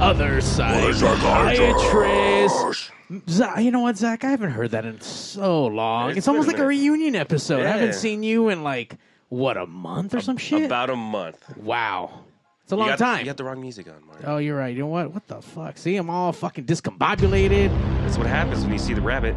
Other side. psychiatrist. You know what, Zach? I haven't heard that in so long. It's, It's almost been like a a reunion episode. I haven't seen you in like what a month or some shit. About a month. wow, it's a long you got, time. You got the wrong music on, Mark. oh, you're right. You know what? What the fuck? See, I'm all fucking discombobulated. That's what happens when you see the rabbit.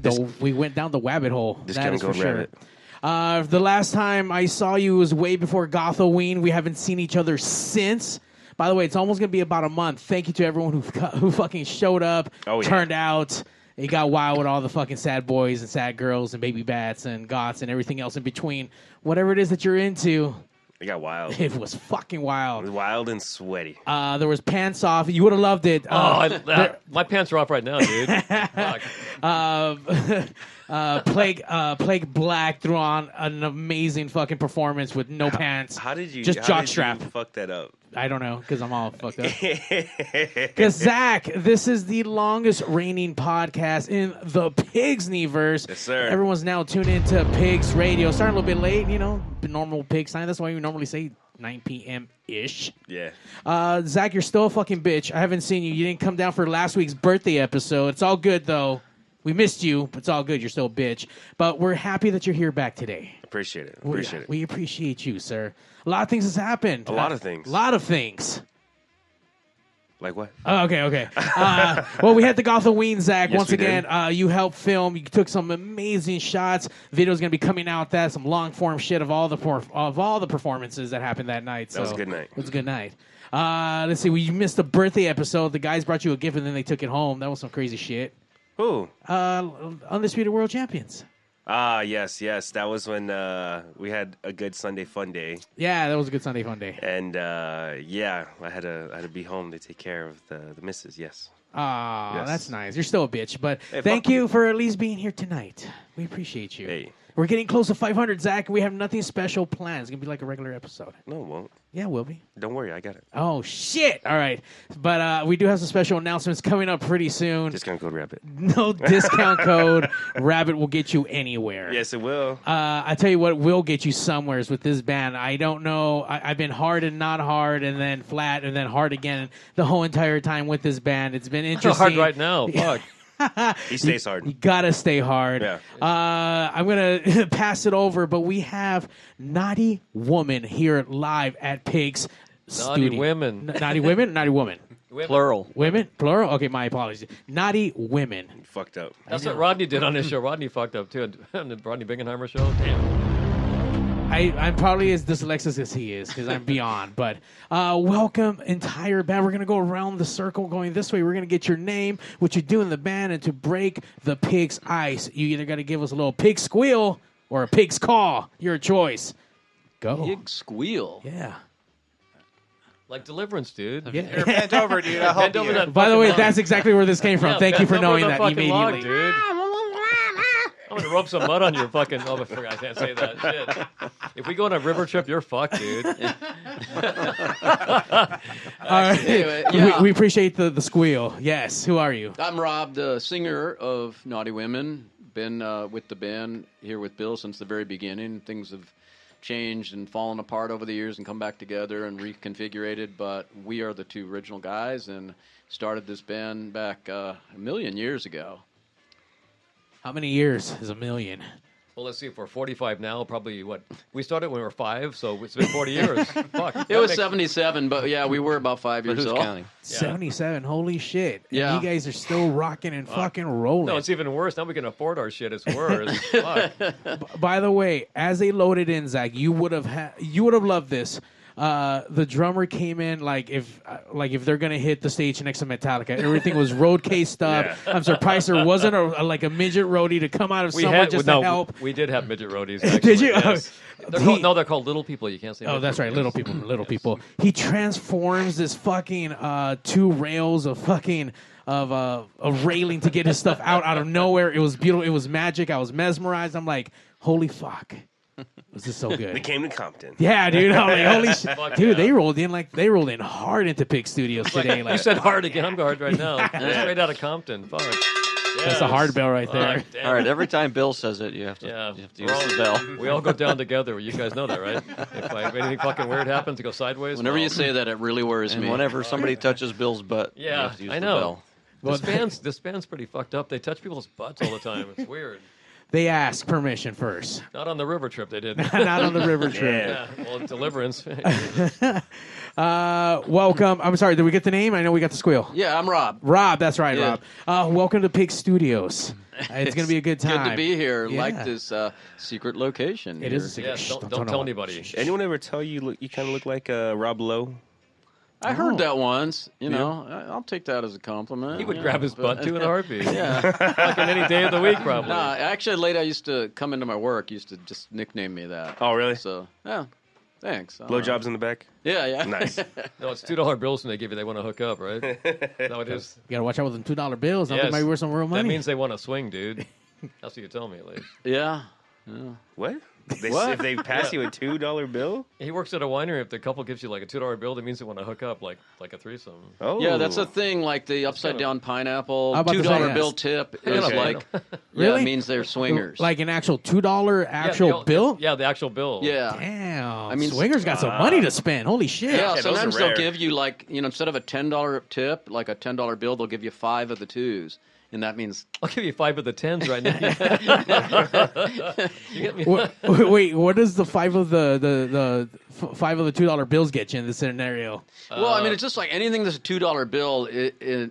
Though we went down the rabbit hole. This that is for gold sure. rabbit. Uh, the last time I saw you was way before Gothoween. We haven't seen each other since. By the way, it's almost gonna be about a month. Thank you to everyone who who fucking showed up, Oh, yeah. turned out. It got wild with all the fucking sad boys and sad girls and baby bats and goths and everything else in between. Whatever it is that you're into, It got wild. it was fucking It was wild. wild and sweaty. Uh, there was pants off. You would have loved it. Oh, Uh, I, uh, my pants are off right now, dude. Fuck. uh, uh, Plague uh, Plague Black threw on an amazing fucking performance with no pants. How did you just how did you jockstrap? fuck that up? I don't know because I'm all fucked up. Because Zach, this is the longest reigning podcast in the Pigs verse. Yes, sir. Everyone's now tuned into Pigs Radio. Starting a little bit late, you know, normal Pigs time. That's why we normally say 9 p.m. ish. yeah. Uh, Zach, you're still a fucking bitch. I haven't seen you. You didn't come down for last week's birthday episode. It's all good though. We missed you, but it's all good. You're still a bitch. But we're happy that you're here back today. Appreciate it. We- Appreciate it. We appreciate you, sir. A lot of things has happened. A lot of things. A lot of things. Like what? Oh, okay, okay. Uh, well, we had the Gothoween, Zach. Yes, Once we again, uh, you helped film. You took some amazing shots. Video's gonna be coming out. That some long form shit of all the of all the performances that happened that night. That was a good night. It was a good night. Uh, let's see. We missed the birthday episode. The guys brought you a gift and then they took it home. That was some crazy shit. Who? Uh, undisputed world champions. Ah, yes, yes. That was when uh, we had a good Sunday fun day, Yeah, that was a good Sunday fun day. and uh, yeah, I had to I had to be home to take care of the the missus. Yes. Ah, Yes. that's nice. You're still a bitch, but Hey, thank you for at least being here tonight. We appreciate you. Hey. We're getting close to 500, Zach. and We have nothing special planned. It's gonna be like a regular episode. No, it won't. Yeah, we'll be. Don't worry, I got it. Oh shit! All right, but uh, we do have some special announcements coming up pretty soon. Discount code rabbit. no discount code. Rabbit will get you anywhere. Yes, it will. Uh, I tell you what will get you somewheres with this band. I don't know. I, I've been hard and not hard, and then flat, and then hard again the whole entire time with this band. It's been interesting. hard right now. Fuck. He stays hard. You gotta stay hard. Yeah. Uh, I'm gonna pass it over, but we have Naughty Woman here live at Pigs. Naughty Studio. Women. N- naughty women, naughty woman, Women. Plural. women, plural. Okay, my apologies. Naughty women. Fucked up. That's what Rodney did on his show. Rodney fucked up too on the Rodney Bingenheimer show. Damn. I, I'm probably as dyslexic as he is because I'm beyond. But uh, welcome, entire band. We're gonna go around the circle, going this way. We're gonna get your name, what you do in the band, and to break the pig's ice, you either gotta give us a little pig squeal or a pig's call. Your choice. Go. Pig squeal. Yeah. Like Deliverance, dude. Yeah. Bent over, dude. I'll help Bend over you. that By the fucking way, log. that's exactly where this came from. Yeah, Thank you bend for over knowing the that fucking log, immediately. dude. I'm gonna rub some mud on your fucking. Oh, I forgot. I can't say that. Shit. If we go on a river trip, you're fucked, dude. All right. Anyway, We- yeah. we, appreciate the, the squeal. Yes. Who are you? I'm Rob, the singer of Naughty Women. Been uh, with the band here with Bill since the very beginning. Things have changed and fallen apart over the years and come back together and reconfigured. But we are the two original guys and started this band back uh, a million years ago. How many years is a million? Well, let's see. If we're 45 now, probably what we started when we were five, so it's been 40 years. Fuck. It was 77, but yeah, we were about five years old. counting 77. Holy shit. And Yeah. you guys are still rocking and fucking rolling. No, it's even worse. Now we can afford our shit. It's worse. Fuck. By the way, as they loaded in, Zach, you would have ha- you would have loved this. Uh, the drummer came in like if uh, like if they're gonna hit the stage next to Metallica, everything was road cased up. I'm surprised there wasn't a, a- like a midget roadie to come out of We somewhere had just no, to help. We did have midget roadies. Did you? Yes. They're He- called, no, they're called little people. You can't say. Oh, that's right, little people, little people. He transforms this fucking uh, two rails of fucking of uh, a railing to get his stuff out out of nowhere. It was beautiful. It was magic. I was mesmerized. I'm like, holy fuck, this is so good. they came to Compton. Yeah, dude. I'm like, holy shit, Fuck dude. yeah. They rolled in like they rolled in hard into Pig Studios today. Like, you said hard again. I'm hard right now. Straight out of Compton. Fuck. that's a hard bell right there. Fuck, damn. All right, every time Bill says it, you have to, Yeah. you have to We're use all- the bell. We all go down together. You guys know that, right? If, I, if anything fucking weird happens to go sideways, Whenever well, you say that, it really worries And me. whenever somebody touches Bill's butt, you Yeah, have to use I the know. bell. This band's this band's pretty fucked up. They touch people's butts all the time. It's weird. They ask permission first, Not on the river trip, they didn't. not on the river trip. Yeah, well, deliverance. Uh, welcome. I'm sorry. Did we get the name? I know we got the squeal. yeah, I'm Rob. Rob, that's right, Yeah. Rob. Uh, welcome to Pig Studios. Uh, It's going to be a good time. Good to be here. Yeah. Like this uh, secret location. It here. is a secret. yeah, Shh, don't, don't don't tell tell no anybody. Anyone ever tell you look, you kind of look like uh, Rob Lowe? I Oh. heard that once. You know, I- I'll take that as a compliment. He would you grab know, his but- butt too in a heartbeat. Yeah. fucking any day of the week, probably. Nah, actually, a lady I used to come into my work used to just nickname me that. Oh, really? So, yeah. Thanks. I don't know. Blowjobs in the back. Yeah, yeah. Nice. No, it's two dollar bills when they give you. They want to hook up, right? No, it is. You got to watch out with them two dollar bills. Something Yes. might be worth some real money. That means they want to swing, dude. That's what you tell me, at least. yeah. what? They, What? If they pass you a two dollar bill? He works at a winery. If the couple gives you like a two dollar bill, that means they want to hook up, like like a threesome. Oh, Yeah, that's a thing. Like the upside down pineapple, I'm about to two say, dollar yes. bill tip is Okay. like, yeah, Really? it means they're swingers. like an actual two dollar actual Yeah, the- bill. Yeah, the actual bill. yeah. Damn. I mean, mean, swingers got some money to spend. Holy shit. Yeah, those sometimes are they'll rare. give you like you know instead of a ten dollar tip, like a ten dollar bill, they'll give you five of the twos, and that means I'll give you five of the tens right now. you get me? What- wait, what does the five of the the the f- five of the two dollar bills get you in this scenario? well, I mean uh, it's just like anything that's a two dollar bill. It, it,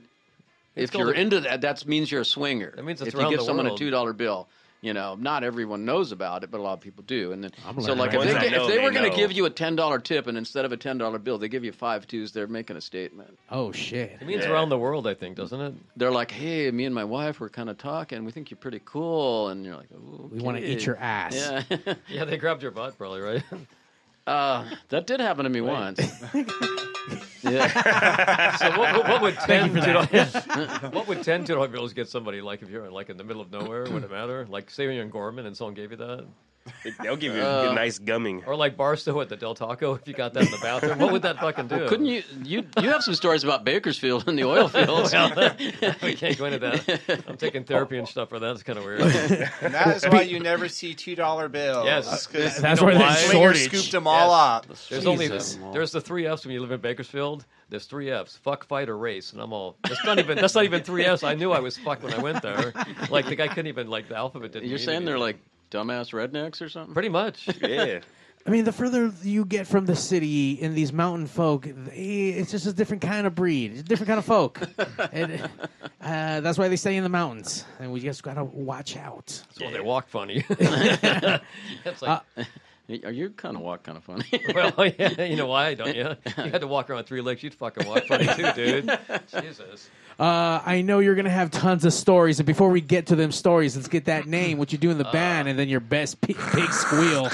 if you're a- into that, that means you're a swinger. That means it's if you give the someone a two dollar bill. You know, not everyone knows about it, but a lot of people do. And then, I'm so, like, if they, get- if they know, were going to give you a ten dollar tip, and instead of a ten dollar bill, they give you five twos, they're making a statement. Oh shit. It means Yeah. around the world, I think, doesn't it? They're like, "Hey, me and my wife were kind of talking. We think you're pretty cool." And you're like, We want to eat your ass. Yeah. Yeah, they grabbed your butt, probably, right? Uh, that did happen to me once. yeah. so what, what- what would ten you for what would ten two dollar bills get somebody like if you're like in the middle of nowhere? Would it matter? Like say you're in Gorman and someone gave you that, They'll give you Uh, a nice gumming. or like Barstow at the Del Taco if you got that in the bathroom. What would that fucking do? Couldn't you? You you have some stories about Bakersfield and the oil fields. we can't go into that. I'm taking therapy and stuff for that. It's kind of weird. And that is why you never see two dollar bills. Yes. 'cause That's You know where why? there's swingers shortage. scooped them all Yes. up. There's Jesus. only there's the three F's when you live in Bakersfield. There's three F's: fuck, fight, or race. And I'm all that's not even that's not even three F's. I knew I was fucked when I went there. Like the guy couldn't even like the alphabet didn't. You're mean saying they're like dumbass rednecks or something? pretty much. Yeah. I mean, the further you get from the city in these mountain folk, they, it's just a different kind of breed, it's a different kind of folk. and, uh, that's why they stay in the mountains, and we just gotta watch out. That's why they walk funny. it's like, Are you kind of walk kind of funny? well, yeah, you know why, don't you? You had to walk around three legs. You'd fucking walk funny too, dude. Jesus. Uh, I know you're gonna have tons of stories, and before we get to them stories, let's get that name, what you do in the band, and then your best pig, pig squeal.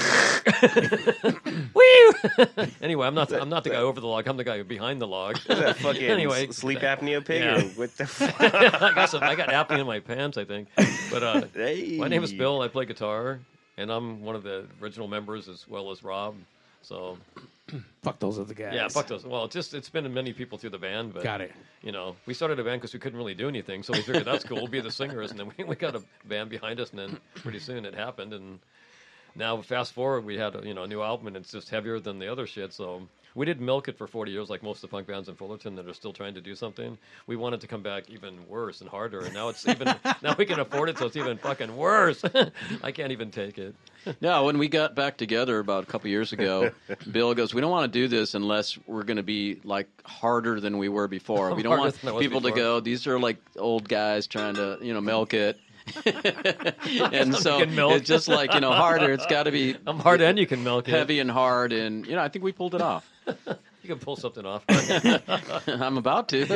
Anyway, I'm not the, I'm not the guy over the log. I'm the guy behind the log. That fucking Anyway. s- sleep apnea pig? Yeah. Or what the fuck? I got some, I got apnea in my pants, I think. But uh, Hey. my name is Bill. I play guitar, and I'm one of the original members as well as Rob. So Fuck those other guys. yeah, fuck those. Well, it's just it's been many people through the band, but Got it. You know, we started a band because we couldn't really do anything, so we figured that's cool. We'll be the singers, and then we, we got a band behind us, and then pretty soon it happened, and now fast forward, we had a, you know a new album, and it's just heavier than the other shit. So we didn't milk it for 40 years like most of the punk bands in Fullerton that are still trying to do something. We wanted to come back even worse and harder, and now it's even now we can afford it, so it's even fucking worse. I can't even take it. No, when we got back together about a couple years ago, Bill goes, "We don't want to do this unless we're going to be like harder than we were before. We don't want than I was people to go. These are like old guys trying to, you know, milk it." and so milk. it's just like you know harder. It's got to be I'm hard, and you can milk it. heavy and hard, and you know I think we pulled it off. You can pull something off. I'm about to.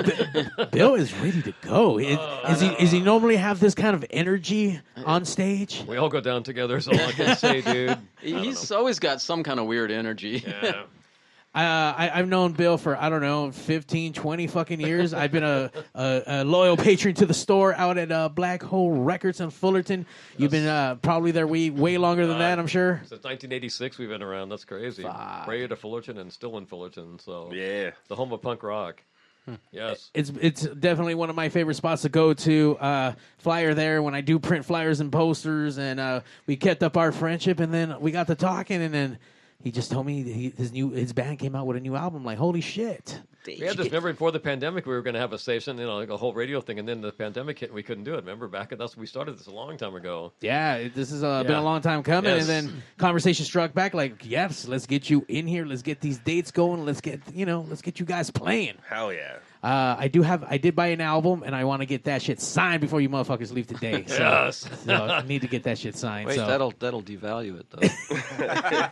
Bill is ready to go. Is, Oh, is he? Is he normally have this kind of energy uh, on stage? we all go down together, so all I can say, dude. He's always got some kind of weird energy. Yeah. Uh, I, I've known Bill for I don't know 15, 20 fucking years. I've been a, a, a loyal patron to the store out at uh, Black Hole Records in Fullerton. You've been uh, probably there way way longer than that, I'm sure. Since 1986, we've been around. That's crazy. Prior to Fullerton and still in Fullerton. So Yeah. the home of punk rock. Yes. It's it's definitely one of my favorite spots to go to. Uh, flyer there when I do print flyers and posters, and uh, we kept up our friendship, and then we got to talking, and then he just told me he, his new his band came out with a new album. Like holy shit! We had this. Remember before the pandemic, we were going to have a station, you know, like a whole radio thing, and then the pandemic hit, and we couldn't do it. Remember back? At that's we started this a long time ago. Yeah, this has uh, been a long time coming, Yes. and then conversation struck back. Like, yes, let's get you in here. Let's get these dates going. Let's get you know, let's get you guys playing. Hell yeah. Uh, I do have, I did buy an album, and I want to get that shit signed before you motherfuckers leave today. So, Yes. so I need to get that shit signed. Wait, so that'll that'll devalue it though.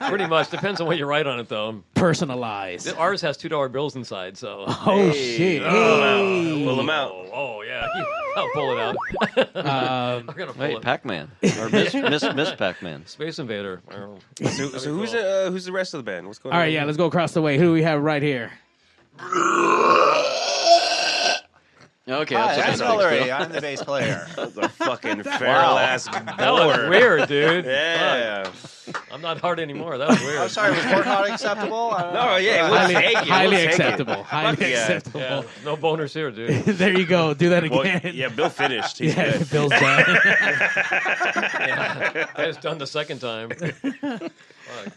Pretty much depends on what you write on it, though. personalized. Ours has two dollar bills inside, so. Oh shit! Hey. Pull them out. Oh, oh, yeah, I'll pull it out. Um, We're gonna pull Wait, it. Pac-Man or Miss Miss, Miss Pac-Man. Space Invader. Oh. So, so who's uh, who's the rest of the band? What's going all on? right, yeah, let's go across the way. Who do we have right here? Okay, Hi, that's, that's a big Hillary. I'm the bass player. The fucking feral ass That was boar. weird, dude. Yeah. Fuck. I'm not hard anymore. That was weird. I'm sorry, was pork not acceptable? I don't know. No, yeah, Uh, we'll Highly, take it. highly we'll take it. acceptable. Highly yeah. acceptable. Yeah, no boners here, dude. there you go. Do that Well, again. yeah, Bill finished. He's Yeah, good. Bill's done. I was done the second time.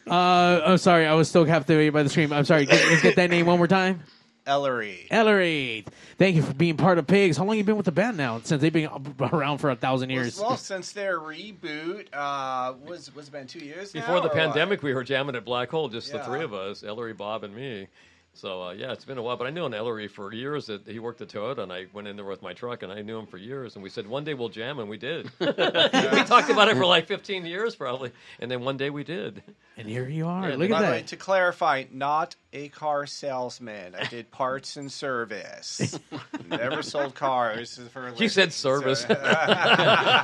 Uh, I'm sorry. I was still captivated by the scream. I'm sorry. Get, let's get that name one more time. Ellery. Ellery. Thank you for being part of Pigs. How long you been with the band now? Since they've been around for a thousand years. Well, since their reboot, uh, was was it been two years now, Before the or what? pandemic, we were jamming at Black Hole, just the Yeah. three of us, Ellery, Bob, and me. So uh, yeah, it's been a while. But I knew an Ellery for years. That he worked at Toyota, and I went in there with my truck, and I knew him for years. And we said one day we'll jam, and we did. we talked about it for like 15 years, probably, and then one day we did. And here you are. Yeah, Look at the way, that. to clarify, not a car salesman. I did parts and service. Never sold cars. For a You said service. so-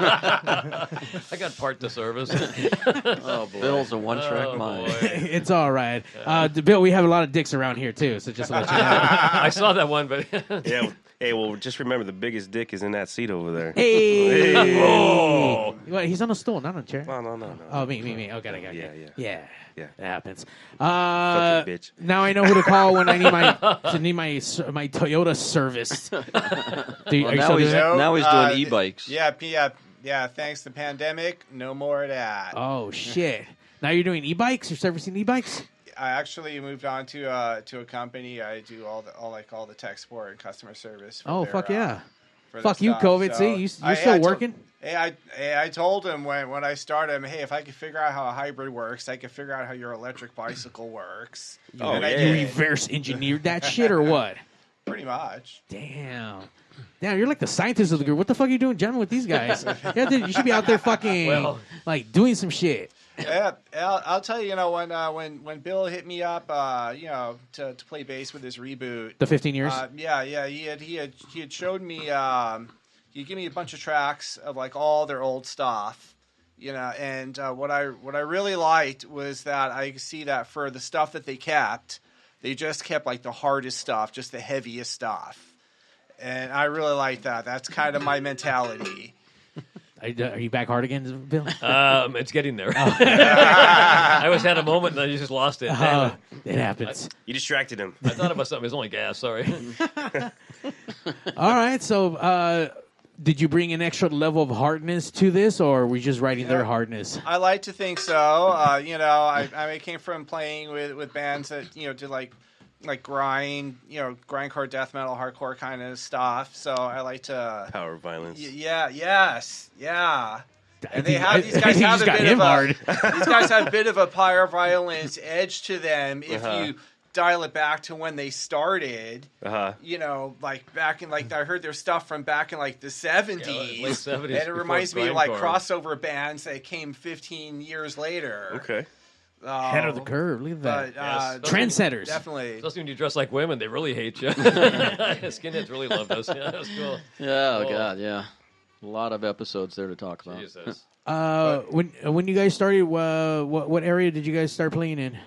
I got part to service. Oh, boy. Bill's a one-track Oh, mind. boy. it's all right. Uh, Bill, we have a lot of dicks around here too. So just to let you know. I saw that one, but Yeah. Hey, well, just remember the biggest dick is in that seat over there. Hey. Oh. Wait, he's on a stool, not on a chair. No, no, no, no. Oh, me, me, me. Okay, okay, okay. Yeah, yeah. yeah, Yeah. It happens. Uh, Fuck you, bitch. Now I know who to call when I need my to need my ser- my Toyota service. Do you, Well, are you now still he's- doing that? Now he's doing e-bikes. Yeah, p- yeah, yeah. Thanks to the pandemic, no more of that. Oh shit! Now you're doing e-bikes. You're servicing e-bikes. I actually moved on to uh, to a company. I do all the all like all the tech support and customer service. For Oh their, fuck uh, yeah! for Fuck you, stuff. COVID. So See, you, you're I- still I told- working. Hey, I hey, I told him when when I started him, hey, if I could figure out how a hybrid works, I could figure out how your electric bicycle works. Oh, and yeah. You reverse engineered that shit or what? pretty much. Damn. Damn, you're like the scientist of the group. What the fuck are you doing jamming with these guys? yeah, dude, you should be out there fucking Well- like doing some shit. Yeah, I'll, I'll tell you, you know, when uh, when when Bill hit me up, uh, you know, to, to play bass with his reboot, The 15 years. Uh, yeah, yeah, he had he had he had showed me. Um, he gave me a bunch of tracks of like all their old stuff, you know. And uh, what I what I really liked was that I could see that for the stuff that they kept, they just kept like the hardest stuff, just the heaviest stuff. And I really like that. That's kind of my mentality. Are you, back hard again, Bill? um, it's getting there. I always had a moment and I just lost it. Uh, it. it happens. You distracted him. I thought about something. It was only gas. Sorry. All right. So, uh, did you bring an extra level of hardness to this, or were you just writing their hardness? I like to think so. Uh, you know, I, I mean, came from playing with, with bands that you know did like like grind, you know, grindcore, death metal, hardcore kind of stuff. So I like to. Power violence. Y- yeah. Yes. Yeah. And they have these guys have a bit of a hard. these guys have a bit of a pyro violence edge to them if Uh-huh. you dial it back to when they started. Uh huh. You know, like back in like I heard their stuff from back in like the seventies, late 70s, and it reminds me of like crossover bands that came fifteen years later. Okay. Head of the Uh, curve. Look at that. But uh, Yes. Trendsetters. definitely. Especially when you dress like women, they really hate you. Skinheads really love us. Yeah, that's cool. Yeah, oh, Oh. God, yeah. A lot of episodes there to talk about. Jesus. Uh, when when you guys started, uh, what what area did you guys start playing in?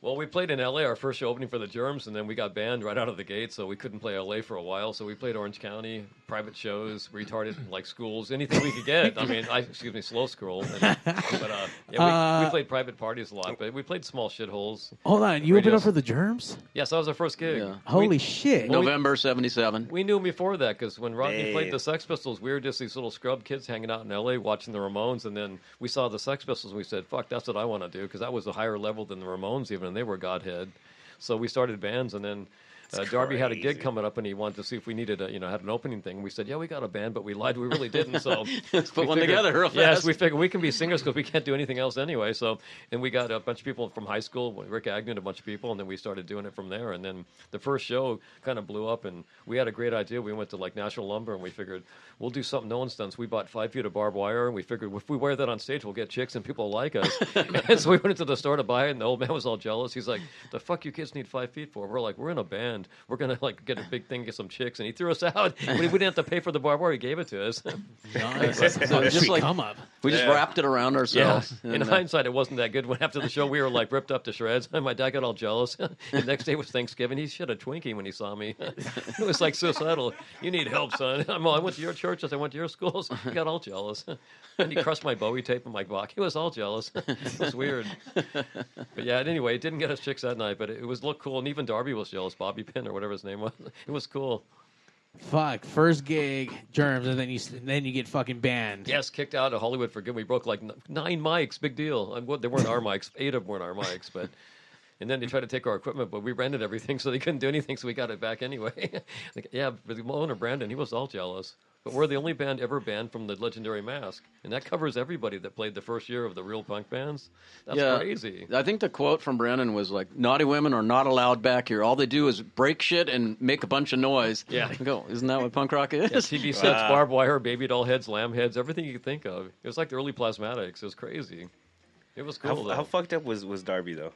Well, we played in L.A. our first show opening for the Germs, and then we got banned right out of the gate, so we couldn't play L.A. for a while. So we played Orange County, private shows, retarded like schools, anything we could get. I mean, I excuse me, slow scroll. And, but uh, yeah, we, we Uh, played private parties a lot, but we played small shitholes. Hold on, you opened Radios. up for the Germs? Yes, that was our first gig. Yeah. Holy We- shit! Well, November '77. We knew him before that because when Rodney Damn. played the Sex Pistols, we were just these little scrub kids hanging out in L.A. watching the Ramones, and then we saw the Sex Pistols, and we said, "Fuck, that's what I want to do," because that was a higher level than the Ramones, even, and they were Godhead. So we started bands, and then. Uh, Darby had a gig coming up, and he wanted to see if we needed a, you know, had an opening thing. We said, "Yeah, we got a band, but we lied. We really didn't." So Let's put one figured- together real Yes, we figured we can be singers because we can't do anything else anyway. So, and we got a bunch of people from high school, Rikk Agnew, and a bunch of people, and then we started doing it from there. And then the first show kind of blew up, and we had a great idea. We went to like National Lumber, and we figured we'll do something no one's done. So we bought five feet of barbed wire, and we figured if we wear that on stage, we'll get chicks and people will like us. and so we went into the store to buy it, and the old man was all jealous. He's like, "The fuck you kids need five feet for?" We're like, "We're in a band. We're gonna like get a big thing, get some chicks," and he threw us out. we, we didn't have to pay for the barbed wire; he gave it to us. Nice. So it's just like come up. we just Yeah. wrapped it around Yeah. ourselves. In and, uh, hindsight, it wasn't that good. When after the show, we were like ripped up to shreds. My dad got all jealous. the next day was Thanksgiving. He shit a Twinkie when he saw me. it was like suicidal. You need help, son. I'm all, I went to your churches. I went to your schools. He got all jealous. and he crushed my Bowie tape and my Bach. He was all jealous. it was weird. But yeah, anyway, it didn't get us chicks that night, but it, it was look cool. And even Darby was jealous. Bobby Pyn or whatever his name was. It was cool. Fuck, first gig, Germs, and then you and then you get fucking banned. Yes, kicked out of Hollywood for good. We broke like n- nine mics. Big deal. What- They weren't our mics. Eight of them weren't our mics, but. And then they tried to take our equipment, but we rented everything, so they couldn't do anything. So we got it back anyway. like, yeah, but the owner Brendan, he was all jealous. But we're the only band ever banned from the legendary Masque, and that covers everybody that played the first year of the real punk bands. That's yeah, crazy. I think the quote from Brendan was like, "Naughty women are not allowed back here. All they do is break shit and make a bunch of noise." Yeah. Go, isn't that what punk rock is? Yeah, TV sets, barbed wire, baby doll heads, lamb heads, everything you could think of. It was like the early plasmatics. It was crazy. It was cool. How, how fucked up was, was Darby though?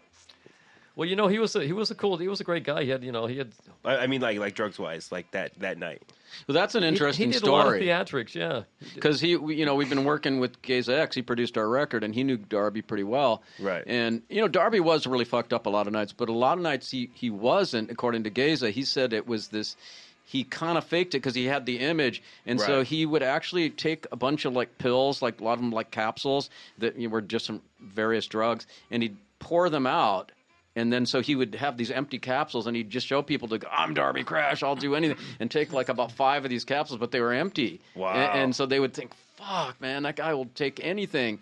Well, you know, he was a, he was a cool, he was a great guy. He had, you know, he had I, I mean, like like drugs wise, like that that night. Well, that's an he- interesting he, did a lot of story. theatrics, yeah. because he, we- you know, we've been working with Geza X. He produced our record, and he knew Darby pretty well. Right. And you know, Darby was really fucked up a lot of nights, but a lot of nights he he wasn't. According to Gaza, he said it was this. He kind of faked it because he had the image, and so he would actually take a bunch of like pills, like a lot of them like capsules that you know, were just some various drugs, and he'd pour them out. And then so he would have these empty capsules, and he'd just show people to go, "I'm Darby Crash, I'll do anything," and take like about five of these capsules, but they were empty. Wow. And, and so they would think, "Fuck, man, that guy will take anything."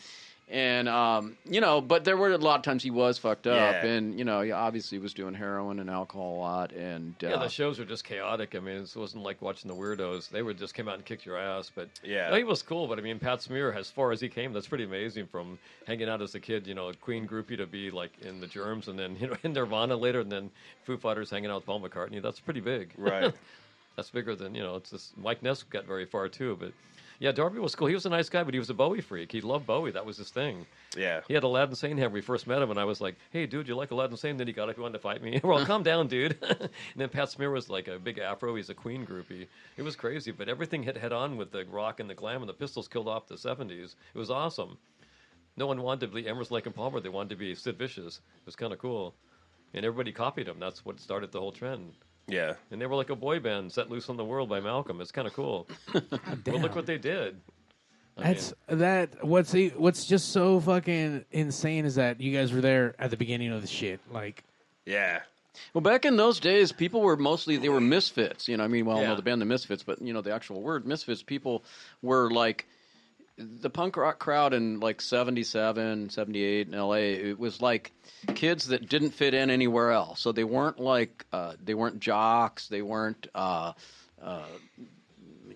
And um, you know, but there were a lot of times he was fucked up, Yeah. and you know, he obviously was doing heroin and alcohol a lot, and uh, Yeah, the shows were just chaotic. I mean, it wasn't like watching the weirdos. They would just come out and kick your ass. But Yeah. no, he was cool. But I mean, Pat Smear, as far as he came, that's pretty amazing. From hanging out as a kid, you know, a Queen groupie to be like in the Germs, and then you know in Nirvana later, and then Foo Fighters hanging out with Paul McCartney. That's pretty big. Right. that's bigger than you know. It's just Mike Ness got very far too, but. Yeah, Darby was cool. He was a nice guy, but he was a Bowie freak. He loved Bowie. That was his thing. Yeah. He had Aladdin Sane hand when we first met him, and I was like, "Hey, dude, you like Aladdin Sane?" Then he got up, he wanted to fight me. well, calm down, dude. and then Pat Smear was like a big afro. He's a Queen groupie. It was crazy, but everything hit head on with the rock and the glam, and the Pistols killed off the '70s. It was awesome. No one wanted to be Emerson, Lake and Palmer. They wanted to be Sid Vicious. It was kind of cool, and everybody copied them. That's what started the whole trend. Yeah. And they were like a boy band set loose on the world by Malcolm. It's kind of cool. well, look what they did. I mean- That's that. What's e- what's just so fucking insane is that you guys were there at the beginning of the shit. Like, Yeah. Well, back in those days, people were mostly they were misfits. You know, I mean, well, Yeah. no, the band the Misfits, but you know, the actual word misfits. People were like the punk rock crowd in like 77, 78 in LA. It was like kids that didn't fit in anywhere else. So they weren't like uh, they weren't jocks. They weren't. Uh, uh,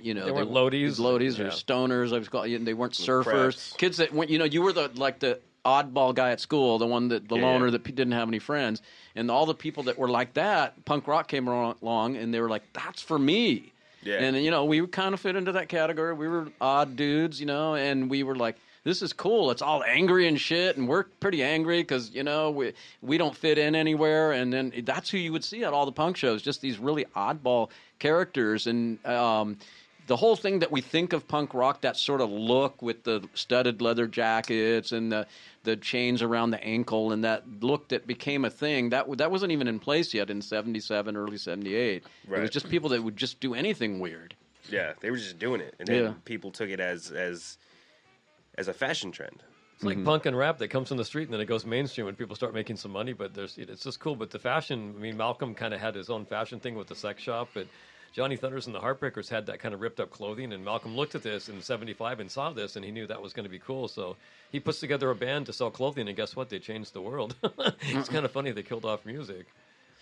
you know, They weren't loadies. loadies or Yeah. stoners. I was called. They weren't surfers. Kids that went. You know, you were the like the oddball guy at school, the one that the Yeah. loner that didn't have any friends, and all the people that were like that, punk rock came along, and they were like, "That's for me." Yeah. And you know, we kind of fit into that category. We were odd dudes, you know, and we were like, "This is cool." It's all angry and shit, and we're pretty angry because you know we we don't fit in anywhere. And then that's who you would see at all the punk shows, just these really oddball characters, and um, the whole thing that we think of punk rock, that sort of look with the studded leather jackets and the the chains around the ankle and that look that became a thing that that wasn't even in place yet in 77 early 78 it was just people that would just do anything weird Yeah, they were just doing it, and then Yeah. people took it as as as a fashion trend. It's like Mm-hmm. punk and rap that comes from the street and then it goes mainstream when people start making some money. But there's it's just cool. But the fashion, I mean, Malcolm kind of had his own fashion thing with the sex shop, but Johnny Thunders and the Heartbreakers had that kind of ripped up clothing. And Malcolm looked at this in '75 and saw this, and he knew that was going to be cool. So he puts together a band to sell clothing, and guess what? They changed the world. it's kind of funny they killed off music.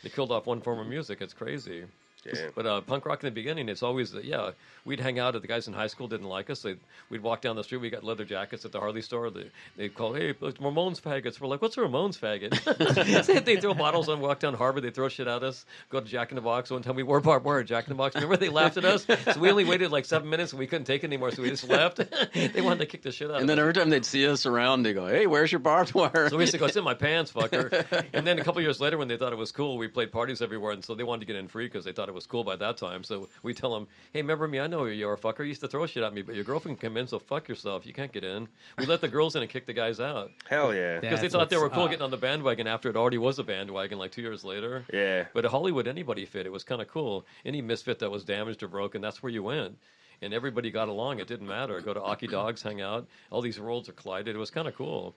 They killed off one form of music. It's crazy. Yeah. But uh, punk rock in the beginning, it's always uh, yeah. We'd hang out at the guys in high school didn't like us. They'd, we'd walk down the street. We got leather jackets at the Harley store. They, they'd call, "Hey, Ramones faggots." We're like, "What's a Ramones faggot?" they throw bottles on. Walk down Harbor. They throw shit at us. Go to Jack in the Box. One time we wore barbed wire Jack in the Box. Remember they laughed at us. So we only waited like seven minutes and we couldn't take it anymore. So we just left. they wanted to kick the shit out. and then every time they'd see us around they go hey where's your barbed wire So we used to go, it's in my pants, fucker. and then a couple years later, when they thought it was cool, we played parties everywhere, and so they wanted to get in free because they thought it was cool by that time. So we tell them, hey, remember me? I know who you are, fucker. You used to throw shit at me, but your girlfriend can come in, so fuck yourself. You can't get in. We let the girls in and kick the guys out Hell yeah, because they That's thought they were what's cool up. getting on the bandwagon after it already was a bandwagon like two years later. yeah. But at Hollywood, anybody fit. It was kind of cool. Any misfit that was damaged or broken, that's where you went. And everybody got along. It didn't matter. Go to Oki Dogs, hang out. All these worlds are collided. It was kind of cool.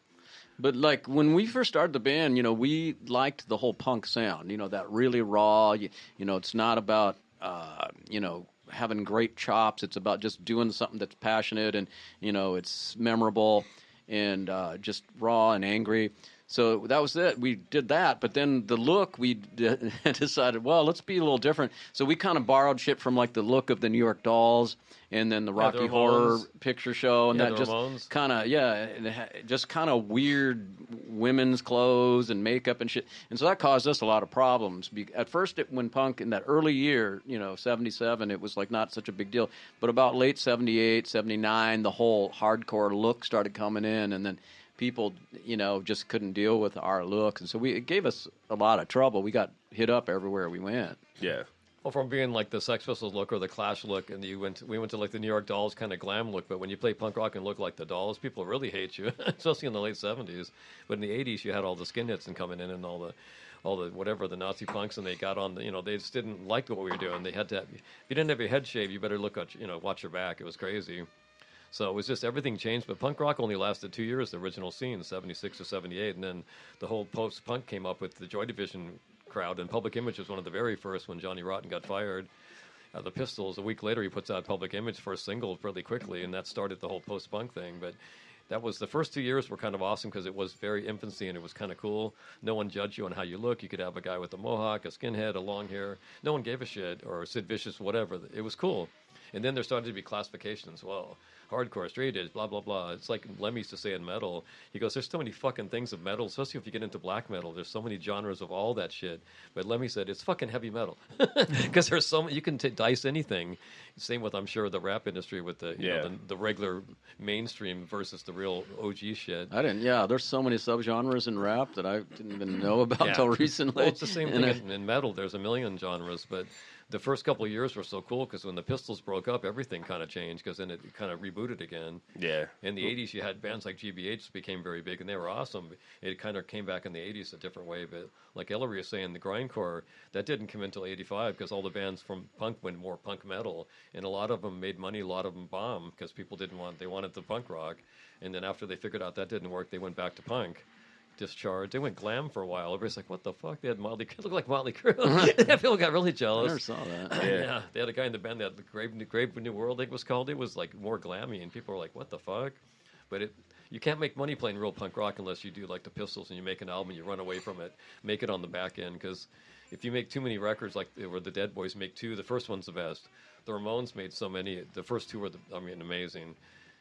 But like when we first started the band, you know, we liked the whole punk sound. You know, that really raw. You, you know, it's not about uh, you know having great chops. It's about just doing something that's passionate and you know it's memorable and uh, just raw and angry. So that was it. We did that, but then the look we d- decided, well, let's be a little different. So we kind of borrowed shit from like the look of the New York Dolls, and then the Rocky the Horror Picture Show, and Yeah, that just kind of yeah, just kind of weird women's clothes and makeup and shit. And so that caused us a lot of problems. At first, it, when punk in that early year, you know, 77, it was like not such a big deal. But about late 78, 79, the whole hardcore look started coming in, and then people, you know, just couldn't deal with our look, and so we it gave us a lot of trouble. We got hit up everywhere we went. Yeah. Well, from being like the Sex Pistols look or the Clash look, and you went, we went to like the New York Dolls kind of glam look. But when you play punk rock and look like the Dolls, people really hate you, especially in the late '70s. But in the '80s, you had all the skinheads and coming in and all the, all the whatever the Nazi punks, and they got on. The, you know, they just didn't like what we were doing. They had to. Have, if you didn't have your head shaved, you better look at you know watch your back. It was crazy. So it was just everything changed. But punk rock only lasted two years, the original scene, 76 to 78. And then the whole post punk came up with the Joy Division crowd. And Public Image was one of the very first when Johnny Rotten got fired. Uh, the Pistols, a week later, he puts out Public Image first single really quickly. And that started the whole post punk thing. But that was the first two years were kind of awesome because it was very infancy and it was kind of cool. No one judged you on how you look. You could have a guy with a mohawk, a skinhead, a long hair. No one gave a shit, or Sid Vicious, whatever. It was cool. And then there started to be classifications. Well, hardcore, straight edge, blah blah blah. It's like Lemmy used to say in metal. He goes, "There's so many fucking things of metal, especially if you get into black metal. There's so many genres of all that shit." But Lemmy said it's fucking heavy metal because there's so many, you can t- dice anything. Same with I'm sure the rap industry with the you Yeah. know, the, the regular mainstream versus the real OG shit. I didn't. Yeah, there's so many subgenres in rap that I didn't even know about Yeah. till recently. Well, it's the same And thing I- in, in metal. There's a million genres, but the first couple of years were so cool because when the Pistols broke up, everything kind of changed because then it kind of rebooted again. Yeah. In the 80s, you had bands like GBH became very big, and they were awesome. It kind of came back in the 80s a different way, but like Ellery was saying, the grindcore, that didn't come until 85 because all the bands from punk went more punk metal, and a lot of them made money, a lot of them bombed because people didn't want, they wanted the punk rock. And then after they figured out that didn't work, they went back to punk. Discharge. They went glam for a while. Everybody's like, "What the fuck?" They had Motley. It looked like Motley Crue. People got really I jealous. never saw that. Yeah. they had a guy in the band that the Grave, Grave New World, I think it was called. It was like more glammy, and people were like, "What the fuck?" But it, you can't make money playing real punk rock unless you do like the Pistols and you make an album, and you run away from it, make it on the back end. Because if you make too many records, like where the Dead Boys make two, the first one's the best. The Ramones made so many. The first two were, the, I mean, amazing.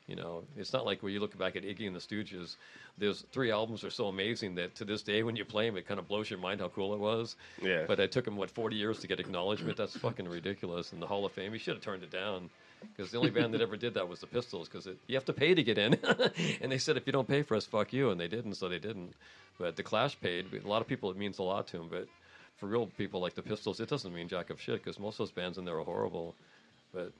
You know, it's not like when you look back at Iggy and the Stooges. Those three albums are so amazing that to this day, when you play them, it kind of blows your mind how cool it was. Yeah. But it took him what forty years to get acknowledgement. That's fucking ridiculous. In the Hall of Fame, he should have turned it down because the only band that ever did that was the Pistols because you have to pay to get in. and they said if you don't pay for us, fuck you, and they didn't, so they didn't. But the Clash paid. A lot of people, it means a lot to them. But for real people like the Pistols, it doesn't mean jack of shit because most of those bands in there are horrible. But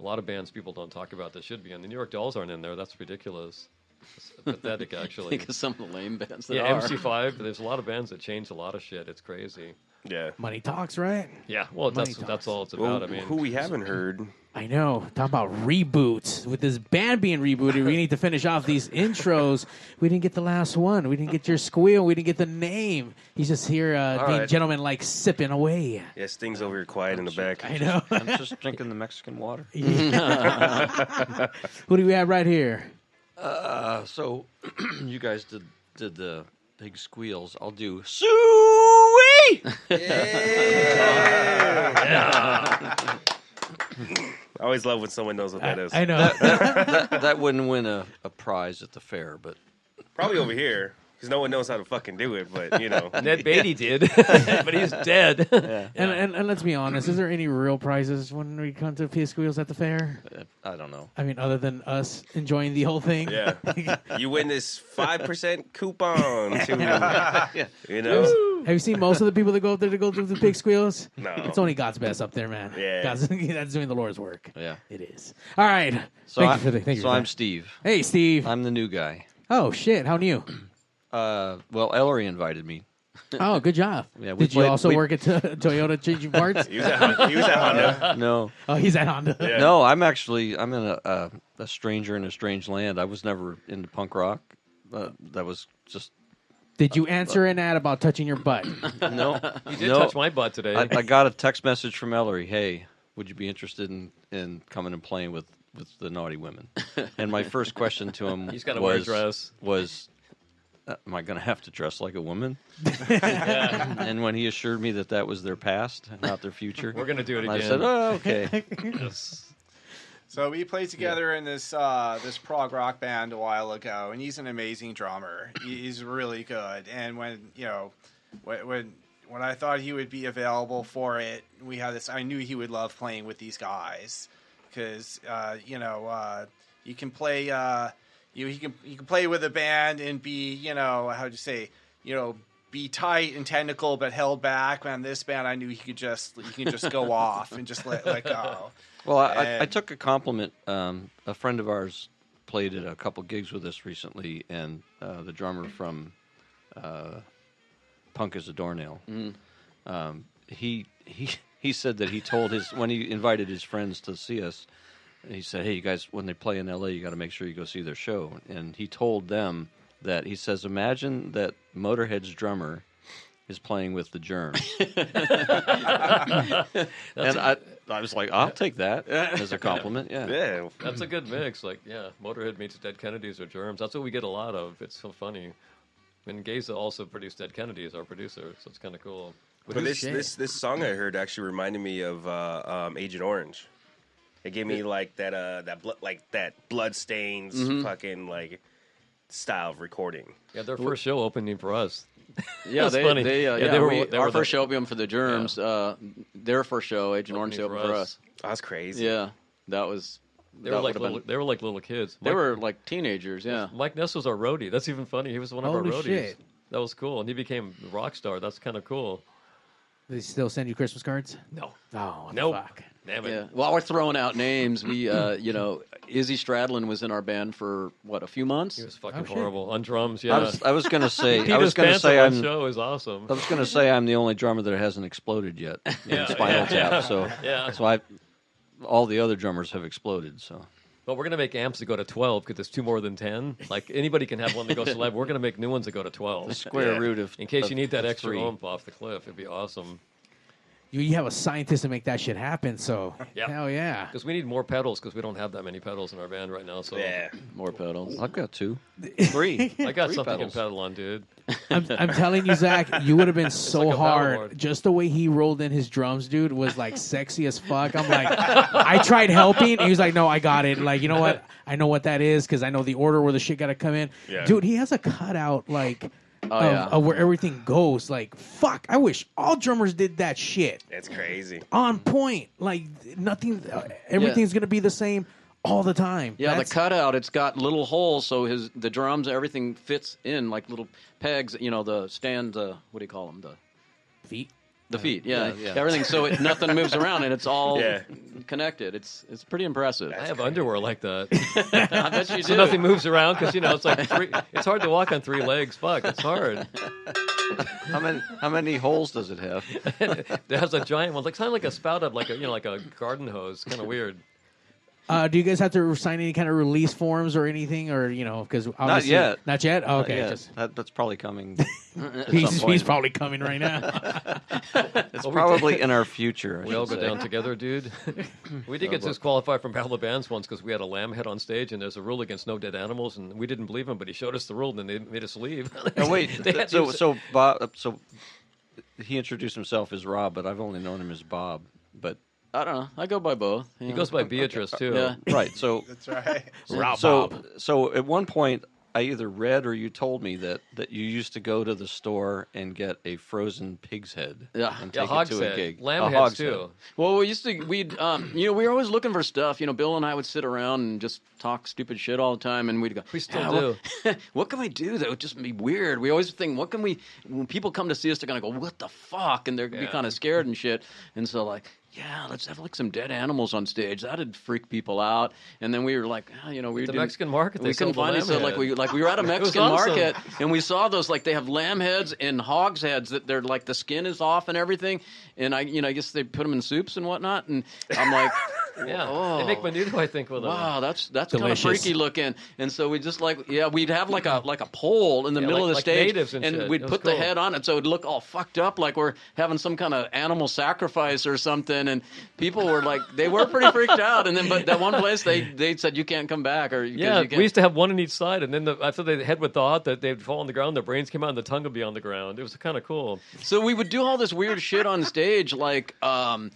A lot of bands people don't talk about that should be in. The New York Dolls aren't in there. That's ridiculous. It's pathetic, actually. Think of some of the lame bands that yeah, are. MC5. There's a lot of bands that change a lot of shit. It's crazy. Yeah. Money talks, right? Yeah, well, Money that's talks. that's all it's Well, about. I mean, who we haven't heard? I know. Talk about reboots. With this band being rebooted, we need to finish off these intros. We didn't get the last one. We didn't get your squeal. We didn't get the name. He's just here uh, All being right. gentleman like sipping away. Yeah, Sting's over here quiet in the back. I know. I'm just drinking the Mexican water. Who do we have right here? Uh, so you guys did did the big squeals. I'll do suey. I always love when someone knows what that is. I know. that, that wouldn't win a, a prize at the fair, but Probably over here because no one knows how to fucking do it. But you know, Ned Beatty did, but he's dead. And, and and let's be honest, is there any real prizes when we come to Pig Squeals at the fair? uh, I don't know. I mean, other than us enjoying the whole thing. yeah, you win this five percent coupon to yeah. you know. Have you seen most of the people that go up there to go through the pig squeals? No. It's only God's best up there, man. Yeah. God's, that's doing the Lord's work. Yeah. It is. All right. So thank I, you for the thank you so for I'm that. Steve. Hey, Steve. I'm the new guy. oh shit! How new? Uh, well, Ellery invited me. Oh, good job. Yeah, we Did you also we- work at to- Toyota changing parts? He was at, he was at Honda. No, oh, he's at Honda. Yeah. no, I'm actually I'm in a, a a stranger in a strange land. I was never into punk rock. Uh, that was just Did you answer an ad about touching your butt? no. You did no. touch my butt today. I, I got a text message from Ellery. Hey, would you be interested in, in coming and playing with, with the naughty women? And my first question to him He's gotta was, wear a dress. was, uh, am I going to have to dress like a woman? yeah. And when he assured me that that was their past, not their future, We're gonna do it again. I again. said, oh, okay. Yes. So we played together in this uh, this prog rock band a while ago, and he's an amazing drummer. He's really good. And when you know, when when, I thought he would be available for it, we had this. I knew he would love playing with these guys because uh, you know uh, you can play. Uh, you he can you can play with a band and be you know how would you say you know be tight and technical but held back. Man, this band I knew he could just he can just go off and just let let go. Well, I, I, I took a compliment. Um, a friend of ours played at a couple gigs with us recently, and uh, the drummer from uh, Punk is a Doornail. Um, he he he said that he told his when he invited his friends to see us. He said, "Hey, you guys, when they play in L.A., you got to make sure you go see their show." And he told them that he says, "Imagine that Motorhead's drummer is playing with the Germs." and I, I was like, "I'll take that as a compliment." Yeah. Yeah, That's a good mix. Like, yeah, Motorhead meets Dead Kennedys or Germs. That's what we get a lot of. It's so funny. And Geza also produced Dead Kennedys, our producer, so it's kind of cool. But this this this song I heard actually reminded me of uh, um, Agent Orange. It gave me like that uh that blood like that blood stains Mm-hmm. fucking like style of recording. Yeah, their first show opening for us. Yeah, That's they, funny. they, uh, Yeah, yeah, they were- we- they our the- first show opened for the Germs. Uh, their first show, Agent Orange, they Opening opened for for us. us. That's crazy. Yeah, that was. They that were like little, been- they were like little kids. they were like teenagers. Yeah, Mike Ness was our roadie. That's even funny. He was one of Holy our roadies. shit. That was cool, and he became a rock star. That's kind of cool. They still send you Christmas cards? No, Oh, no. Nope. Fuck. damn it. yeah. While we're throwing out names, we, uh, you know, Izzy Stradlin was in our band for what a few months. He was fucking Oh, horrible on drums. Yeah, I was I was gonna say I was gonna say I'm show is awesome. I was gonna say I'm the only drummer that hasn't exploded yet Yeah, in Spinal yeah, Tap. So Yeah. so I all the other drummers have exploded. So But we're gonna make amps that go to twelve because there's two more than ten. Like anybody can have one that goes to eleven. We're gonna make new ones that go to the twelve. square Yeah. root of In case of- you need that extra three. oomph off the cliff, it'd be awesome. You, you have a scientist to make that shit happen, so Yeah. hell yeah. Because we need more pedals because we don't have that many pedals in our band right now. So Yeah. More pedals. I've got two, three. I got Three something pedals. to pedal on, dude. I'm, I'm telling you, Zach, you would have been so like hard. Just the way he rolled in his drums, dude, was like sexy as fuck. I'm like, I tried helping, and he was like, "No, I got it." Like, you know what? I know what that is because I know the order where the shit got to come in. Yeah. Dude, he has a cutout like Oh, of, yeah. of where everything goes. Like, fuck, I wish all drummers did that shit It's crazy. on point. Like, nothing, uh, everything's gonna be the same all the time. Yeah, That's- the cutout. It's got little holes, so his the drums, everything fits in like little pegs. You know, the stand. Uh, what do you call them? The feet. The feet, yeah, Yeah, yeah. everything. So it, nothing moves around, and it's all Yeah. connected. It's it's pretty impressive. I have underwear like that. I bet you so nothing moves around because you know it's like three, it's hard to walk on three legs. Fuck, it's hard. How many how many holes does it have? it has a giant one, like kind of like a spout up, like a you know like a garden hose. Kind of weird. Uh, do you guys have to sign any kind of release forms or anything, or you know, because Not yet. not yet. Oh, okay, Yeah, just- that, that's probably coming. at he's, some point. he's probably coming right now. It's probably in our future. I We all go say. down together, dude. we did get disqualified from Battle of Bands once because we had a lamb head on stage, and there's a rule against no dead animals, and we didn't believe him, but he showed us the rule, and then they made us leave. Oh wait, They had- so so Bob, so he introduced himself as Rob, but I've only known him as Bob. But I don't know. I go by both. he goes by Beatrice too. Yeah. right, so That's right. Rob so Bob. so at one point I either read or you told me that that you used to go to the store and get a frozen pig's head. Yeah. and Yeah, take hog's it to a head. gig. Lamb A heads hog's too. head. Well, we used to we'd um, you know we were always looking for stuff. You know, Bill and I would sit around and just talk stupid shit all the time, and we'd go. We still "Yeah, What, what can we do that would just be weird? We always think, what can we? When people come to see us, they're gonna go, what the fuck, and they're gonna be kind of scared and shit. And so like. Yeah, let's have like some dead animals on stage. That'd freak people out. And then we were like, ah, you know, we the did Mexican market, they We couldn't find it. So like we like we were at a Mexican awesome. market and we saw those like they have lamb heads and hogs heads that they're like the skin is off and everything. And I you know I guess they put them in soups and whatnot. And I'm like, Yeah, Oh. they make menudo, I think, with them. Wow, that's that's kind of freaky looking. And so we just like yeah, we'd have like a like a pole in the Yeah, middle like- of the like stage, natives and we'd It was put the head on it, so it'd look all fucked up, like we're having some kind of animal sacrifice or something. And people were like, they were pretty freaked out. And then, but that one place, they they said you can't come back, or Yeah, you can't. we used to have one on each side, and then the, after the head would thaw out, that they'd fall on the ground, their brains came out, and the tongue would be on the ground. It was kind of cool. So we would do all this weird shit on stage, like um,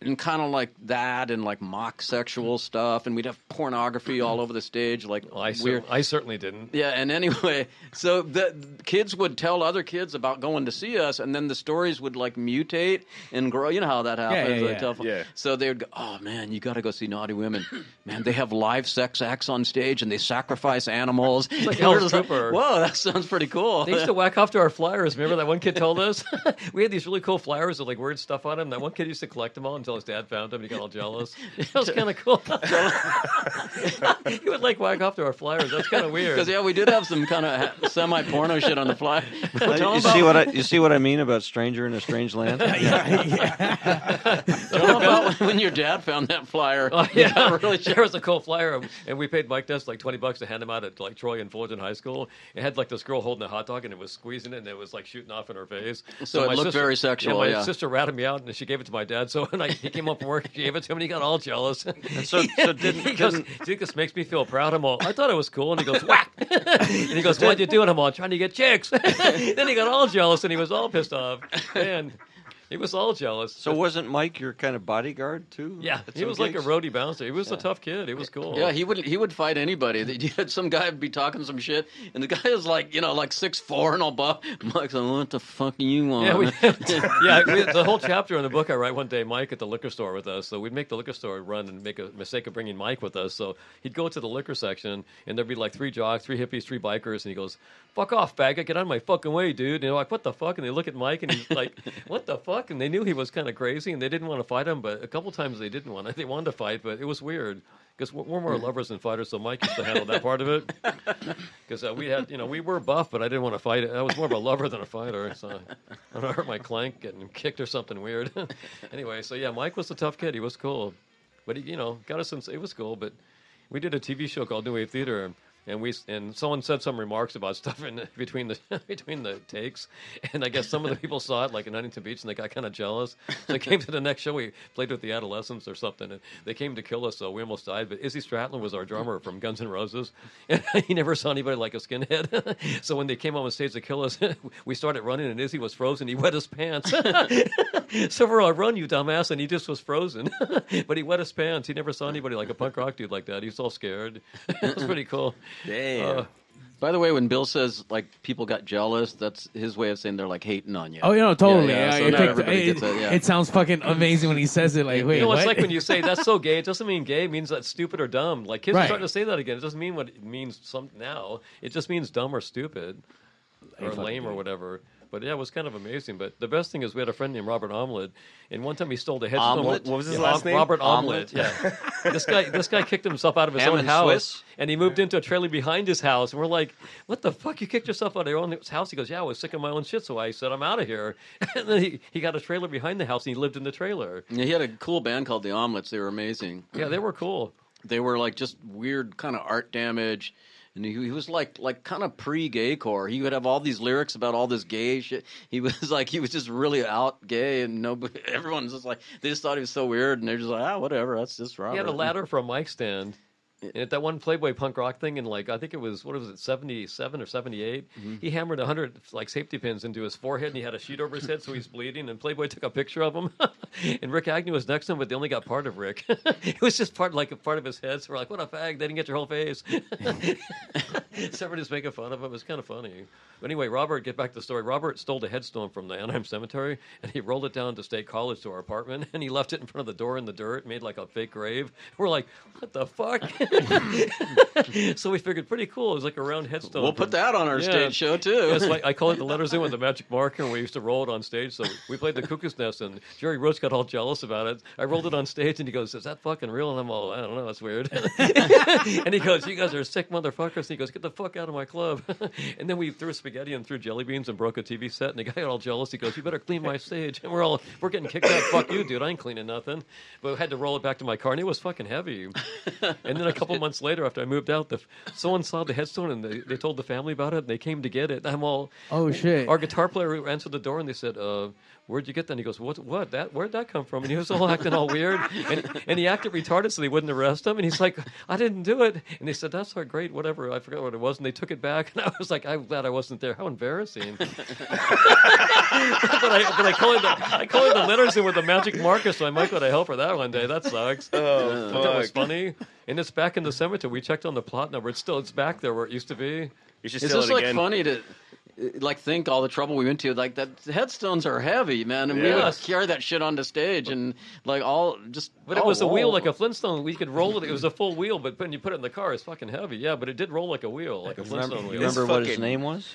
and kind of like that, and like mock sexual mm-hmm. stuff, and we'd have pornography all over the stage, like Well, I, cer- I certainly didn't. Yeah, and anyway, so the kids would tell other kids about going to see us, and then the stories would like mutate and grow. You know how that happens. yeah, yeah. tell- Yeah. So they would go, "Oh man, you got to go see Naughty Women. Man, they have live sex acts on stage, and they sacrifice animals. It's like Trooper. Whoa, that sounds pretty cool. They used to whack off to our flyers. Remember that one kid told us? we had these really cool flyers with like weird stuff on them. That one kid used to collect them all until his dad found them and he got all jealous. That was kind of cool. he would like whack off to our flyers. That's kind of weird. Because yeah, we did have some kind of semi porno shit on the fly. Tell 'em you about- see what I you see what I mean about stranger in a strange land? tell 'em about when your dad found that flyer. Oh, You yeah, really there was a cool flyer, um, and we paid Mike Ness like twenty bucks to hand him out at like Troy and Fullerton High School. It had like this girl holding a hot dog, and it was squeezing it, and it was like shooting off in her face. So it my looked very sexual, Yeah, my yeah. sister ratted me out, and she gave it to my dad. So when I, he came up from work, gave it to him, and he got all jealous. so- so didn't- he goes, didn't- "Dude, this makes me feel proud." I'm all, I thought it was cool, and he goes, whack, and he goes, "What'd you do?" And I'm all, trying to get chicks. then he got all jealous, and he was all pissed off, and he was all jealous. So wasn't Mike your kind of bodyguard too? Yeah, he some was like a gigs? roadie bouncer. He was a tough kid. He was cool. Yeah, he would he would fight anybody. You had some guy would be talking some shit, and the guy is like you know like six four and all buff. Mike's like, "What the fuck do you want?" Yeah, we, yeah. We, the whole chapter in the book I write one day, Mike at the liquor store with us. So we'd make the liquor store run and make a mistake of bringing Mike with us. So he'd go to the liquor section, and there'd be like three jocks, three hippies, three bikers, and he goes, "Fuck off, faggot! Get out of my fucking way, dude!" And they're like, "What the fuck?" And they look at Mike, and he's like, "What the fuck?" And they knew he was kind of crazy, and they didn't want to fight him. But a couple times they didn't want. to. They wanted to fight, but it was weird. Because we're more lovers than fighters, so Mike used to handle that part of it. Because uh, we had, you know, we were buff, but I didn't want to fight. it. I was more of a lover than a fighter, so I don't know, hurt my clank getting kicked or something weird. anyway, so yeah, Mike was a tough kid. He was cool, but he, you know, got us some. It was cool, but we did a TV show called New Wave Theater. And we and someone said some remarks about stuff in between the between the takes, and I guess some of the people saw it like in Huntington Beach, and they got kind of jealous. So they came to the next show. We played with the adolescents or something, and they came to kill us. So we almost died. But Izzy Stradlin was our drummer from Guns N' Roses, and he never saw anybody like a skinhead. so when they came on the stage to kill us, we started running, and Izzy was frozen. He wet his pants. so we're all run, you dumbass, and he just was frozen. but he wet his pants. He never saw anybody like a punk rock dude like that. He was all scared. it was pretty cool. Damn. Uh, By the way, when Bill says like people got jealous, that's his way of saying they're like hating on you. Oh, you know, totally. Yeah, yeah, Yeah, so it, not takes- it- gets yeah. it sounds fucking amazing when he says it. Like, wait, you know, what? it's like when you say that's so gay. It doesn't mean gay. It means that's stupid or dumb. Like kids Right. are starting to say that again. It doesn't mean what it means some now. It just means dumb or stupid or lame or do. whatever. But yeah, it was kind of amazing. But the best thing is we had a friend named Robert Omelette, and one time he stole the headstone. Omelette? What was his Yeah, last name? Robert Omelette? Omelette. Yeah, this guy this guy kicked himself out of his Ham own house, Swiss? and he moved into a trailer behind his house. And we're like, "What the fuck? You kicked yourself out of your own house?" He goes, "Yeah, I was sick of my own shit, so I said I'm out of here." And then he, he got a trailer behind the house, and he lived in the trailer. Yeah, he had a cool band called the Omelets. They were amazing. Yeah, they were cool. They were like just weird kind of art damage. And he, he was like like kind of pre-gay core. He would have all these lyrics about all this gay shit. He was like he was just really out gay, and nobody, everyone's just like they just thought he was so weird, and they're just like ah whatever, that's just Robert. He had a ladder for a mic stand. And at that one Playboy punk rock thing and like I think it was what was it seventy seven or seventy mm-hmm. he hammered hundred like safety pins into his forehead and he had a sheet over his head so he's bleeding. And Playboy took a picture of him. And Rikk Agnew was next to him but they only got part of Rikk. It was just part like a part of his head. So we're like what a fag. They didn't get your whole face. So just making fun of him. It was kind of funny. But anyway Robert get back to the story. Robert stole the headstone from the Anaheim Cemetery and he rolled it down to State College to our apartment and he left it in front of the door in the dirt made like a fake grave. We're like what the fuck so we figured pretty cool. It was like a round headstone. We'll put that on our Yeah. stage show too. Yeah, I, I call it the letters in with the magic marker, and we used to roll it on stage. So we played the Cuckoo's Nest, and Jerry Roach got all jealous about it. I rolled it on stage, and he goes, "Is that fucking real?" And I'm all, "I don't know, that's weird." and he goes, "You guys are sick motherfuckers." And he goes, "Get the fuck out of my club." and then we threw spaghetti and threw jelly beans and broke a TV set, and the guy got all jealous. He goes, "You better clean my stage." And we're all, "We're getting kicked out." Fuck you, dude. I ain't cleaning nothing. But I had to roll it back to my car, and it was fucking heavy. And then a couple months later, after I moved out, the, someone saw the headstone and they, they told the family about it, and they came to get it. I'm all, Oh shit! our guitar player answered the door and they said, uh, "Where'd you get that?" And he goes, "What? What? That? Where'd that come from?" And he was all acting all weird, and, and he acted retarded so they wouldn't arrest him. And he's like, "I didn't do it." And they said, "That's all great, whatever." I forgot what it was, and they took it back. And I was like, "I'm glad I wasn't there. How embarrassing!" but I but I colored the I colored the letters in with the magic marker, so I might go to hell for that one day. That sucks. Oh, But that was funny, and it's back in the cemetery. We checked on the plot number. It's still it's back there where it used to be. You should It's steal just it like again. funny to like think all the trouble we went to. Like that headstones are heavy, man, and we would Yes. carry that shit onto stage and like all just. But it oh, was a wheel like a Flintstone. We could roll it. It was a full wheel, but when you put it in the car, it's fucking heavy. Yeah, but it did roll like a wheel, like a Flintstone Remember, wheel. you remember what his name was?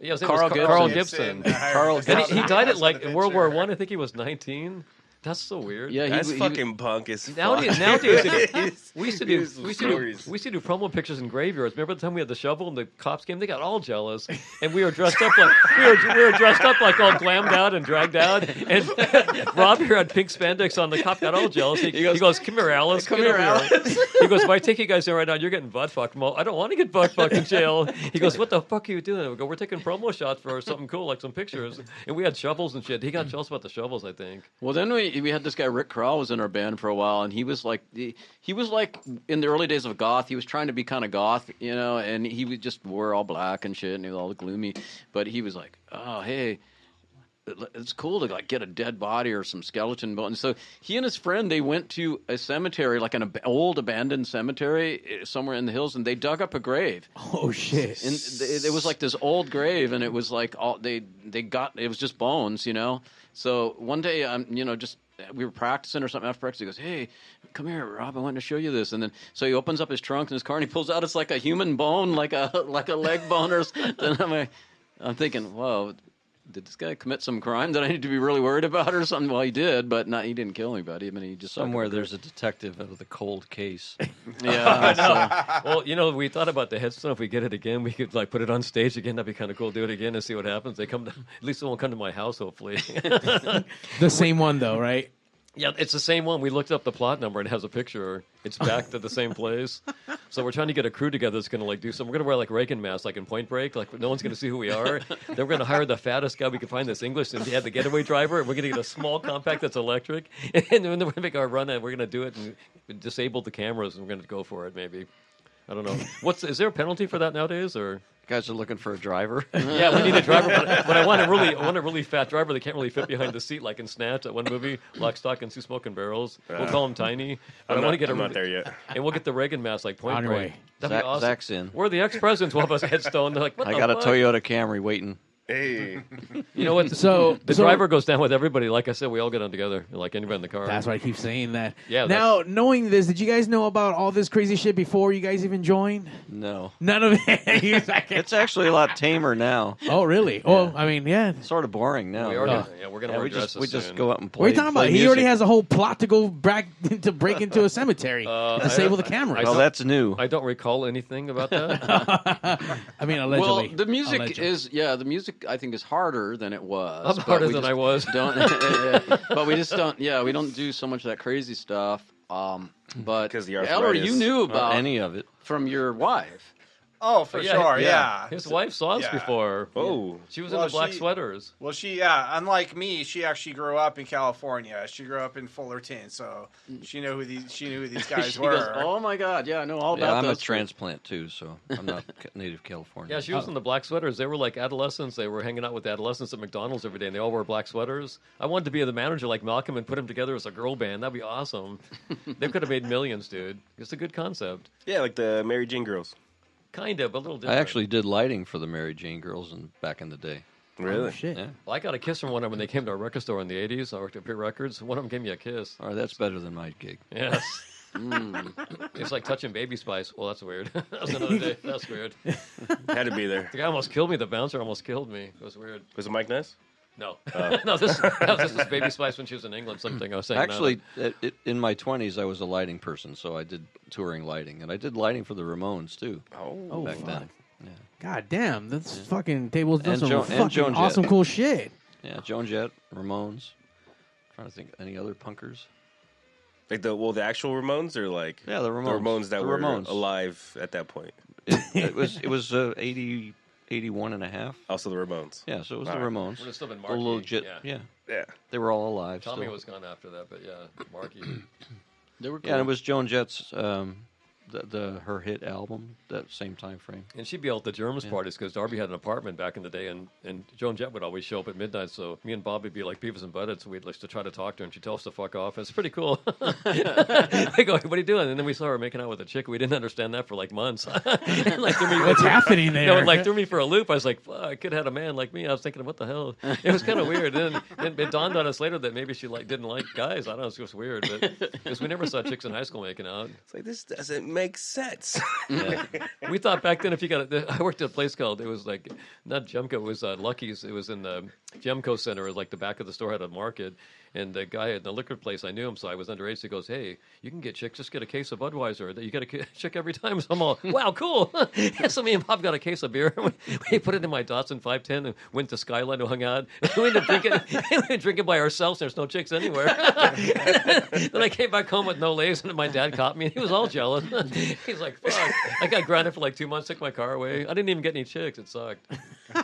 Yeah, his name Carl was Car- Gibson. Carl Gibson. Gibson. Carl And he, he died at like in World War picture. One. I. think he was 19. That's so weird. Yeah, he, That's he, fucking punk as fuck. Nowadays, nowadays we used to do we used to do, we used to do promo pictures in graveyards. Remember the time we had the shovel and the cops came? They got all jealous, and we were dressed up like we were we were dressed up like all glammed out and dragged out. And Rob here had pink spandex on. The cop got all jealous. He, he goes, "Come here, Alice. Come Get here, over Alice." He goes, "If I take you guys there right now, you're getting butt fucked." I'm I don't want to get butt fucked in jail. He goes, "What the fuck are you doing?" We go, "We're taking promo shots for something cool, like some pictures." And we had shovels and shit. He got jealous about the shovels, I think. Well, then we we had this guy Rick Carl was in our band for a while, and he was like he, he was like in the early days of goth. He was trying to be kind of goth, you know, and he would just wore all black and shit, and he was all gloomy. But he was like, "Oh, hey." It's cool to like get a dead body or some skeleton bones. So he and his friend they went to a cemetery, like an ab- old abandoned cemetery eh, somewhere in the hills, and they dug up a grave. Oh shit! And th- it was like this old grave, and it was like all they they got. It was just bones, you know. So one day, I'm you know just we were practicing or something after practice. He goes, "Hey, come here, Rob. I want to show you this." And then so he opens up his trunk in his car and he pulls out it's like a human bone, like a like a leg bone or something. I'm like, I'm thinking, whoa. Did this guy commit some crime that I need to be really worried about or something? Well, he did, but not. He didn't kill anybody. I mean, he just Somewhere there's a detective of the cold case. Uh, yeah. so- Well, you know, we thought about the headstone. If we get it again, we could like put it on stage again. That'd be kind of cool. Do it again and see what happens. They come to, at least they won't come to my house. Hopefully, the same one though, right? Yeah, it's the same one. We looked up the plot number and it has a picture. It's back to the same place. So we're trying to get a crew together that's going to like do some. We're going to wear like Reagan masks, like in Point Break. Like no one's going to see who we are. then we're going to hire the fattest guy we can find that's English and have the getaway driver. And we're going to get a small compact that's electric. And then we're going to make our run and we're going to do it and disable the cameras and we're going to go for it. Maybe. I don't know. What's is there a penalty for that nowadays or? You guys are looking for a driver. Yeah, we need a driver, but, but I want a really, I want a really fat driver that can't really fit behind the seat, like in Snatch, that one movie, Lock, Stock, and Two Smoking Barrels. We'll call him Tiny. But I'm I want to get a I'm not there yet. and we'll get the Reagan mask like Point On your Break. way. That'd be Zach- awesome. Zach's in. We're the ex presidents. We'll have a headstone. They're like, what I the got a fuck? Toyota Camry waiting. Hey, You know what? So the so- driver goes down with everybody. Like I said, we all get on together, like anybody in the car. That's why I keep saying that. Yeah, Now, knowing this, did you guys know about all this crazy shit before you guys even joined? No. None of it. Like, It's actually a lot tamer now. oh, really? Oh, I mean, yeah. It's Sort of boring now. We are Oh. gonna, yeah, we're gonna Yeah, wear we just we just soon. go out and play. What are you talking play about? He already has a whole plot to go back to break into a cemetery, Uh, disable I- the camera. I Well, that's new. I don't recall anything about that. I mean, allegedly. Well, the music Allegedly. is yeah, the music I think is harder than it was. I'm but harder we than I was. Don't, but we just don't. Yeah, we don't do so much of that crazy stuff. Um, but because the Ellery, you knew about any of it. from your wife. Oh, for Yeah, sure, yeah. His wife saw us Yeah. before. Oh. She was Well, in the black she- sweaters. Well, she, yeah, unlike me, she actually grew up in California. She grew up in Fullerton, so she knew who these she knew who these guys she were. goes, "Oh my god, yeah, I know all Yeah, about I'm a transplant too, so I'm not native California. Yeah, she was in the black sweaters. They were like adolescents. They were hanging out with adolescents at McDonald's every day, and they all wore black sweaters. I wanted to be the manager like Malcolm and put them together as a girl band. That'd be awesome. they could have made millions, dude. It's a good concept. Yeah, like the Mary Jane girls. Kind of, but a little different. I actually did lighting for the Mary Jane girls in, back in the day. Really? Oh, shit. Yeah. Well, I got a kiss from one of them when they came to our record store in the 80s. I worked at Pure Records. One of them gave me a kiss. All right, that's better than my gig. Yes. Hmm. It's like touching baby spice. Well, that's weird. that's another day. That's weird. Had to be there. The guy almost killed me. The bouncer almost killed me. It was weird. Was it Mike Ness? No, no. This, that was just this baby spice when she was in England. Something I was saying. Actually, it, it, in my 20s, I was a lighting person, so I did touring lighting, and I did lighting for the Ramones too. Oh. Back fuck. then. God damn, this fucking table's done And some Jo- fucking Joan awesome, cool shit. Yeah, Joan Jett, Ramones. trying to think any other punkers. Like the well, the actual Ramones or like Yeah, the Ramones, the Ramones. Ramones that The were Ramones. alive at that point. It, it was it was uh, 80, 81 and a half. Also the Ramones. Yeah, so it was All the right. Ramones. Would have still been The Marky. legit, yeah. yeah. Yeah. They were all alive. Tommy still. was gone after that, but yeah, Marky. They were Yeah, and it was Joan Jett's um, the, the her hit album that same time frame. And she'd be out at the Germs parties because Darby had an apartment back in the day, and, and Joan Jett would always show up at midnight. So me and Bob would be like Beavis and Butthead, so we'd like to try to talk to her, and she'd tell us to fuck off. It's pretty cool. I go, oh, what are you doing? And then we saw her making out with a chick. We didn't understand that for like months. Like, me, What's happening there? No, it like threw me for a loop. I was like, fuck, I could have had a man like me. I was thinking, what the hell? It was kind of weird. And then it, it dawned on us later that maybe she like didn't like guys. I don't know. It was just weird, but because we never saw chicks in high school making out. It's like this doesn't make sense. Yeah. We thought back then if you got, a, I worked at a place called it was like not Gemco, it was uh, Lucky's. It was in the Gemco Center. It was like the back of the store had a market, and the guy at the liquor place, I knew him, so I was underage. So he goes, "Hey, you can get chicks. Just get a case of Budweiser. You get a chick every time." So I'm all, "Wow, cool." yeah, so me and Bob got a case of beer. we, put it in my Datsun 510 and went to Skyline and hung out. we ended up drinking, we ended drinking by ourselves. There's no chicks anywhere. then I came back home with no lays, and my dad caught me, and he was all jealous. He's like, "Fuck!" I got grounded for like two months. Took my car away. I didn't even get any chicks. It sucked.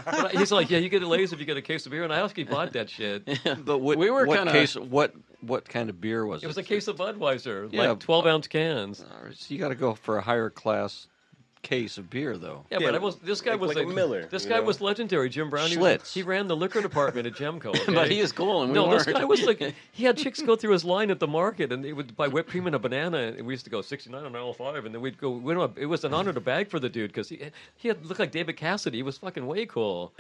But he's like, "Yeah, you get a lays if you get a case of beer," and I asked actually bought that shit. But what, We were what kinda- case? What what kind of beer was it? It was a case of Budweiser, Yeah. like twelve ounce cans. All right, so you got to go for a higher class case of beer, though. Yeah, Yeah, but I was this guy like- was like a Miller, This you guy know? was legendary, Jim Brown. He, was, Schlitz. he ran the liquor department at Gemco. but he is cool, and we no, weren't. this guy was like he had chicks go through his line at the market, and they would buy whipped cream and a banana, and we used to go sixty nine on aisle five, and then we'd go. We don't, it was an honor to bag for the dude because he he had looked like David Cassidy. He was fucking way cool.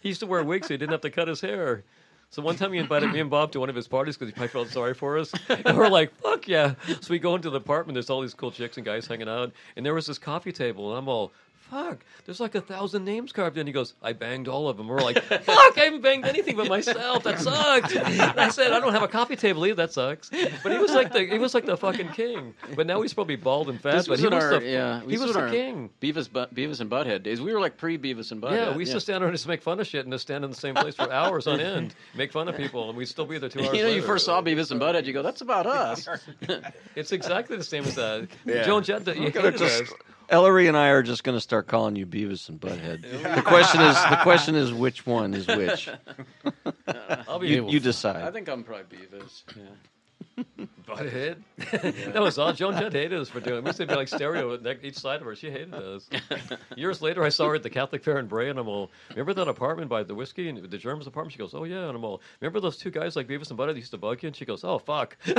He used to wear wigs, so he didn't have to cut his hair. So one time he invited me and Bob to one of his parties because he probably felt sorry for us. And we're like, fuck yeah. So we go into the apartment. There's all these cool chicks and guys hanging out. And there was this coffee table. And I'm all, fuck, there's like a thousand names carved in. He goes, I banged all of them. We're like, fuck, I haven't banged anything but myself. That sucks. And I said, I don't have a coffee table either. That sucks. But he was like the he was like the fucking king. But now he's probably bald and fat. This but was he was our the, yeah. he this was the king. Beavis, but, Beavis and Butthead days. We were like pre Beavis and Butthead. Yeah, we used to stand around and just make fun of shit and just stand in the same place for hours on end, make fun of people, and we'd still be there two hours You know, you first saw Beavis and Butthead, you go, "That's about us." It's exactly the same as that. Yeah. Joan Jett, you Gonna hated just- us. Ellery and I are just going to start calling you Beavis and Butthead. The question is, the question is, which one is which? I'll be You, you I think I'm probably Beavis. Yeah. But it, that was all. Joan Jett hated us for doing. We used to be like stereo each side of her. She hated us. Years later, I saw her at the Catholic Fair in Bray, and I'm all, remember that apartment by the whiskey and the Germs apartment? She goes, oh yeah, and I'm all, remember those two guys like Beavis and Butthead that used to bug you? And she goes, oh fuck. and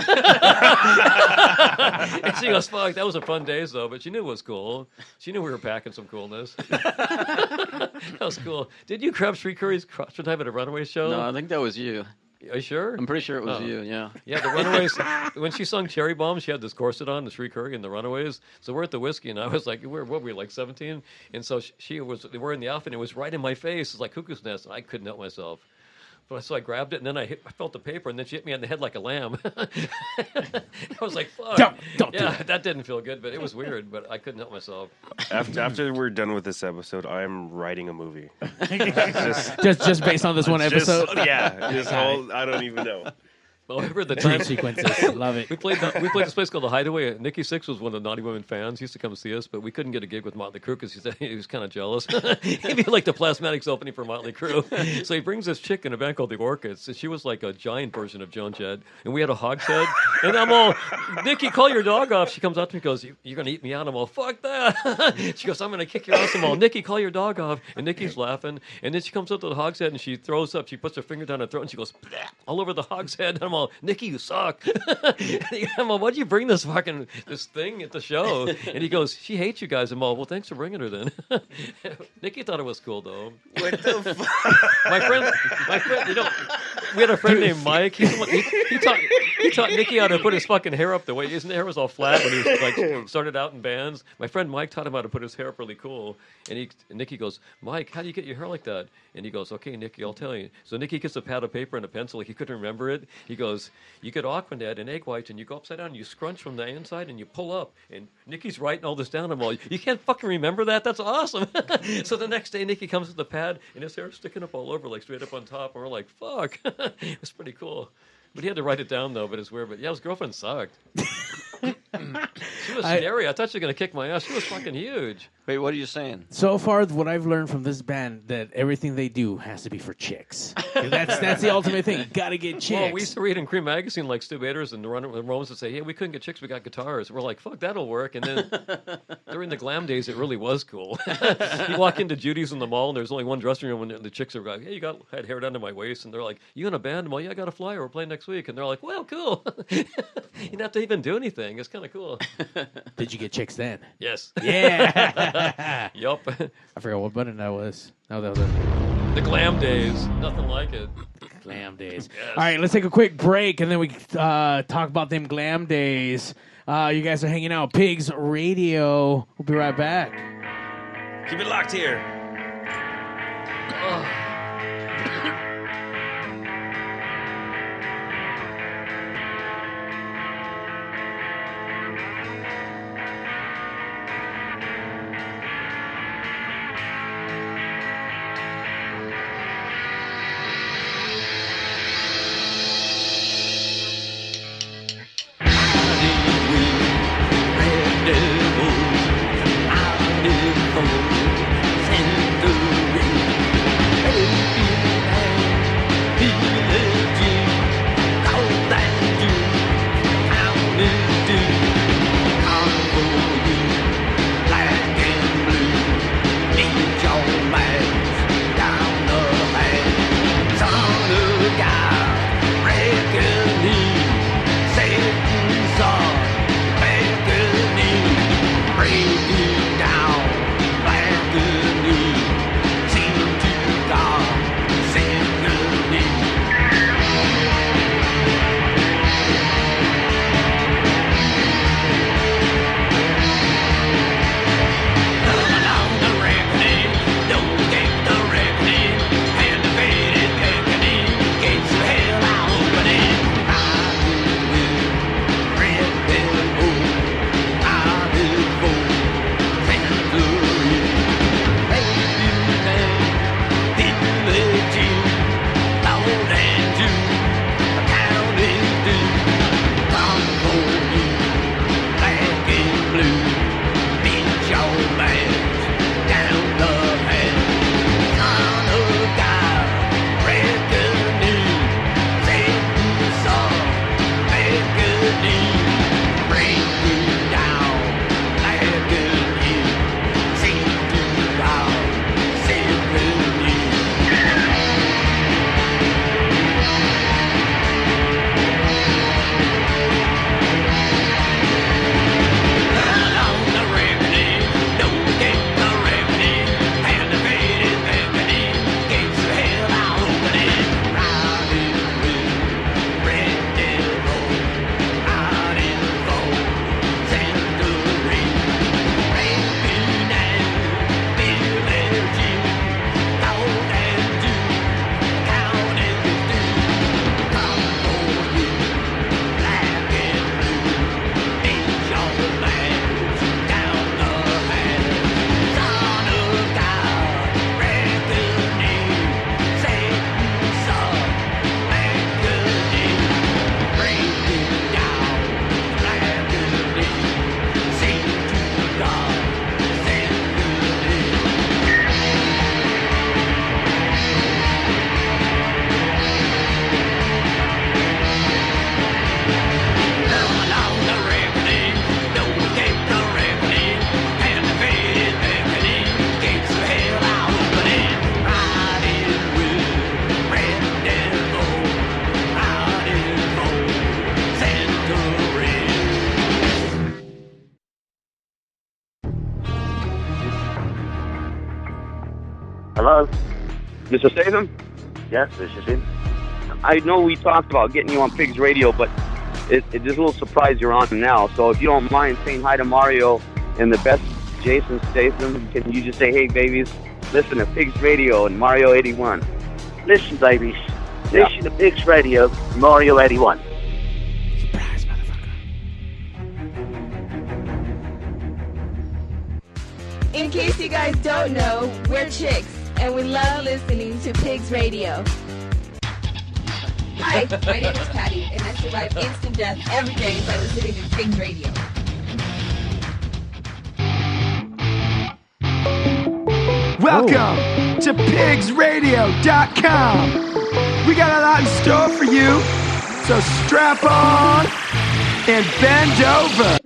she goes, fuck. That was a fun days though, but she knew it was cool. She knew we were packing some coolness. that was cool. Did you grab Cherie Currie's cross time at a runaway show? No, I think that was you. Are you sure? I'm pretty sure it was Oh. you. Yeah. Yeah, the Runaways. when she sung Cherry Bomb, she had this corset on, the Curry and the Runaways. So we're at the whiskey, and I was like, we're what were we like 17? And so she, she was in the outfit, and it was right in my face. It's like cuckoo's nest. And I couldn't help myself. But so I grabbed it, and then I, hit, I felt the paper, and then she hit me on the head like a lamb. I was like, "Fuck!" Don't- don't do yeah, that. that didn't feel good, but it was weird. But I couldn't help myself. After after we're done with this episode, I am writing a movie. just just based on this one Just- episode. yeah, this whole I don't even know. I remember the time sequences. Love it. We played the, we played this place called the Hideaway. Nikki Sixx was one of the Naughty Women fans. He used to come see us, but we couldn't get a gig with Motley Crue because he said he was kind of jealous. He'd be like the Plasmatics opening for Motley Crue. so he brings this chick in a band called the Orchids. And she was like a giant version of Joan Jett, and we had a hogshead. and I'm all, Nikki, call your dog off. She comes up to me, and goes, "You- "You're gonna eat me out." I'm all, "Fuck that." she goes, "I'm gonna kick your ass." I'm all, "Nikki, call your dog off." And Nikki's laughing, and then she comes up to the hogshead and she throws up. She puts her finger down her throat and she goes all over the hogshead. And I'm all, Oh, "Nikki, you suck." I'm all, "Why'd you bring this fucking this thing at the show?" And he goes, "She hates you guys." I'm all, "Well, thanks for bringing her then." Nikki thought it was cool though. What the fuck? My friend, my friend, you know, we had a friend named Mike. He's the one, he, he taught he taught Nikki how to put his fucking hair up the way his hair was all flat when he was like started out in bands. My friend Mike taught him how to put his hair up really cool. And he and Nikki goes, Mike, how do you get your hair like that? And he goes, Okay, Nikki, I'll tell you. So Nikki gets a pad of paper and a pencil, he couldn't remember it. He goes, Goes, you get Aquanet and egg whites and you go upside down and you scrunch from the inside and you pull up. And Nikki's writing all this down. I'm all, You can't fucking remember that? That's awesome. so the next day Nikki comes with the pad and his hair's sticking up all over, like straight up on top. And we're like, Fuck. it was pretty cool. But he had to write it down though, but it's weird. But yeah, his girlfriend sucked. she was I- scary. I thought she was gonna kick my ass. She was fucking huge. Wait, what are you saying? So far, what I've learned from this band that everything they do has to be for chicks. that's that's the ultimate thing. Gotta get chicks. Well, we used to read in Creem Magazine like Stiv Bators and the Run- the Romans would say, "Hey, we couldn't get chicks, we got guitars." We're like, "Fuck, that'll work." And then during the glam days, it really was cool. you walk into Judy's in the mall, and there's only one dressing room, and the chicks are like, "Hey, you got had hair down to my waist," and they're like, "You in a band?" I'm like, "Yeah, I got a flyer. We're playing next week." And they're like, "Well, cool." you don't have to even do anything. It's kind of cool. Did you get chicks then? Yes. Yeah. yup. I forgot what button that was. No, that was a the glam days. Nothing like it. glam days. Yes. All right, let's take a quick break and then we uh, talk about them glam days. Uh, you guys are hanging out. Pigs Radio. We'll be right back. Keep it locked here. Red Mr. Statham? Yes, this is him. I know we talked about getting you on Pigs Radio, but it, it, there's a little surprise you're on now. So if you don't mind saying hi to Mario and the best Jason Statham, can you just say, hey, babies, listen to Pigs Radio and Mario 81? Listen, babies. Yeah. Listen to Pigs Radio, Mario 81. Radio. Hi, my name is Patty, and I survive instant death every day by listening to Pigs Radio. Welcome to pigsradio.com. We got a lot in store for you, so strap on and bend over.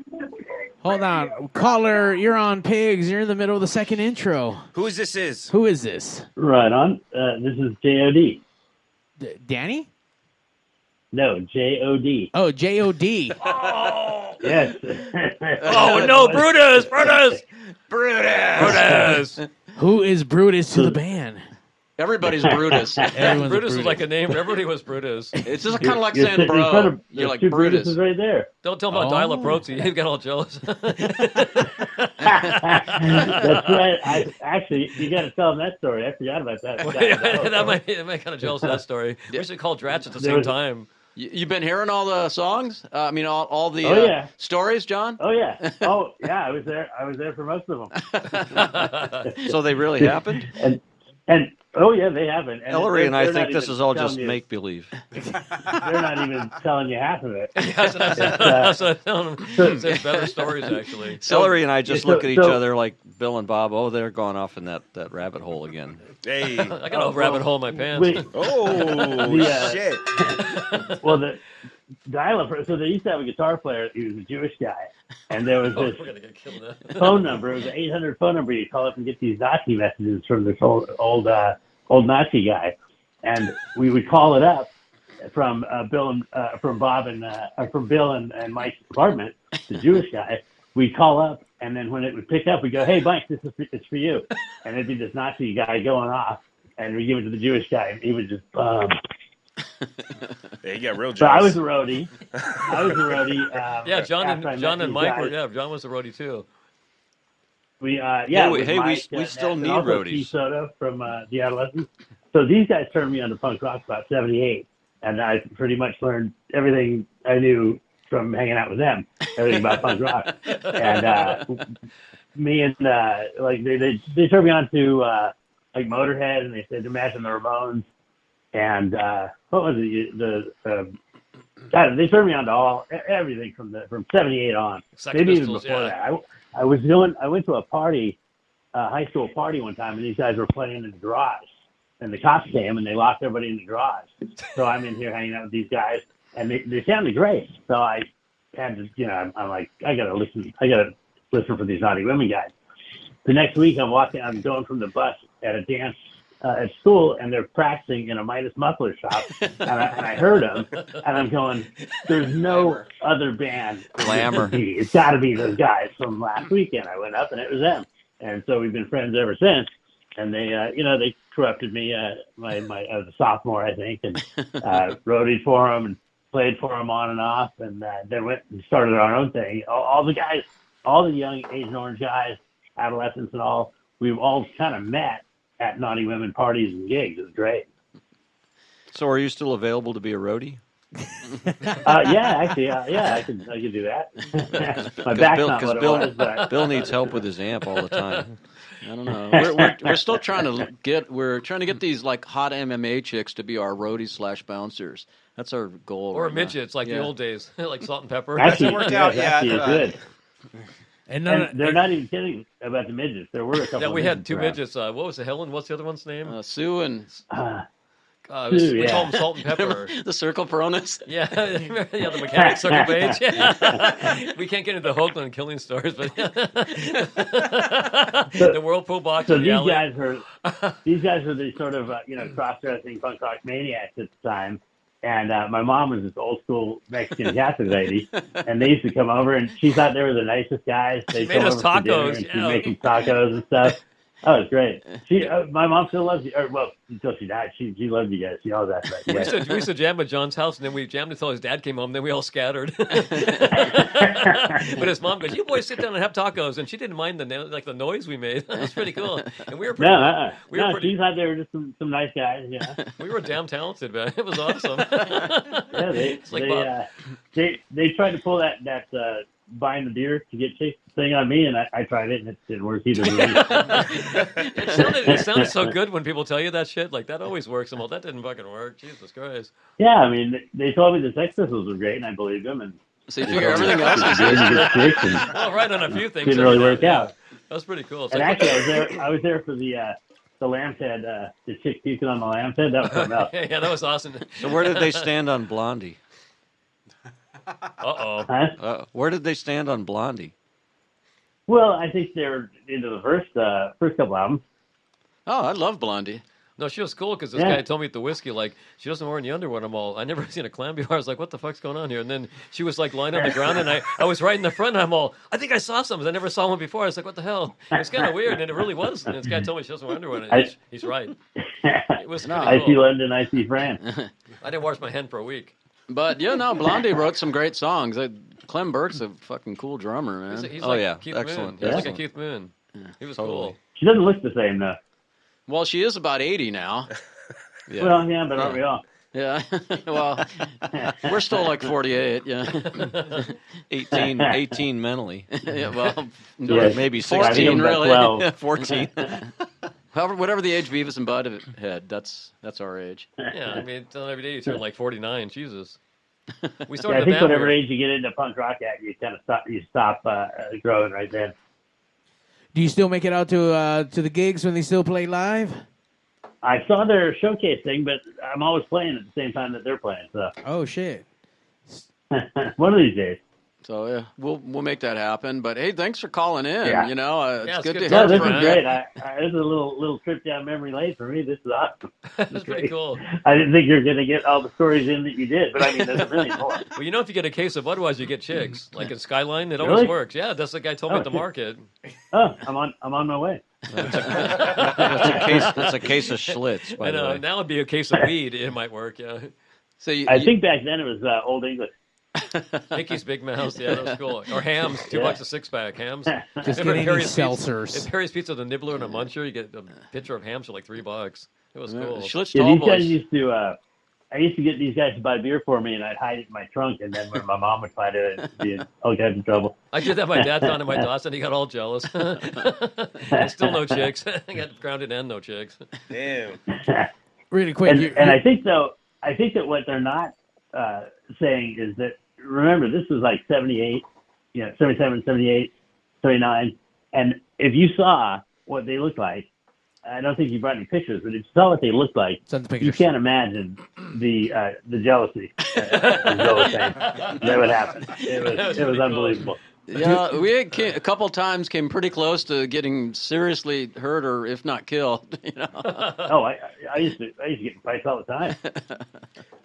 Hold on, caller. You're on Pigs. You're in the middle of the second intro. Who is this? Is Who is this? Right on. Uh, this is JOD. D- Danny? No, JOD. Oh, J O D. Yes. Oh no, Brutus, Brutus! Brutus! Brutus! Who is Brutus to the band? Everybody's Brutus. Everyone's Brutus is like a name. Everybody was Brutus. It's just kind of like You're saying sitting in front bro. of- You're like two Brutus. Brutuses right there. Don't tell him about Oh. Dial Protein. He got all jealous. That's right. I, actually, you got to tell them that story. I forgot about that. that might that might kind of jealous of that story. We should call Dratch at the There same was- time. You've been hearing all the songs? Uh, I mean, all, all the Oh, uh, yeah. stories, John? Oh yeah. Oh yeah. I was there. I was there for most of them. So they really happened? And and oh yeah, they haven't. And Ellery and I think this is all just you- make believe. They're not even telling you half of it. That's what I said. It's, uh, That's what I told him. He said better stories actually. Ellery and I just so- look at each so- other like Bill and Bob. Oh, they're going off in that, that rabbit hole again. Hey. I got a rabbit well, hole in my pants. Wait, Oh The, uh, shit! well, the dial-up. So they used to have a guitar player. He was a Jewish guy, and there was Oh, this phone number. It was an 800 phone number. You call up and get these Nazi messages from this old old uh, old Nazi guy, and we would call it up from uh, Bill and uh, from Bob and uh, from Bill and, and Mike's apartment, the Jewish guy. We'd call up, and then when it would pick up, we go, "Hey, Mike, this is it's for you," and it'd be this Nazi guy going off, and we give it to the Jewish guy, and he would just. Um, Yeah, he got real so I was a roadie. I was a roadie. Um, Yeah, John and John and Mike guys. were. Yeah, John was a roadie too. We uh yeah, Hey, we- hey, Mike, we uh, still and need also roadies. T Soda from uh, the Adolescents. So these guys turned me on to punk rock about '78, and I pretty much learned everything I knew from hanging out with them, everything about punk rock. And uh, me and uh, like they they they turned me on to uh, like Motorhead, and they said Imagine the Ramones, and uh, what was it? The uh, God, they turned me on to all everything from the from '78 on. Sex Maybe even before yeah. that. I, I was doing. I went to a party, a high school party one time, and these guys were playing in the garage. And the cops came and they locked everybody in the garage. So I'm in here hanging out with these guys, and they, they sounded great. So I had to, you know, I'm, I'm like, I gotta listen. I gotta listen for these naughty women guys. The next week, I'm walking. I'm going from the bus at a dance uh, at school, and they're practicing in a Midas muffler shop, and I, and I heard them, and I'm going, "There's no other band Glamour. It's got to be those guys from last weekend." I went up, and it was them, and so we've been friends ever since. And they, uh, you know, they corrupted me. Uh, my, my, I was a sophomore, I think, and uh, roadied for them and played for them on and off, and uh, then went and started our own thing. All, all the guys, all the young Agent Orange guys, adolescents and all, we've all kind of met at naughty women parties and gigs. It was great. So are you still available to be a roadie? Uh, yeah, actually, uh, yeah, I could, I could do that. my back's Bill, not 'cause what it was, but Bill needs help with his amp all the time. I don't know. We're, we're, we're still trying to get we're trying to get these like hot MMA chicks to be our roadies slash bouncers. That's our goal. Or right now. midgets, like the old days, like salt and pepper. actually, worked out Yeah, actually, it's but- good. And, none And they're not even kidding about the midgets. There were a couple. Yeah, of we had two around. midgets. Uh, what was the Helen? What's the other one's name? Uh, Sue and Uh, Uh, was- Sue, we yeah. call them salt and pepper. the Circle Peronis. Yeah, yeah, the mechanic circle page. Yeah. we can't get into the Hoagland killing stars, but the Whirlpool box So in the these alley. guys were these guys were the sort of uh, you know cross-dressing punk rock maniacs at the time, and uh, my mom was this old school Mexican Catholic lady, and they used to come over, and she thought they were the nicest guys. They made us tacos, and she'd make them tacos and stuff. Oh, it's great. She, uh, my mom still loves you. Or, well, until she died, she she loved you guys. She always asked We used, to, we used to jam at John's house, and then we jammed until his dad came home. Then we all scattered. but his mom goes, "You boys sit down and have tacos," and she didn't mind the like the noise we made. That was pretty cool. And we were pretty, No, uh, we were no, pretty, she thought they were just some, some nice guys. Yeah, we were damn talented, man. It was awesome. yeah, they It's like they, uh, they they tried to pull that that uh, buying the beer to get chicks thing on me, and I, I tried it, and it didn't work either. it sounded it sounded so good when people tell you that shit. Like that always works. I'm all that didn't fucking work. Jesus Christ. yeah, I mean, they told me the Sex Pistols were great, and I believed them. And So you figure everything else is good. and get chicks, and Well, right on a few things. Didn't really work day, yeah. out. That was pretty cool. It's And like, actually, I was there. I was there for the uh, the lamb's head, uh, the chick puking on the lamb's head. That was something else. yeah, that was awesome. So where did they stand on Blondie? Uh oh. Huh? Uh, where did they stand on Blondie? Well, I think they're into the first uh, first couple albums. Oh, I love Blondie. No, she was cool because this Yeah. guy told me at the whiskey, like, she doesn't wear any underwear. I'm all, I never seen a clam before. I was like, what the fuck's going on here? And then she was like lying on the ground, and I, I was right in the front, and I'm all, I think I saw some. I never saw one before. I was like, what the hell? It was kind of weird, and it really was. And this guy told me she doesn't wear underwear, and I- he's, he's right. It was pretty I see. London, I see France. I didn't wash my hand for a week. But yeah, no, Blondie wrote some great songs. I, Clem Burke's a fucking cool drummer, man. He's, he's Oh, like yeah. Keith Excellent. Moon. He's like a Keith Moon. He was Totally. cool. She doesn't look the same though. Well, she is about eighty now. Yeah. Well, yeah, but aren't we all? Yeah. well, we're still like forty-eight. Yeah. 18, 18 mentally. yeah well, Yeah. Maybe 16. I'm about really. 12. 14. However, whatever the age Beavis and Bud had, that's that's our age. Yeah, I mean, tell every day you turn like 49. Jesus. We Yeah, started I think whatever age you get into punk rock at, you kind of stop. You stop uh, uh, growing right then. Do you still make it out to uh, to the gigs when they still play live? I saw their showcase thing, but I'm always playing at the same time that they're playing. So Oh shit! one of these days. So yeah, we'll we'll make that happen. But hey, thanks for calling in. Yeah. You know, uh, it's Yeah, it's good, good to to No, this from is you. great. I, I, this is a little little trip down memory lane for me. This is awesome. That's pretty cool. I didn't think you were going to get all the stories in that you did, but I mean, there's a million more. Well, you know, if you get a case of Budweiser, you get chicks. Like in Skyline, it always works. Yeah, that's the guy told me Oh, at the shit. market. Oh, I'm on. I'm on my way. That's a case. That's a case of Schlitz. By I the way. Now it'd be a case of weed. It might work. Yeah. So you, I you- think back then it was uh, Old English. Mickey's Big Mouth. Yeah, that's cool. Or hams. Two Yeah. bucks a six pack. Hams. Just Remember get any Harry's Pizza- seltzers. At Perry's Pizza, the nibbler and a muncher, you get a pitcher of hams for like three bucks. It was cool. Schlitz Yeah, these guys used to. Uh, I used to get these guys to buy beer for me, and I'd hide it in my trunk. And then when my mom would find it, I'd be in all kinds of trouble. I did that. My dad found it in my Datsun. He got all jealous. still no chicks. I got grounded and no chicks. Damn. Really quick, and, you- and you- I think though, I think that what they're not uh, saying is that remember this was like 78, you know, 77, 78, 79, and if you saw what they looked like, I don't think you brought any pictures, but if you saw what they looked like, the you can't imagine the uh, the jealousy uh, as Joe was saying, that would happen. It was, That was it was pretty cool. Unbelievable. Yeah, we had ca- a couple times came pretty close to getting seriously hurt or if not killed. You know. Oh, I, I used to I used to get in fights all the time.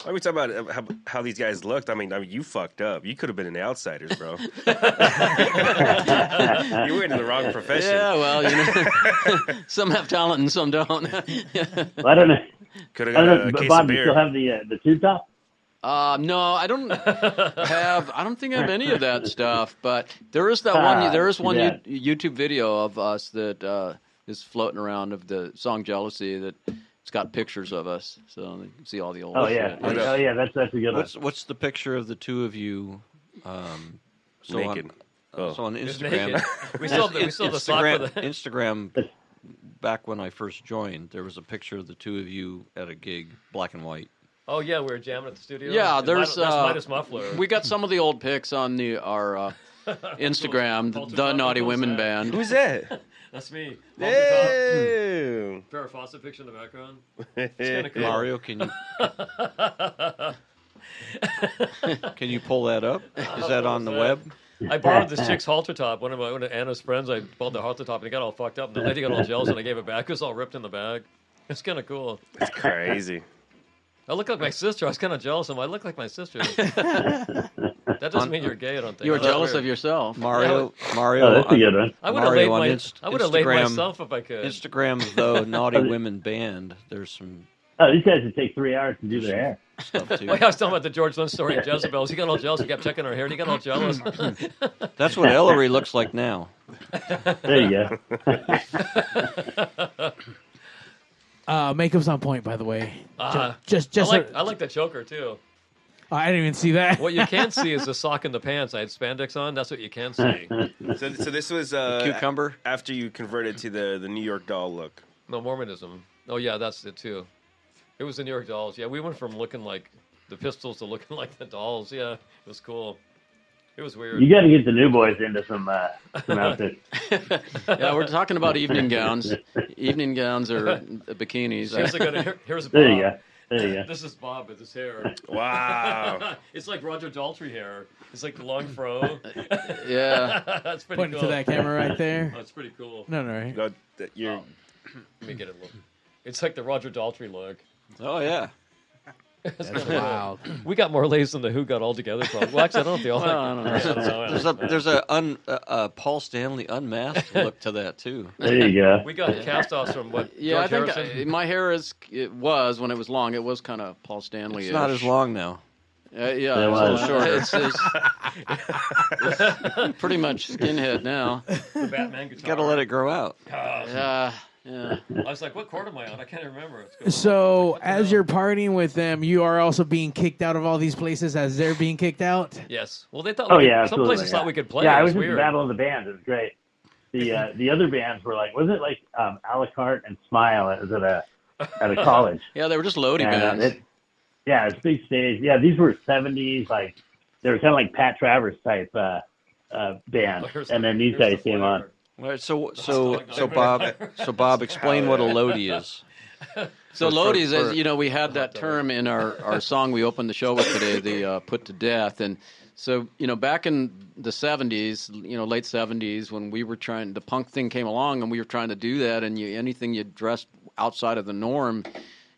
Why are we talking about uh, how, how these guys looked? I mean, I mean, you fucked up. You could have been in the Outsiders, bro. you were in the wrong profession. Yeah, well, you know, some have talent and some don't. Well, I don't know. Could have got don't know, a case Bob, of you beer. still have the uh, the tube top? Uh, no, I don't have. I don't think I have any of that stuff. But there is that one. Ah, There is one yeah. YouTube video of us that uh, is floating around of the song "Jealousy" that it's got pictures of us, so you can see all the old. Oh yeah, shit. oh yeah, that's that's a good one. What's what's the picture of the two of you? Um, so Naked. On, Oh. So on Instagram. We still have the- we still have the sock Instagram, Instagram. Back when I first joined, there was a picture of the two of you at a gig, black and white. Oh yeah, we were jamming at the studio. Yeah, And there's Midas, uh, Midas Muffler. we got some of the old pics on the our uh, Instagram, the, Walter the Naughty Women that? Band. Who's that? That's me. Damn. Farrah Fawcett picture in the background. It's kinda cool. Mario, can you can you pull that up? Is that on the web? I borrowed this chick's halter top. One of my one of Anna's friends. I borrowed the halter top, and it got all fucked up. And the lady got all jealous, and I gave it back. It was all ripped in the bag. It's kind of cool. It's crazy. I look like my sister. I was kind of jealous of him. I look like my sister. that doesn't mean you're gay. I don't think. You were That's jealous weird. of yourself. Mario, Yeah. Mario. Oh, that's a good one. I would have laid my. Inst- I would have laid myself if I could. Instagram though Naughty oh, Women Band. There's some Oh, these guys would take three hours to do their hair. stuff. Well, oh, I was talking about the George Lynn story of Jezebel. He got all jealous. He kept checking her hair, and he got all jealous. That's what Ellery looks like now. There you go. Uh, makeup's on point, by the way. Uh, just, just, I just. like, I like the choker too. I didn't even see that. What you can't see is the sock in the pants. I had spandex on. That's what you can see. So, so this was uh, cucumber after you converted to the the New York doll look. No Mormonism. Oh yeah, that's it too. It was the New York Dolls. Yeah, we went from looking like the Pistols to looking like the Dolls. Yeah, it was cool. It was weird. You got to get the new boys into some uh, some outfits. yeah, we're talking about evening gowns. Evening gowns or bikinis. Seriously, good. Here- here's Bob. There you go. There you go. This is Bob with his hair. Wow. it's like Roger Daltrey hair. It's like the long fro. Yeah. that's pretty Pointing cool. to that camera right there. Oh, it's pretty cool. No, no, right? No, that you're. Let me get it. Look. It's like the Roger Daltrey look. Oh yeah. That's That's wild. We got more lays than the Who got all together. Probably. Well, actually, I don't know if they all. Well, I don't know. I don't know. There's a there's a un, uh, uh, Paul Stanley unmasked look to that too. There you go. We got cast-offs from what? Yeah, George I think Harrison? I, my hair is. It was when it was long. It was kind of Paul Stanley. It's not as long now. Uh, yeah, It it's a little shorter. It's, it's pretty much skinhead now. the Batman guitar. Got to let it grow out. Yeah, yeah. I was like, what chord am I on? I can't remember. It's good. So, as you're partying with them, you are also being kicked out of all these places as they're being kicked out. Yes. Well, they thought. Oh we, yeah, some places yeah. thought we could play. Yeah, it I was was at the weird. Battle of the Bands. It was great. The uh, the other bands were like, was it like um, a la carte and Smile? It was at a at a college. Yeah, they were just loading And, uh, bands. it- yeah, it's big stage. Yeah, these were seventies, like they were kind of like Pat Travers type uh, uh, band. And then these guys the came on. Flavor. Right, so so so Bob so Bob explain what a Lodi is. So For- Lodi's, for- as you know, we had that term in our, our song we opened the show with today, the uh, "Put to Death," and so you know, back in the '70s, you know, late '70s, when we were trying, the punk thing came along, and we were trying to do that, and you, anything you dressed outside of the norm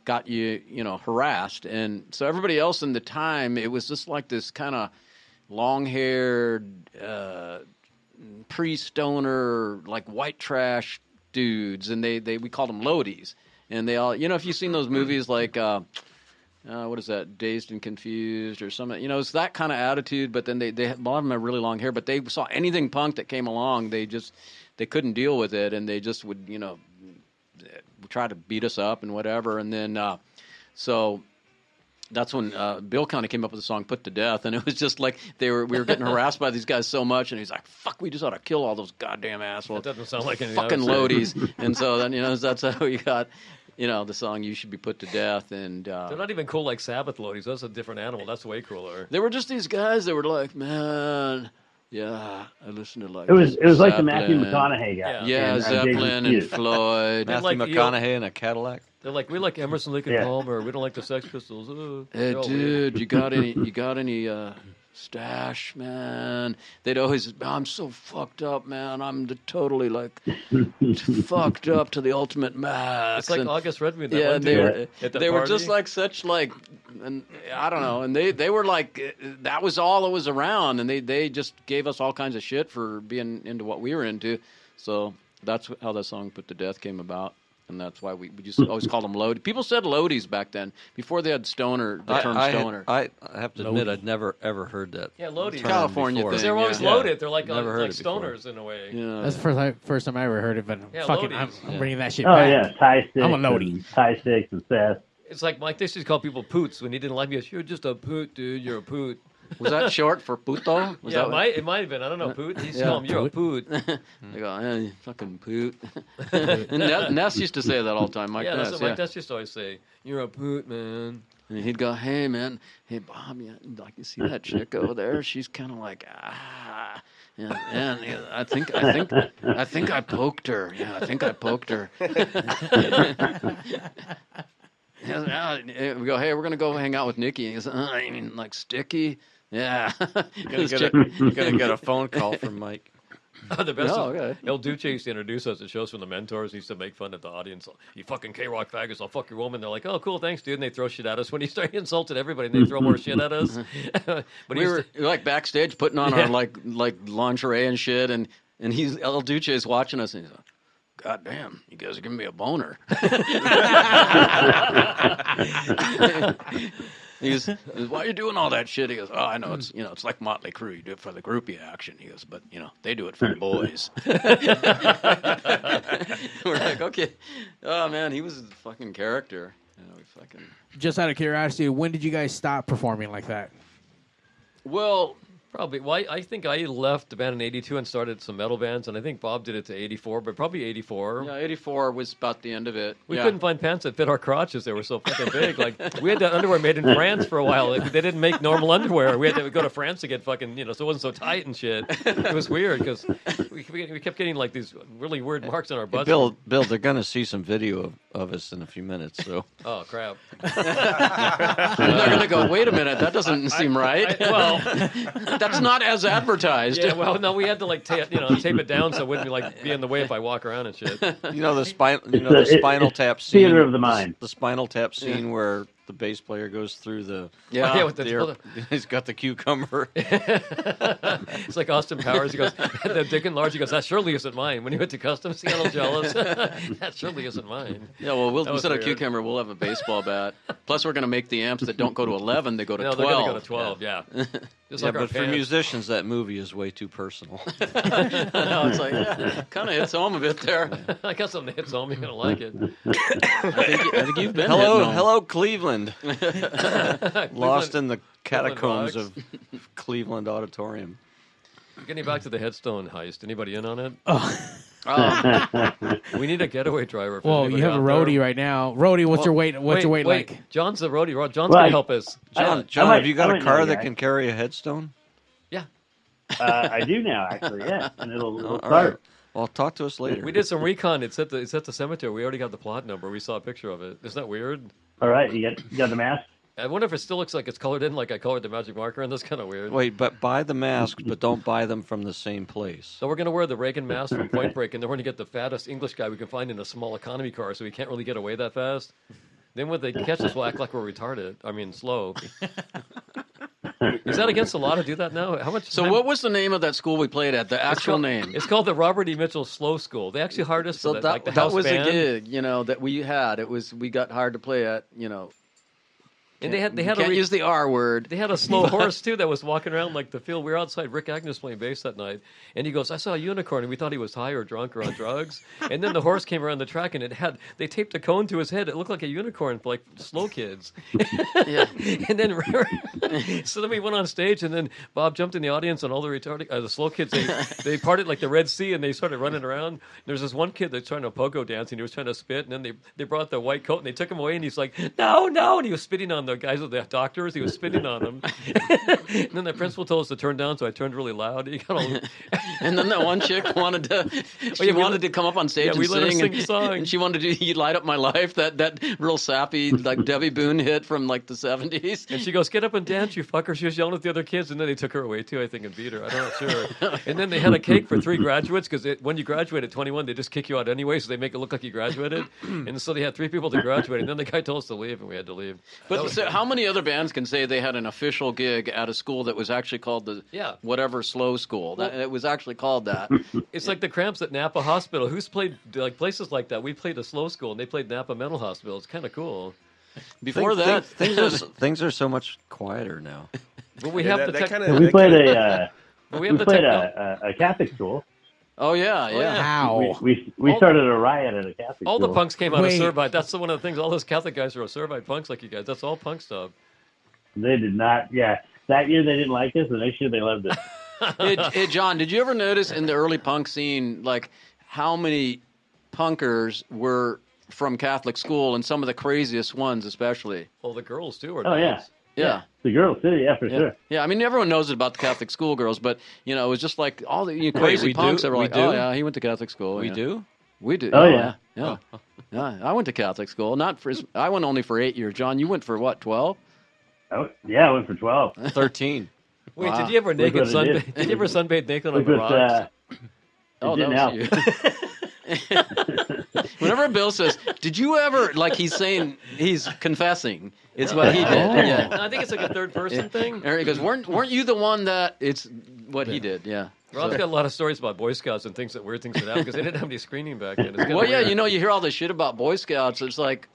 got you, you know, harassed, and so everybody else in the time, it was just like this kind of long-haired. Uh, pre-stoner like white trash dudes and they, they we called them lodies and they all you know if you've seen those movies like uh, uh, what is that dazed and confused or something you know it's that kind of attitude but then they, they a lot of them have really long hair but they saw anything punk that came along they just they couldn't deal with it and they just would you know try to beat us up and whatever and then uh, so that's when uh, Bill kind of came up with the song "Put to Death," and it was just like they were we were getting harassed by these guys so much, and he's like, "Fuck, we just ought to kill all those goddamn assholes." That doesn't sound like anything I fucking would loadies. and so then you know that's how we got you know the song "You Should Be Put to Death," and uh, They're not even cool like Sabbath Lodies. That's a different animal. That's way cooler. they were just these guys that were like, "Man, yeah, I listened to like It was it was like the Matthew McConaughey guy. Yeah. Yeah, and, uh, Zeppelin Jason and Floyd. They're Matthew like, you- McConaughey in a Cadillac. They're like, we like Emerson, Lake and Yeah. Palmer. We don't like the Sex Pistols. Uh, Hey, dude, weird. you got any? You got any uh, stash, man? They'd always, I'm so fucked up, man. I'm the, totally like fucked up to the ultimate max. It's like And- August Redwood. That yeah, one they were at the they were just like such like, and I don't know, and they they were like uh, that was all that was around, and they they just gave us all kinds of shit for being into what we were into. So that's how that song "Put to Death" came about. And that's why we, we just always called them load. People said loadies back then, before they had stoner, the I, term I, had- stoner. I, I have to admit, Lodi. I've never ever heard that. Yeah, Lodies. term California before. thing, They're always yeah. loaded. They're like, uh, Never heard like it before. stoners in a way. yeah. That's the first time, first time I ever heard it, but Yeah, fucking, I'm, I'm bringing that shit Oh back. yeah, Tie Sticks. I'm a loadie. and Tie Sticks and Seth. It's like Mike Dixie used to call people poots when he didn't like me. You're just a poot, dude. You're a poot. Was that short for puto? Was yeah, that it might, it might have been. I don't know. Poot. He used to Yeah. call You're a poot. They go, eh, you fucking poot. and Ness, Ness used to say that all the time, Mike yeah, that's Ness. what yeah. Mike Dixie used to always say. You're a poot, man. And he'd go, hey, man, hey, Bob, you, like, you see that chick over there? She's kind of like, ah. Yeah, and yeah, I think, I think, I think I poked her. Yeah, I think I poked her. Yeah, we go, hey, we're gonna go hang out with Nikki. And he goes, uh, I mean, like sticky. Yeah, You're gonna, get a, gonna get a phone call from Mike. Oh, the best. Oh, is okay. El Duce used to introduce us to shows from the mentors. He used to make fun of the audience. You fucking K Rock faggots, I'll fuck your woman. They're like, oh, cool, thanks, dude. And they throw shit at us. When he started he insulted everybody, and they throw more shit at us. but he we were to- like backstage putting on Yeah. our like like lingerie and shit, and and he's El Duce is watching us, and he's like, "God damn, you guys are giving me a boner." He goes, "Why are you doing all that shit?" He goes, "Oh, I know it's you know it's like Motley Crue. You do it for the groupie action." He goes, "But you know they do it for the boys." we're like, "Okay, oh man, he was a fucking character." You know, we fucking Just out of curiosity, when did you guys stop performing like that? well. Probably. Well, I, I think I left the band in '82 and started some metal bands, and I think Bob did it to '84, but probably '84. Yeah, '84 was about the end of it. We Yeah. couldn't find pants that fit our crotches. They were so fucking big. Like we had that underwear made in France for a while. Like, they didn't make normal underwear. We had to go to France to get fucking you know, so it wasn't so tight and shit. It was weird because we, we we kept getting like these really weird marks on our Hey, butts. Bill, Bill, they're going to see some video of, of us in a few minutes. So Oh crap! And they're uh, going to go, wait a minute, that doesn't seem right. I- well, that's not as advertised. yeah. Well, no, we had to like tape you know tape it down so it wouldn't be like be in the way if I walk around and shit. you know the spinal, you know It's the spinal it's tap scene. theater of the mind. The, spinal tap scene where the bass player goes through the Yeah. Yeah, with the- air- he's got the cucumber. it's like Austin Powers. He goes, the Dick and Large. He goes, that surely isn't mine. When he went to customs, he got all jealous. that surely isn't mine. Yeah, well, we'll That was instead of cucumber, we'll have a baseball bat. Plus, we're going to make the amps that don't go to 11, they go to No, 12. they're gonna go to 12, yeah. Just yeah, like but for musicians, that movie is way too personal. I know, it's like, yeah, kind of hits home a bit there. I got something that hits home. me. You're gonna like it. I think, I think you've been hello, hitting home. hello, Cleveland. Lost in the catacombs of Cleveland Auditorium. Getting back to the headstone heist. Anybody in on it? Oh. we need a getaway driver. if Well, you have a out there. right now. Roadie, what's Well, your weight? What's your weight wait. like? John's the roadie. Ro- John's Well, gonna I- help us. John, I John, might- have you got I a car that guy. can carry a headstone? Yeah. Uh, I do now, actually. Yeah, and it'll, it'll start. right. Well, talk to us later. We did some recon. It's at the it's at the cemetery. We already got the plot number. We saw a picture of it. Isn't that weird? All right, you got you got the mask. I wonder if it still looks like it's colored in, like I colored the magic marker, and that's kind of weird. Wait, but buy the masks, but don't buy them from the same place. So we're going to wear the Reagan mask from Point Break, and then we're going to get the fattest English guy we can find in a small economy car, so we can't really get away that fast. Then when they catch us, we'll act like we're retarded. I mean, slow. Is that against the law to do that now? How much? So, what was the name of that school we played at? The It's actual called- name? It's called the Robert E. Mitchell Slow School. They actually hired us So for that, that, like the that house was band. a gig, you know, that we had. It was we got hired to play at, you know. And they had they had can't a re- use the R word. They had a slow horse too that was walking around like the field. We were outside. Rikk Agnew playing bass that night, and he goes, "I saw a unicorn," and we thought he was high or drunk or on drugs. and then the horse came around the track, and it had they taped a cone to his head. It looked like a unicorn for like slow kids. yeah. and then so then we went on stage, and then Bob jumped in the audience, and all the retarded, uh, the slow kids, they they parted like the Red Sea, and they started running around. There's this one kid that's trying to pogo dance, and he was trying to spit, and then they they brought the white coat, and they took him away, and he's like, "No, no," and he was spitting on the guys with the doctors. He was spitting on them. and then the principal told us to turn down, so I turned really loud. He got all, And then that one chick wanted to, oh, she yeah, we wanted to come up on stage yeah, and we let her sing, sing and, a song. and she wanted to do "You Light Up My Life," that that real sappy like Debbie Boone hit from like the seventies. And she goes, "Get up and dance, you fucker!" She was yelling at the other kids, and then they took her away too. I think and beat her. I don't know, sure. and then they had a cake for three graduates because when you graduate at 21, they just kick you out anyway, so they make it look like you graduated. and so they had three people to graduate, and then the guy told us to leave, and we had to leave. But was- so how many other bands can say they had an official gig at a school that was actually called the Yeah. whatever slow school? That, it was actually called that. it's like the cramps at Napa Hospital. Who's played like places like that? We played a slow school, and they played Napa Mental Hospital. It's kind of cool. Before Things- that, things, things are things are so much quieter now. But we Yeah, have that- the that kinda- we played a uh, we, we have played techno- a, a, a Catholic school. Oh, oh yeah, yeah. How? We we, we All- started a riot at a Catholic All school. the punks came out Wait. of Servite. That's the one of the things. All those Catholic guys are Servite punks like you guys. That's all punk stuff. They did not. Yeah, that year they didn't like us. The next year they loved us. hey, hey, John, did you ever notice in the early punk scene, like how many punkers were from Catholic school, and some of the craziest ones, especially? Well, the girls too. Are Oh yeah, nice. Yeah. The girls too. Yeah, for Yeah. sure. yeah, I mean, everyone knows it about the Catholic schoolgirls, but you know, it was just like all the you know, crazy we do? punks that were We like, do? "Oh yeah, he went to Catholic school." We yeah. do. we do. Oh, yeah. yeah, yeah. I went to Catholic school, not for. I went only for eight years. John, you went for what? Twelve? Oh, yeah, I went for twelve. Thirteen. Wait, Wow. did you ever Look naked what it sunbathe? is. Did you ever sunbathe naked on the rocks? uh, Oh, didn't that help. was you. Whenever Bill says, "Did you ever?" like he's saying he's confessing. It's what he did. Oh. Yeah. I think it's like a third person thing. And he goes, "Weren't weren't you the one that?" It's what he did. Yeah. Rob's So- got a lot of stories about Boy Scouts and things that weird things that happened because they didn't have any screening back then. It's kinda Well, yeah, weird. you know, you hear all this shit about Boy Scouts. It's like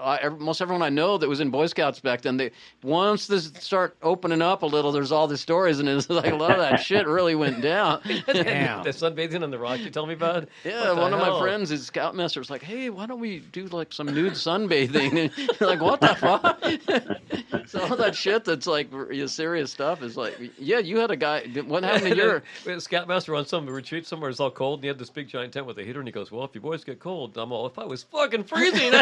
uh, I, most everyone I know that was in Boy Scouts back then. They once this start opening up a little, there's all these stories, and it's like a lot of that shit really went down. the sunbathing on the rock you tell me about. Yeah, What the one of my friends, his scoutmaster, was like, "Hey, why don't we do like some nude sunbathing?" And like, "What the fuck?" so all that shit that's like serious stuff is like, yeah, you had a guy. What happened to your? We had a scoutmaster on some retreat somewhere. It's all cold, and he had this big giant tent with a heater. And he goes, "Well, if you boys get cold, I'm all. If I was fucking freezing."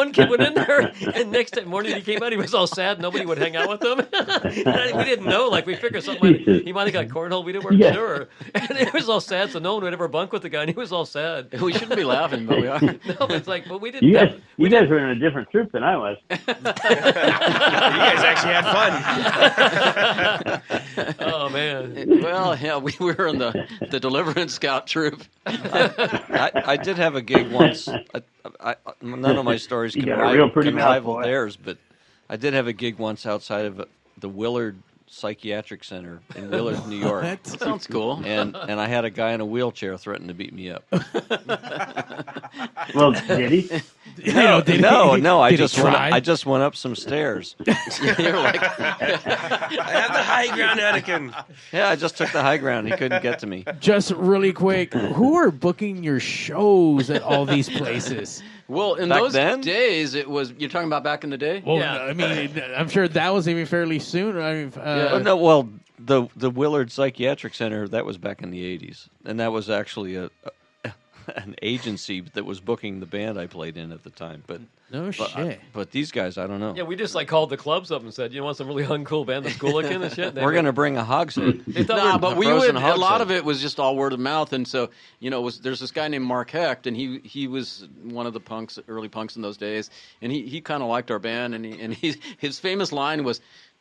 And one kid went in there, and next day morning he came out. He was all sad. Nobody would hang out with him. And we didn't know. Like we figured something. Might, he might have got cornhole. We didn't weren't Yeah. sure. And it was all sad. So no one would ever bunk with the guy. And he was all sad. We shouldn't be laughing, but we are. no, but it's like, but we didn't. You guys, have- you guys were in a different troop than I was. you guys actually had fun. oh man. Well, yeah, we were in the the Deliverance Scout troop. I, I did have a gig once. I, I, none of my stories can, pretty can rival theirs, but I did have a gig once outside of the Willard Psychiatric Center in Willard, New York. That sounds cool. And and I had a guy in a wheelchair threaten to beat me up. Well, did he? You know, did no, he- no, I did he just went, try? I just went up some stairs. You're like, I have the high ground, Anakin. Yeah, I just took the high ground. He couldn't get to me. Just really quick, who are booking your shows at all these places? Well, in Back those then? days, it was. You're talking about back in the day. Well, Yeah. I mean, I'm sure that was even fairly soon. I mean, uh, Oh, no, well, the the Willard Psychiatric Center that was back in the '80s, and that was actually a, a an agency that was booking the band I played in at the time. But no but, shit. but these guys, I don't know. Yeah, we just like called the clubs up and said, "You want some really uncool band that's cool looking and shit?" They We're were- gonna bring a hogshead. They thought Nah, we but we frozen would. A lot of it was just all word of mouth, and so you know, was there's this guy named Mark Hecht, and he he was one of the punks, early punks in those days, and he, he kind of liked our band, and he and he, his famous line was.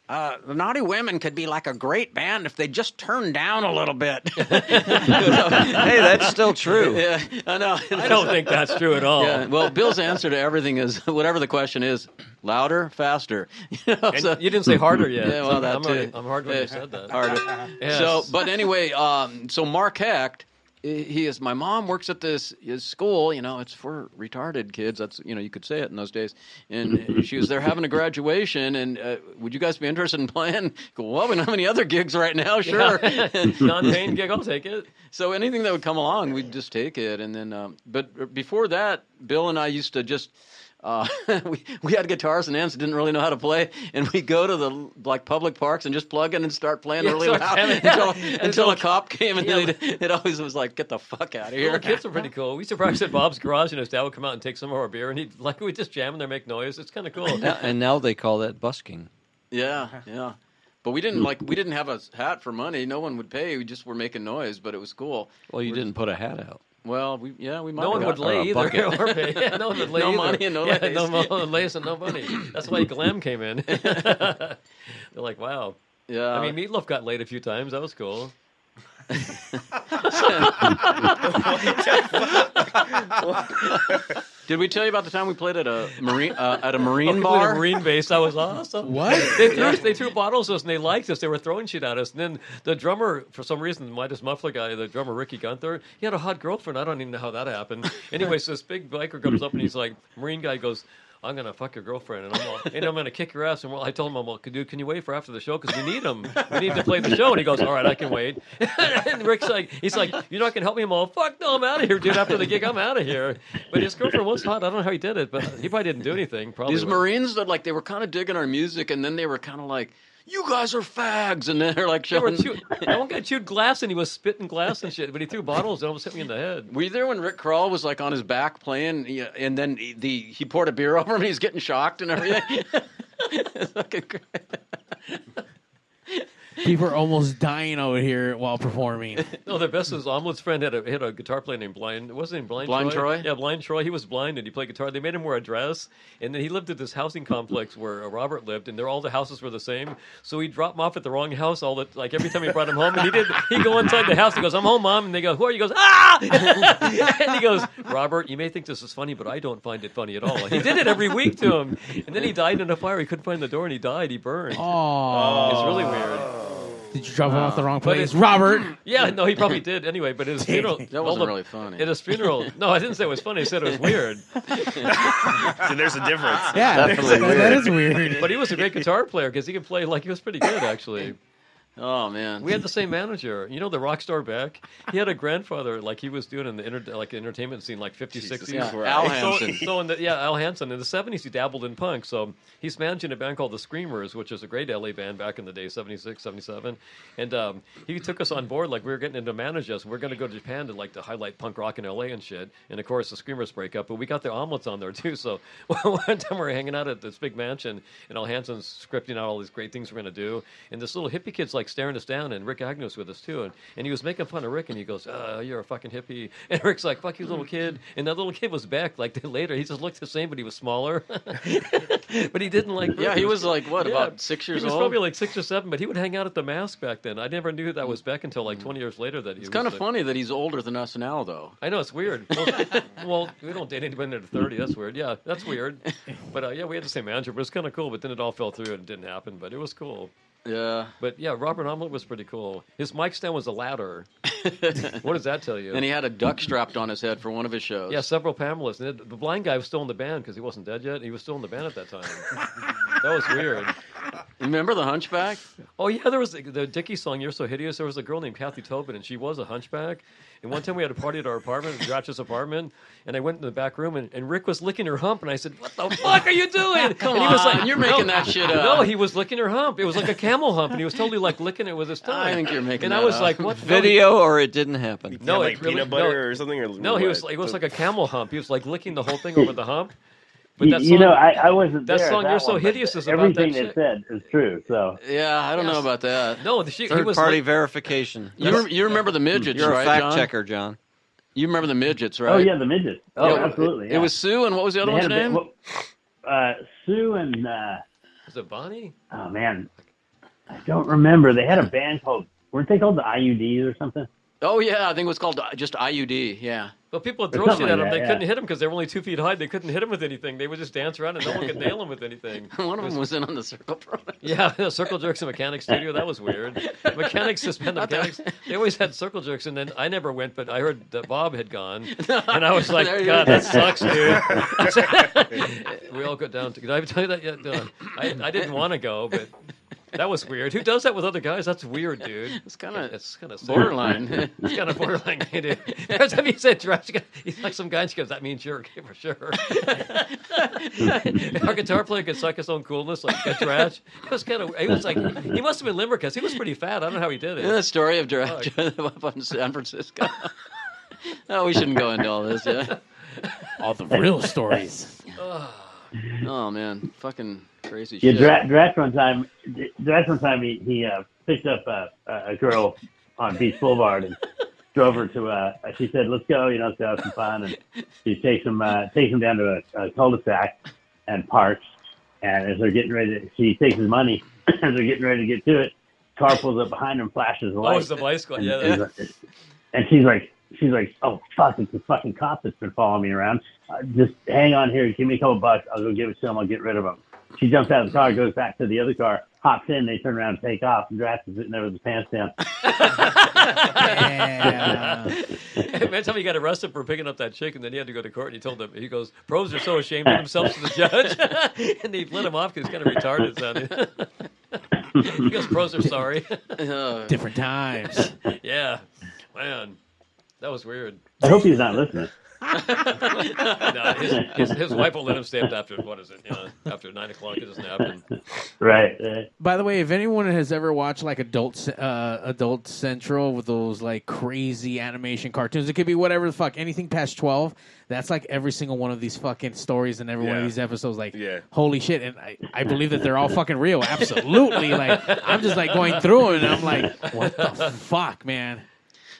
Uh, the Naughty Women could be like a great band if they just turned down a little bit. hey, that's still true. yeah, I know. I don't think that's true at all. Yeah, well, Bill's answer to everything is whatever the question is, louder, faster. You, know, so- you didn't say harder yet. Yeah, well, that I'm, too. I'm hard when Yeah, you said that. harder. Yes. So, but anyway, um, so Mark Hecht, he is. My mom works at this his school. You know, it's for retarded kids. That's you know, you could say it in those days. And she was there having a graduation. And uh, would you guys be interested in playing? Go, well, we don't have any other gigs right now. Sure. non-paying gig, I'll take it. So anything that would come along, we'd just take it. And then, um, but before that, Bill and I used to just. Uh, we we had guitars and amps, didn't really know how to play, and we go to the like public parks and just plug in and start playing Yeah, really start loud jamming. until, And until a cop came, and Yeah. then it, it always was like, "Get the fuck out of Little here!" kids are pretty cool. We used to practice at Bob's garage, and his dad would come out and take some of our beer, and he'd like we just jam in there, make noise. It's kind of cool. Now- and now they call that busking. Yeah, yeah. But we didn't like we didn't have a hat for money. No one would pay. We just were making noise, but it was cool. Well, you didn't put a hat out. Well, we yeah we might. No one would lay either. bucket. or pay. Yeah, no one would lay No either. money and no yeah, lays. no mo- lays and no money. That's why Glam came in. They're like, wow. Yeah, I mean, Meatloaf got laid a few times. That was cool. Did we tell you about the time we played at a marine uh, at a Oh, marine we played bar? a Marine base. That was awesome. What? They threw, they threw bottles at us and they liked us. They were throwing shit at us. And then the drummer, for some reason, the Midas Muffler guy, the drummer Ricky Gunther, he had a hot girlfriend. I don't even know how that happened. Anyway, so this big biker comes up and he's like, Marine guy goes, I'm gonna fuck your girlfriend and I'm all, and I'm gonna kick your ass. And well, I told him, I'm well, dude, can you wait for after the show because we need him. We need to play the show. And he goes, all right, I can wait. and Rick's like, he's like, you're not gonna help me. I'm all, fuck no, I'm out of here, dude. After the gig, I'm out of here. But his girlfriend was hot. I don't know how he did it, but he probably didn't do anything. Probably These Marines that like they were kind of digging our music, and then they were kind of like, "You guys are fags," and then they're like They showing. chew- that one guy chewed glass and he was spitting glass and shit. But he threw bottles and almost hit me in the head. Were you there when Rick Crawl was like on his back playing, and then he- the he poured a beer over him, and he's getting shocked and everything? It's fucking great. People are almost dying over here while performing. No, the best was Omelet's friend had a had a guitar player named Blind. Wasn't he Blind? Blind Troy? Yeah, Blind Troy. He was blind and he played guitar. They made him wear a dress, and then he lived at this housing complex where uh, Robert lived, and there all the houses were the same. So he dropped him off at the wrong house all the like every time he brought him home, and he did. He go inside the house. He goes, "I'm home, mom," and they go, "Who are you?" He goes, "Ah!" and he goes, "Robert, you may think this is funny, but I don't find it funny at all." And he did it every week to him, and then he died in a fire. He couldn't find the door, and he died. He burned. Oh, it's really weird. Did you drop him off the wrong place, it- Robert? Yeah, no, he probably did. Anyway, but at his funeral, That wasn't really funny. At his funeral, no, I didn't say it was funny. I said it was weird. See, there's a difference. Yeah, Definitely that- that is weird. But he was a great guitar player because he could play like he was pretty good actually. Oh man, We had the same manager. You know the rock star Beck? He had a grandfather like he was doing in the inter- like entertainment scene like 50s, 60s. Yeah, Al So- Hansen. So, in the, yeah, Al Hansen. In the 70s, he dabbled in punk. So he's managing a band called the Screamers, which is a great LA band back in the day, 76, 77. And um, he took us on board like we were getting into manage us. We are going to go to Japan to like to highlight punk rock in LA and shit. And of course, the Screamers break up. But we got their omelets on there too. So one time we were hanging out at this big mansion, and Al Hansen's scripting out all these great things we're going to do. And this little hippie kid's like staring us down, and Rikk Agnew was with us too. And, and he was making fun of Rikk, and he goes, uh, "You're a fucking hippie." And Rikk's like, "Fuck you, little kid." And that little kid was back like later. He just looked the same, but he was smaller. but he didn't like. Yeah, he was like, what, Yeah. about six years old? He was old? probably like six or seven, but he would hang out at the Masque back then. I never knew that was Beck until like twenty years later. That he It's was kind of the- funny that he's older than us now, though. I know it's weird. Well, well, we don't date anybody under thirty. That's weird. Yeah, that's weird. But uh, yeah, we had the same manager, but it's kind of cool. But then it all fell through and it didn't happen. But it was cool. Yeah. But yeah, Robert Omelet was pretty cool. His mic stand was a ladder. what does that tell you? And he had a duck strapped on his head for one of his shows. yeah, several Pamelas. And the blind guy was still in the band because he wasn't dead yet. He was still in the band at that time. that was weird. Remember the Hunchback? Oh yeah, there was the, the Dickie song "You're So Hideous." There was a girl named Kathy Tobin, and she was a hunchback. And one time we had a party at our apartment, Dratch's apartment, and I went in the back room, and, and Rick was licking her hump, and I said, "What the fuck are you doing?" Come and he was on, like, you're "No." making that shit up. No, he was licking her hump. It was like a camel hump, and he was totally like licking it with his tongue. I think you're making And that I was up. like, "What?" No, he- Video or it didn't happen. no, like it really, peanut butter no, or something, or no, he was like, it was like a camel hump. He was like licking the whole thing over the hump. But You, that you know, I, I wasn't that there. at song that "You're So one, but Hideous" is about everything that they shit. said is true. So Yeah, I don't know about that. no, the, she, he Third was party like, verification. You, rem- you remember the midgets, You're right, a fact John? checker, John. You remember the midgets, right? oh yeah, the midgets. Oh, Yeah, absolutely. It, yeah. was Sue, and what was the other They one's had a bit- name? well, uh, Sue and uh, was it Bonnie? oh man, I don't remember. They had a band called weren't they called the IUDs or something? Oh yeah, I think it was called uh, just IUD. Yeah. Well, people would throw shit at like him. that, They yeah. couldn't hit him because they were only two feet high. They couldn't hit him with anything. They would just dance around and no one could nail him with anything. One of them was in on the circle pro. Yeah, the circle jerks in mechanics studio. That was weird. Mechanics suspended mechanics. They always had circle jerks, and then I never went, but I heard that Bob had gone, and I was like, God, that sucks, dude. we all got down to. Did I tell you that yet? Uh, I I didn't want to go, but. That was weird. Who does that with other guys? That's weird, dude. It's kind of It's kind of borderline. It's kind of borderline, dude. Every time you said trash, he's like some guy. and She goes, "That means you're okay for sure." Our guitar player could suck his own coolness, like get trash. It was kind of. He was like, he must have been limber because he was pretty fat. I don't know how he did You know the story of Direct up in San Francisco. oh, we shouldn't go into all this. Yeah. All the real stories. Oh man, fucking crazy Yeah, shit. Dra- Drax one time. Drax one time he, he uh, picked up a, a girl on Beach Boulevard and drove her to. Uh, she said, "Let's go, you know, let's go have some fun." And he takes him uh, takes him down to a, a cul-de-sac and parks. And as they're getting ready, to, she takes his money. as they're getting ready to get to it, car pulls up behind him, flashes the Oh, it's the bicycle. and, Yeah, and, that- and she's like, she's like, oh fuck, it's the fucking cop that's been following me around. Uh, just hang on here, give me a couple bucks, I'll go give it to him, I'll get rid of him. She jumps out of the car, goes back to the other car, hops in, they turn around and take off, and Drax is sitting there with his pants down. Imagine how he got arrested for picking up that chick, and then he had to go to court. And he told them, he goes, "Pros are so ashamed of themselves to the judge," and they let him off because he's kind of retarded. Sounding. he goes, "Pros are sorry." Different times. yeah, man, that was weird. I hope he's not listening. no, his, his, his wife won't let him stay up after what is it? You know, after nine o'clock, he doesn't have. Right. right. By the way, if anyone has ever watched like Adult uh, Adult Central with those like crazy animation cartoons, it could be whatever the fuck, anything past twelve. That's like every single one of these fucking stories and every one of these episodes. Like, Yeah. holy shit! And I, I believe that they're all fucking real. Absolutely. like, I'm just like going through it, and I'm like, what the fuck, man?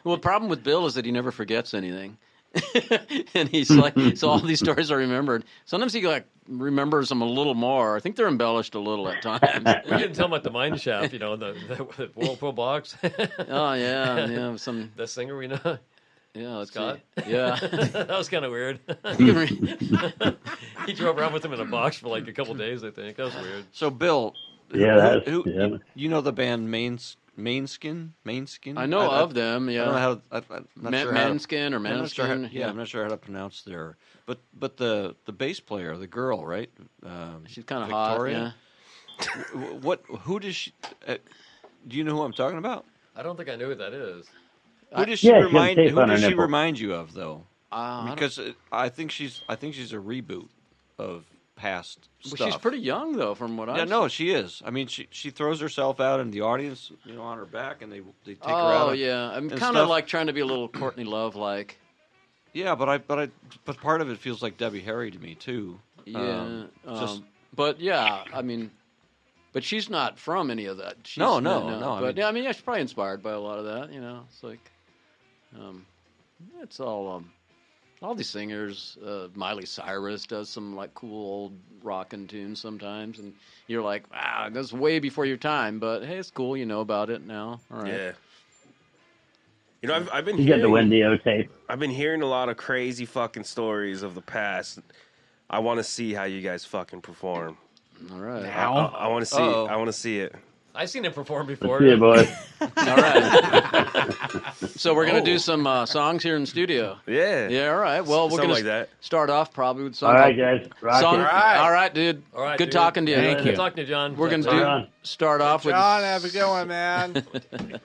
Well, the problem with Bill is that he never forgets anything. and he's like, so all these stories are remembered. Sometimes he like remembers them a little more. I think they're embellished a little at times. We didn't tell him at the mine shaft, you know, the, the, the Whirlpool box. oh yeah, yeah. Some the singer we know. Yeah, let's Scott. see. Yeah. that was kind of weird. he drove around with him in a box for like a couple days. I think that was weird. So, Bill, Yeah, who- that's- who, yeah. you, you know the band Main Mainskin? Mainskin? I know of them, Yeah, I don't know how. I, I'm not Ma- sure how to- Manskin or I'm sure how- yeah, yeah. I'm not sure how to pronounce their. But but the the bass player, the girl, right? Um, She's kinda hot, Victoria? W- What? Who does she? Uh, do you know who I'm talking about? I don't think I know who that is. Who does she Yeah, remind? tape Who does she nipple. remind you of, though? Uh, I because it, I think she's I think she's a reboot of past Well, she's pretty young though, from what I Yeah, no, she is. I mean, she she throws herself out in the audience, you know, on her back, and they they take her out. Oh yeah, I'm kind of like trying to be a little Courtney Love like. Yeah, but I but I but part of it feels like Debbie Harry to me too. Yeah, Um, just um, but yeah, I mean, but she's not from any of that. She's, No, no, no, I But mean- yeah, I mean, yeah, she's probably inspired by a lot of that. You know, it's like, um, it's all um, all these singers. Uh, Miley Cyrus does some like cool old rockin' tunes sometimes, and you're like, wow, that's way before your time. But hey, it's cool. You know about it now. All right. Yeah. You know, I've, I've been You get hearing, the Wendy tape. I've been hearing a lot of crazy fucking stories of the past. I want to see how you guys fucking perform. All right. I, I, want to see. Uh-oh. I want to see it. I've seen him perform before. Yeah, boy. All right. so we're gonna Oh. do some uh, songs here in the studio. Yeah. Yeah. All right. Well, we're Something gonna like that. start off probably with All song. right, called- guys. Rock song, it. All right. All right, dude. All right, Good dude. talking to you. Thank you. Good talking to you, John. We're gonna do John. John. start off with. John, have a good one, man.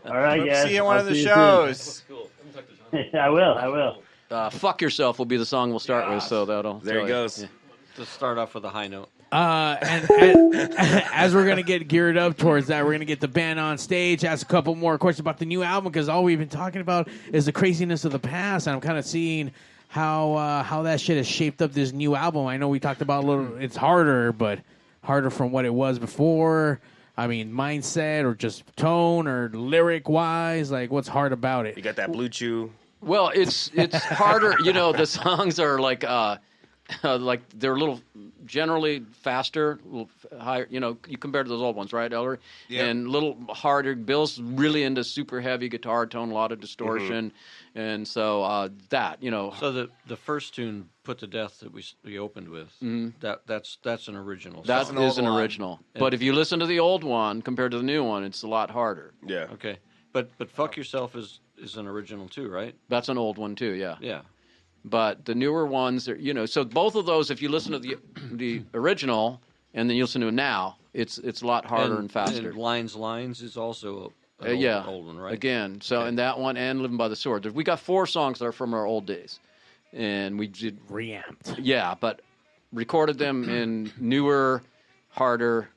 All right, Hope to guys. see you at one I'll of the see you soon. shows. Cool. Let me talk to John. I will. I will. Uh, "Fuck Yourself" will be the song we'll start with. So that'll. There tell he you. goes. Yeah. to start off with a high note. Uh, and, and as we're gonna get geared up towards that, we're gonna get the band on stage, ask a couple more questions about the new album because all we've been talking about is the craziness of the past, and I'm kind of seeing how uh, how that shit has shaped up this new album. I know we talked about a little, it's harder, but harder from what it was before. I mean, mindset or just tone or lyric wise, like what's hard about it? You got that blue chew. Well, it's it's harder. You know, the songs are like uh, like they're a little generally faster, a little higher. You know, you compare to those old ones, right, Ellery? Yeah. And a little harder. Bill's really into super heavy guitar tone, a lot of distortion, and so uh, that you know. So the the first tune, "Put to Death," that we we opened with, mm-hmm. that that's that's an original. That song. is an an, old one. original. But if you listen to the old one compared to the new one, it's a lot harder. Yeah. okay, but but "Fuck Yourself" is is an original too, right? That's an old one too, yeah. Yeah. But the newer ones, are, you know, so both of those, if you listen to the the original and then you listen to it now, it's it's a lot harder and, faster. lines, lines is also Uh, old, yeah, old one, right? Again, so Okay. and that one and "Living by the Sword." We got four songs that are from our old days, and we did Reamped. yeah, but recorded them in newer, harder,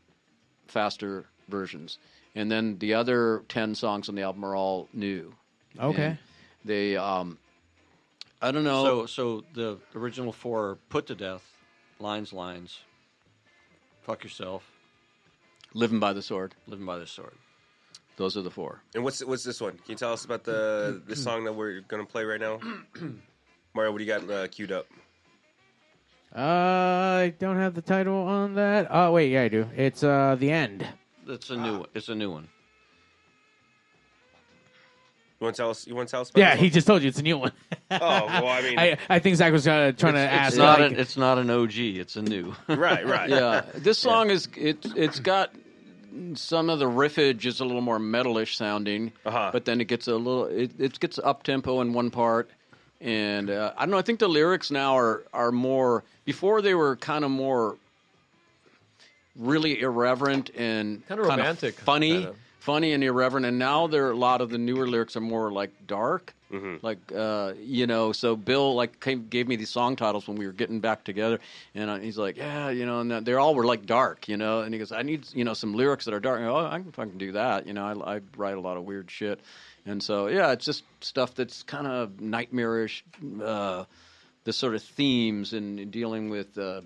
faster versions. And then the other ten songs on the album are all new. Okay. And they, um, I don't know. So so the original four are "Put to Death," lines, lines, "Fuck Yourself," "Living by the Sword." "Living by the Sword." Those are the four. And what's what's this one? Can you tell us about the the song that we're gonna play right now? Mario, what do you got uh, queued up? Uh, I don't have the title on that. Oh wait, yeah, I do. It's uh the end. That's a new one. It's a new one. You want to tell us? You want to tell us? About Yeah, he just told you it's a new one. Oh well, I mean, I I think Zach was uh, trying to It's, ask. it's not like, an, it's not an OG. It's a new. right, right. Yeah, this song is it. It's got some of the riffage is a little more metalish sounding, Uh-huh. but then it gets a little. It, it gets up tempo in one part, and uh, I don't know. I think the lyrics now are are more. Before they were kind of more really irreverent and Kinda romantic, funny. kinda. Funny and irreverent. And now there a lot of the newer lyrics are more like dark. Mm-hmm. Like uh, you know, so Bill like came, gave me these song titles when we were getting back together, and uh, he's like, yeah, you know, and they all were like dark, you know, and he goes, I need you know some lyrics that are dark. I go, oh, I can fucking do that, you know. I, I write a lot of weird shit, and so yeah, it's just stuff that's kind of nightmarish, uh, the sort of themes and dealing with. Uh,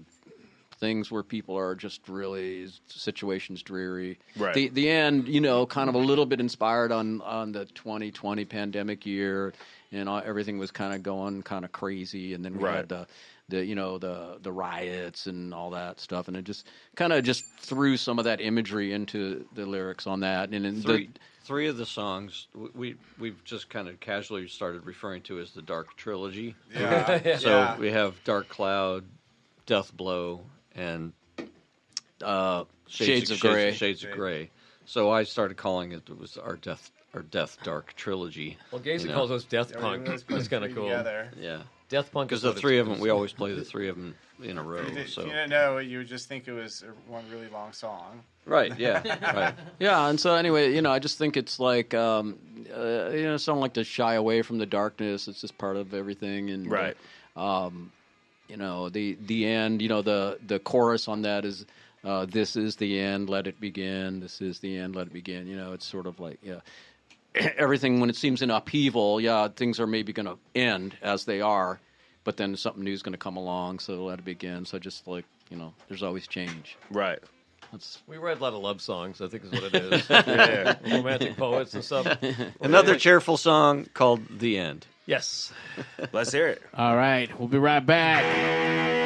things where people are just really situations dreary. Right. The the end, you know, kind of a little bit inspired on on the 2020 pandemic year, and all, everything was kind of going kind of crazy, and then we Right. had the the you know the the riots and all that stuff, and it just kind of just threw some of that imagery into the lyrics on that, and, and Three, the, three of the songs we we've just kind of casually started referring to as the Dark Trilogy. Yeah. so Yeah. we have Dark Cloud, Death Blow, and uh, Shades of Grey. Shades of Grey. So I started calling it. It was our Death our Death Dark Trilogy. Well, Gacy you know? calls us death punk. we always put That's kind of cool. together. Yeah. Death punk Because is the three of them, we always play the three of them in a row. If So you didn't know, you would just think it was one really long song. Right, yeah, right. Yeah, and so anyway, you know, I just think it's like, um, uh, you know, someone like to shy away from the darkness. It's just part of everything, and uh, Right. um, you know, the the end. You know, the the chorus on that is, uh, "This is the end. Let it begin. This is the end. Let it begin." You know, it's sort of like, yeah, everything when it seems in upheaval. Yeah, things are maybe going to end as they are, but then something new is going to come along. So let it begin. So just like you know, there's always change. Right. That's We write a lot of love songs. I think is what it is. Yeah. romantic poets and stuff. Another cheerful song called "The End." Yes. Let's hear it. All right, we'll be right back.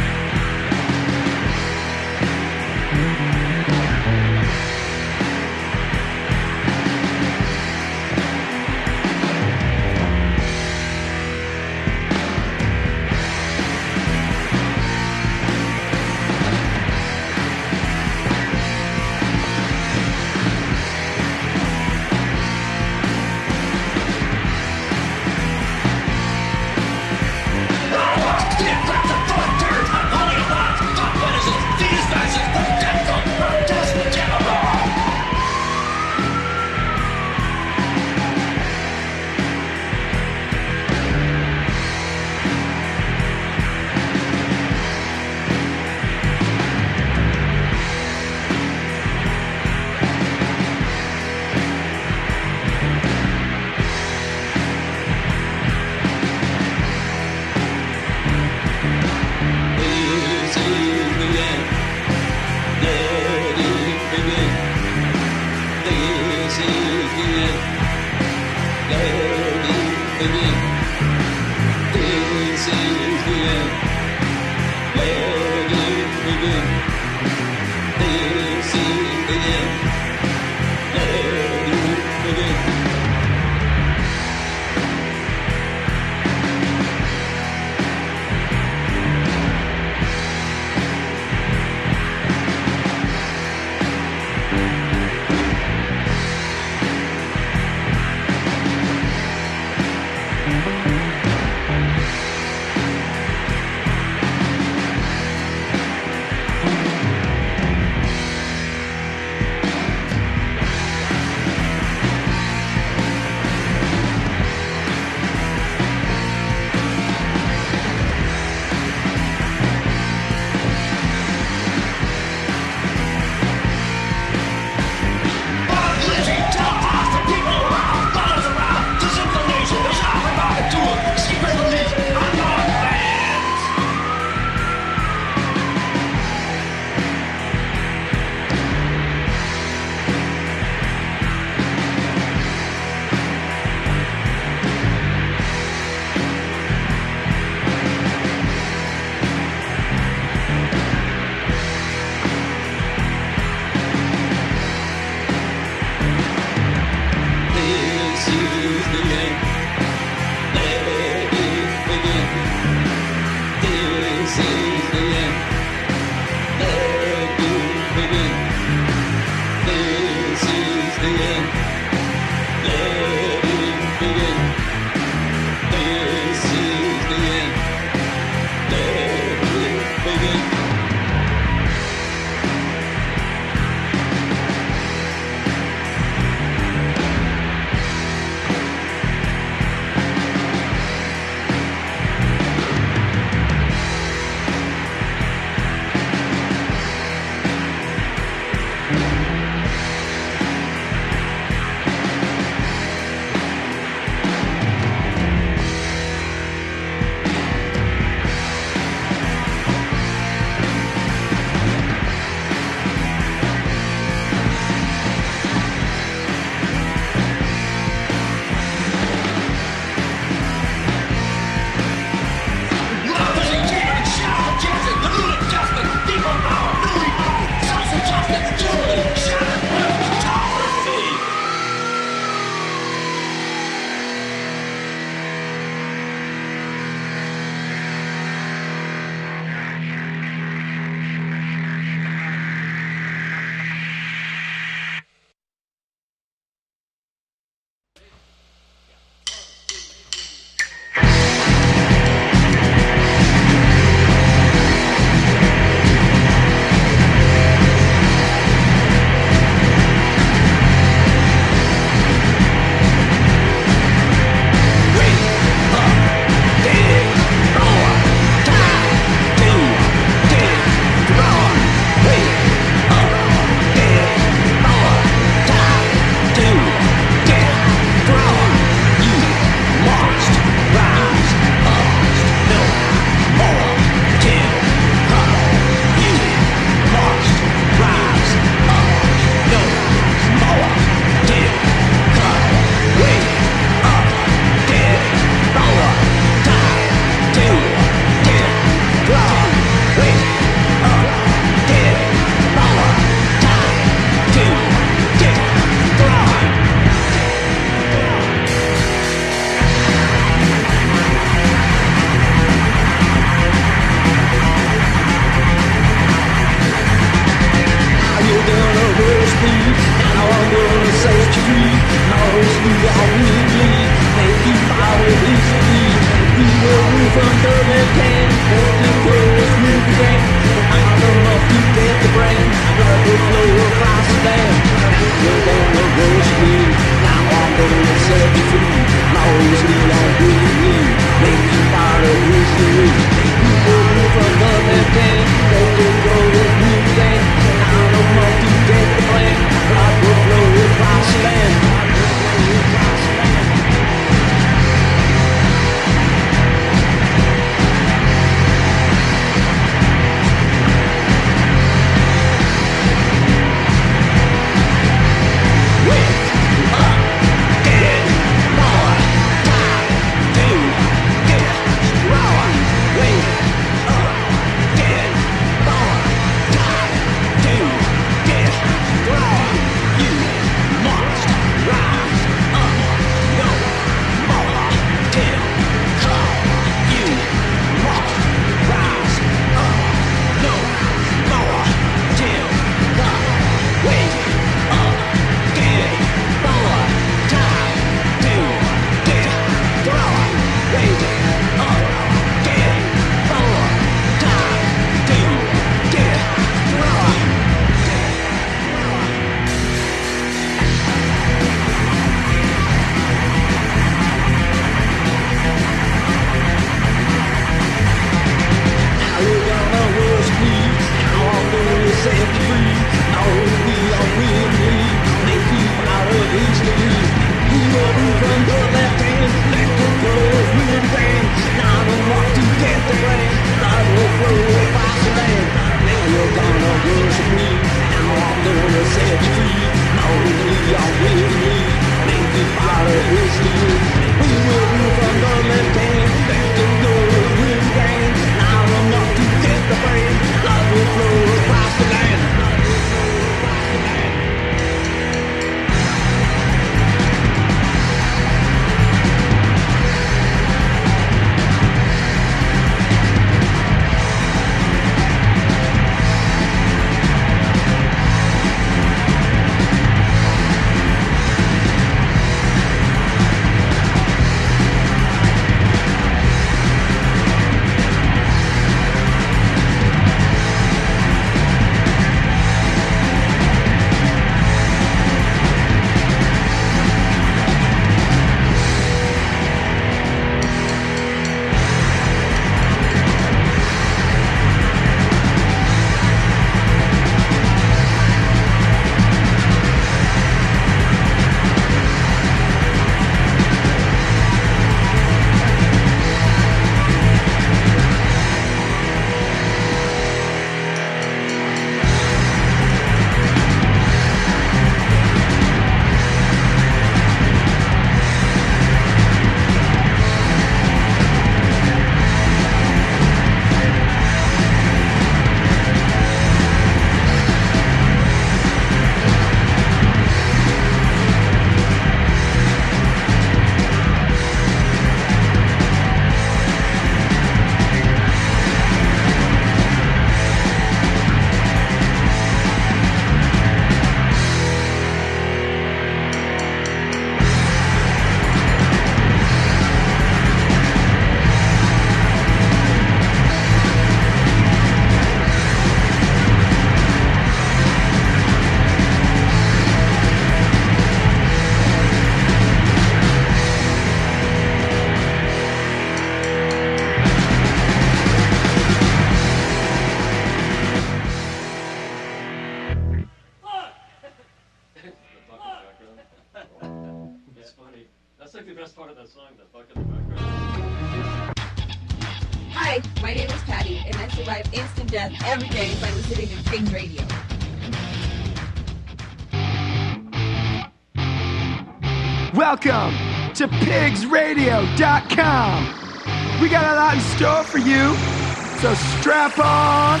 strap on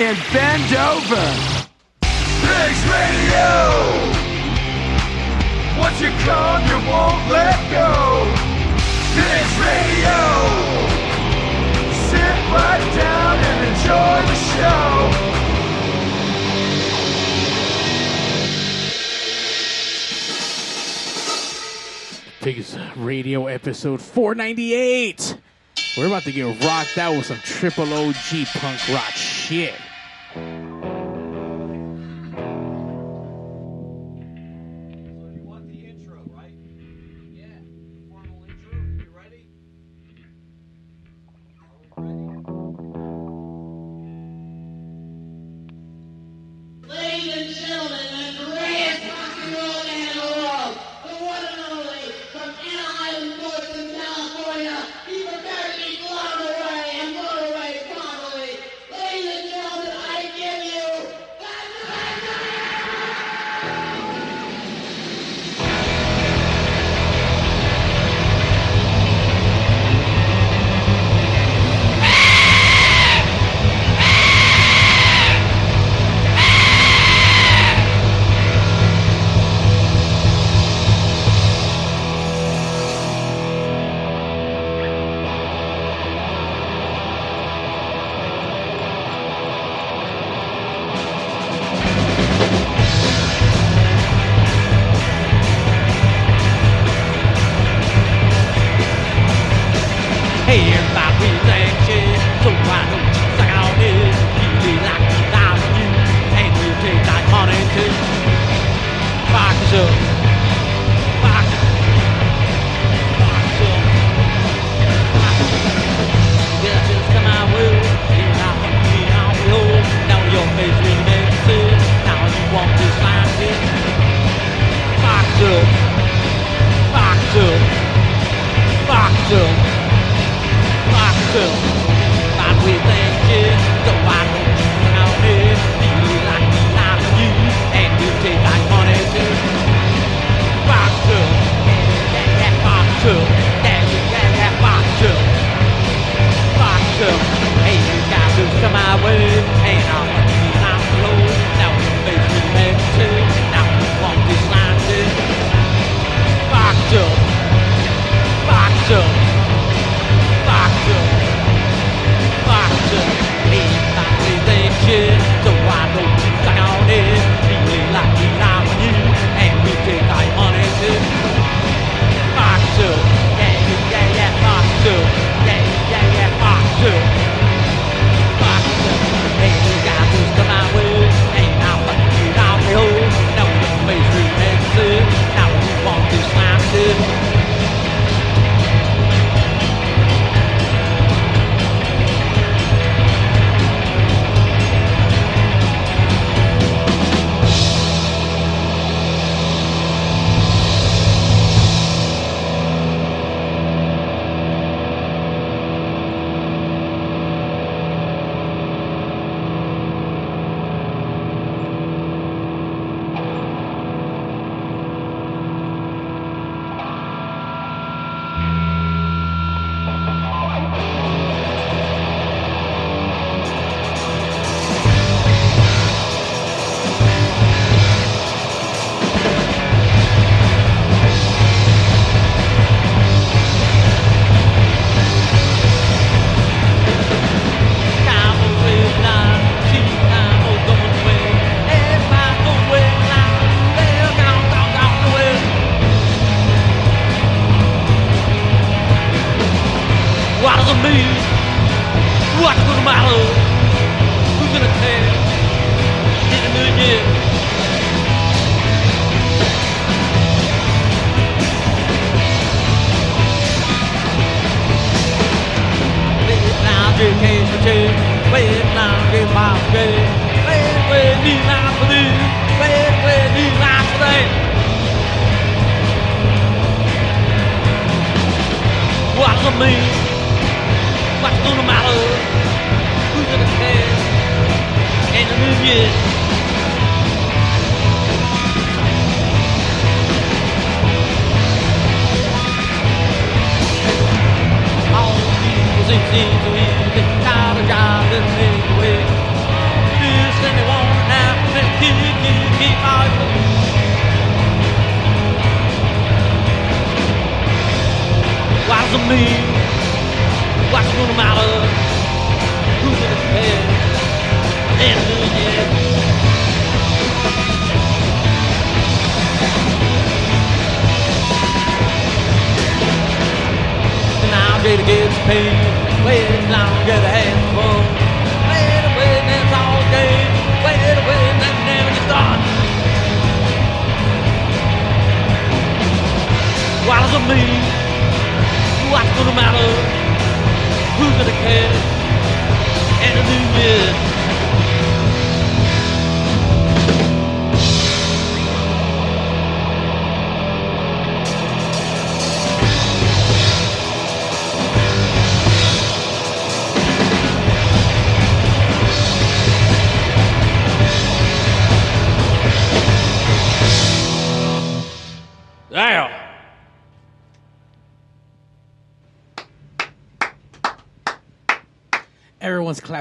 and bend over. Pigs Radio! Once you come, you won't let go. Pigs Radio! Sit right down and enjoy the show. Pigs Radio episode 498. We're about to get rocked out with some triple OG punk rock shit.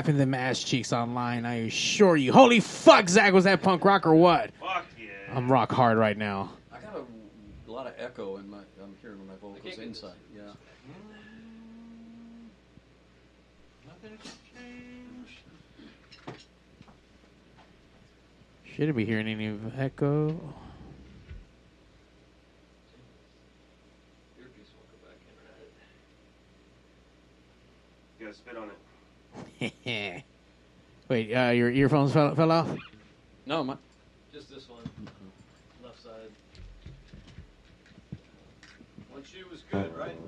slapping them ass cheeks online. I assure you. Holy fuck, Zach, was that punk rock or what? Fuck yeah. I'm rock hard right now. I got a, a lot of echo in my. I'm hearing my vocals inside. Yeah. Shouldn't be hearing any echo. You gotta spit on it. Wait, uh, your earphones fell, fell off? No, my, just this one, left side. One shoe was good, right?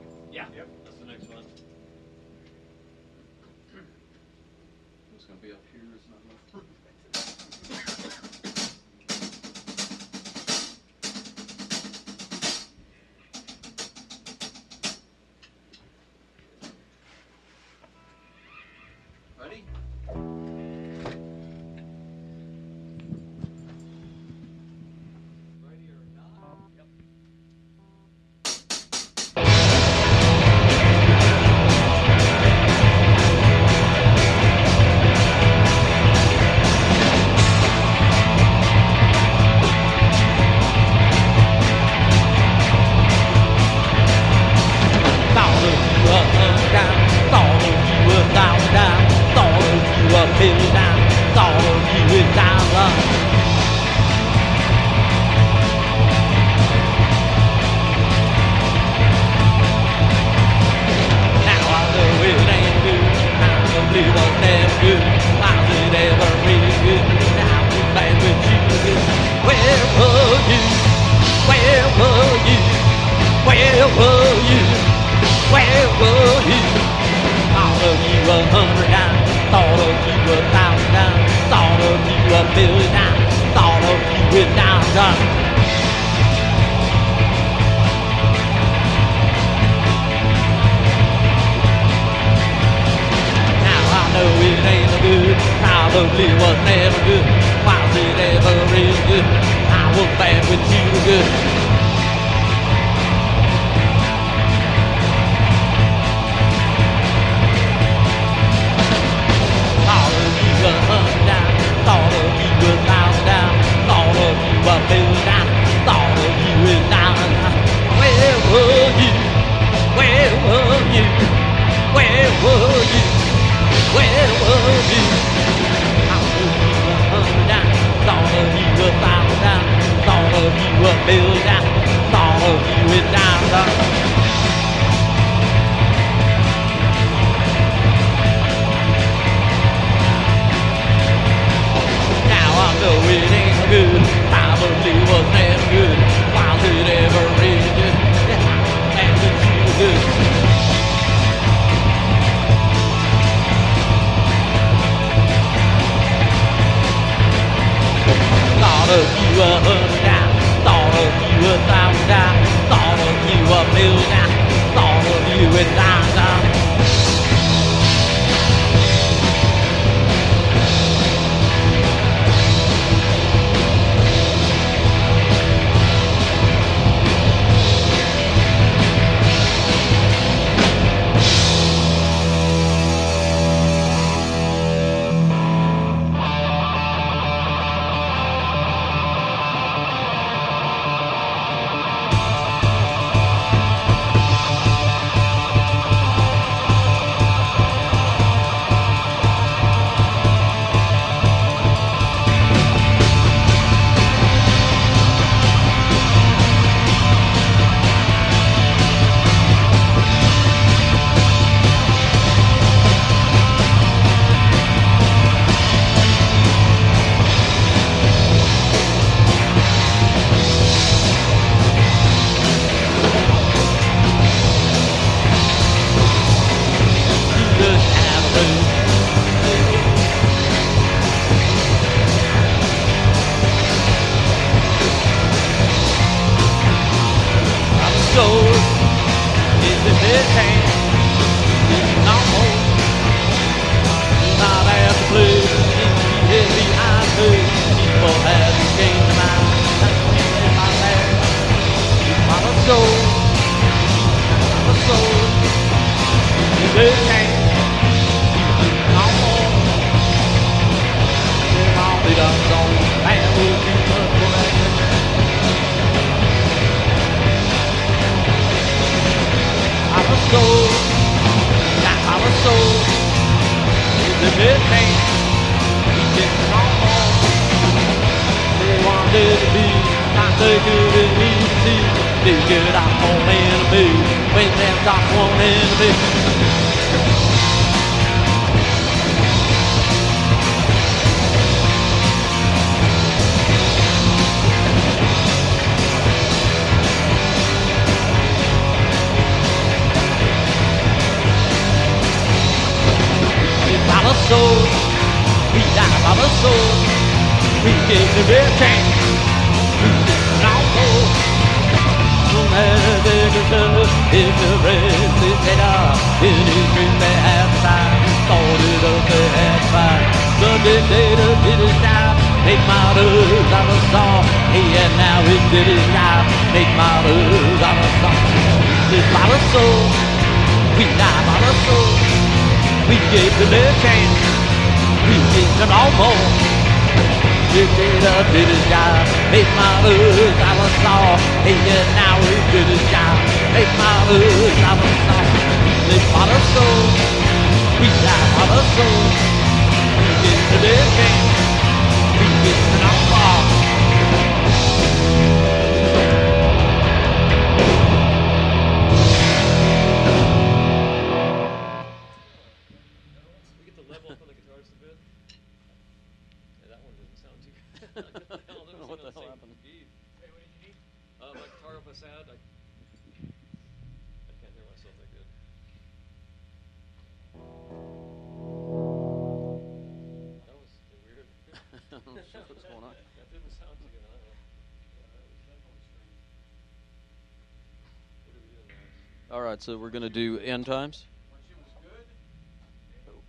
So we're gonna do end times.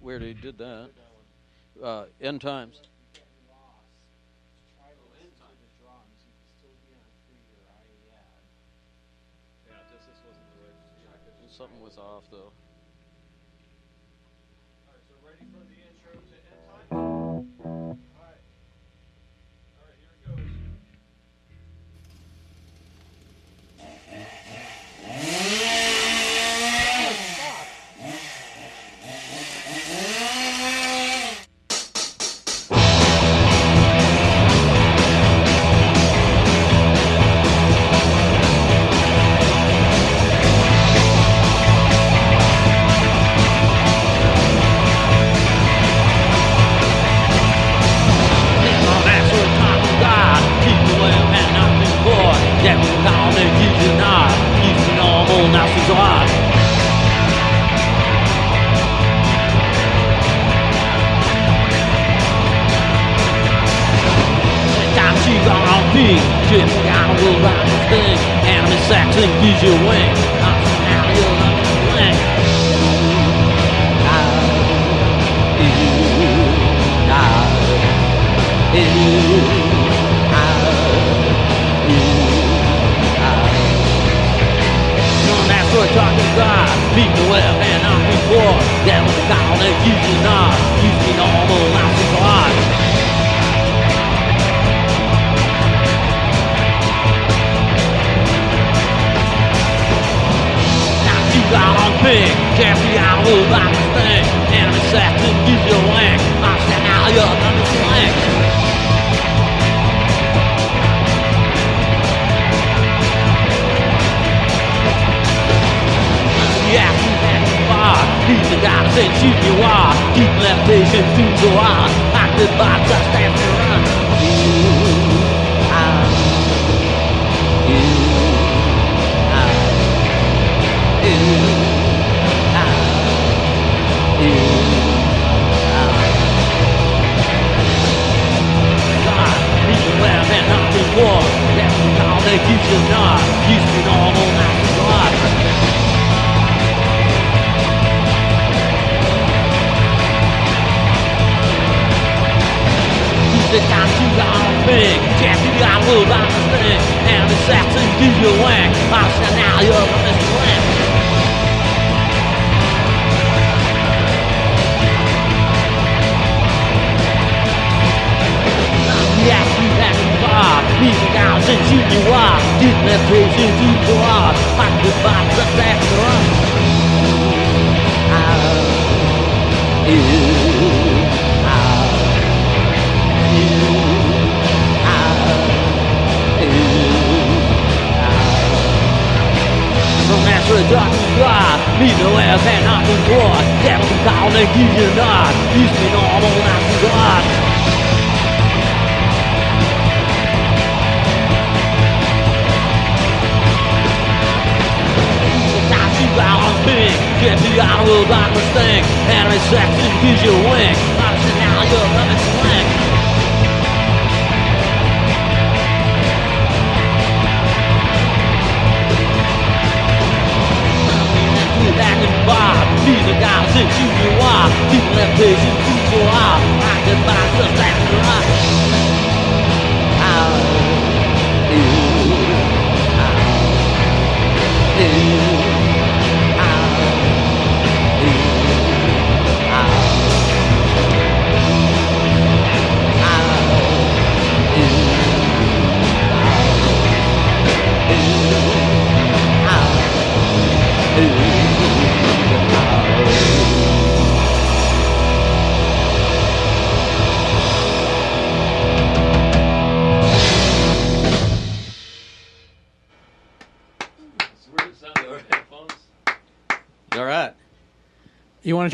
Where they did that? Uh, end times. Now hard. Time she gone on got a little round the thing. Anime Saxon gives you a wing. Now you're on the swing. That's what talking about. People have been on before. That was called a usually not. Now she's hard. Now she got on big. Can't be out of the thing. Anime sex and gives you a wink. I said, now you're on the Yeah, you to far. He's the guy that said shoot you are. Keep levitation, food so. I could buy just after. You, I, you, you, you, people have been up before. That's call they you not. Normal, the time too long big. Can't be got little about this thing. And the Saxon gives you a whack. I said, now you're on this whack. Yes, you have to far. Since you knew why. Didn't have patience to go on. I could just after us. I, you, for a darkness God. Need no air, and not the war. Devil call and give you normal, not. Sometimes you out on big, get the honorable darkness thing. Henry Saxon gives you a wink. Honestly, now you're running slang. That you know why. People have patience, too so high. I can find stuff back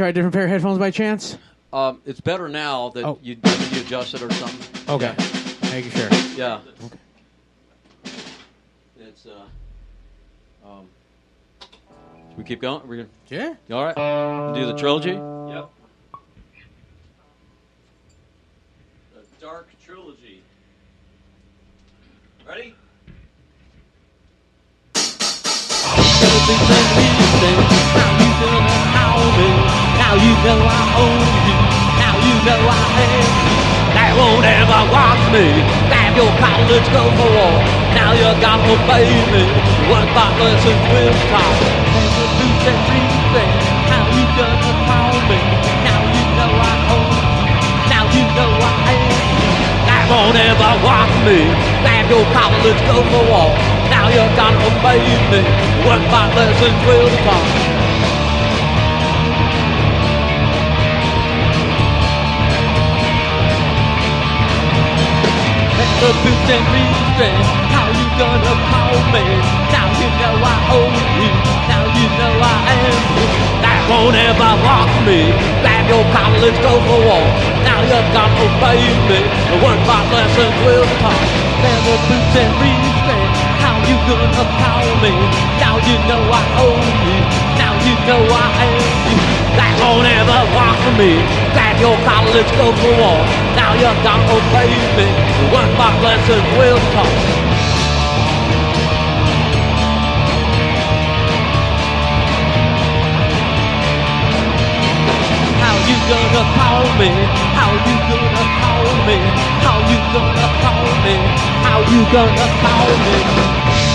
try a different pair of headphones by chance? Um, it's better now that Oh. you you adjust it or something. Okay. Making sure. Yeah. Okay. It's uh. Um, should we keep going? We're gonna. Yeah. All right. Do the trilogy. Yep. The Dark Trilogy. Ready? Now you know I own you. Now you know I am. That won't ever watch me. Grab your college, go for war. Now you gotta obey me. One thought lessons will talk. And boots and breathing. How you gonna call me? Now you know I own you. Now you know I am. That won't ever watch me. Grab your college, go for war. Now you gotta obey me. One thought lessons will talk. The boots and reasons. How you gonna call me? Now you know I own you. Now you know I am you. That won't ever walk me. Grab your college, go for war. Now you've gotta obey me. The word my lessons will talk. Then the boots and reasons. How you gonna call me? Now you know I own you. Now you know I am you. That won't ever walk for me. Grab your college, go for war. Now you gotta obey me. Word my lessons will talk. How you gonna call me? How you gonna call me? How you gonna call me? How you gonna call me?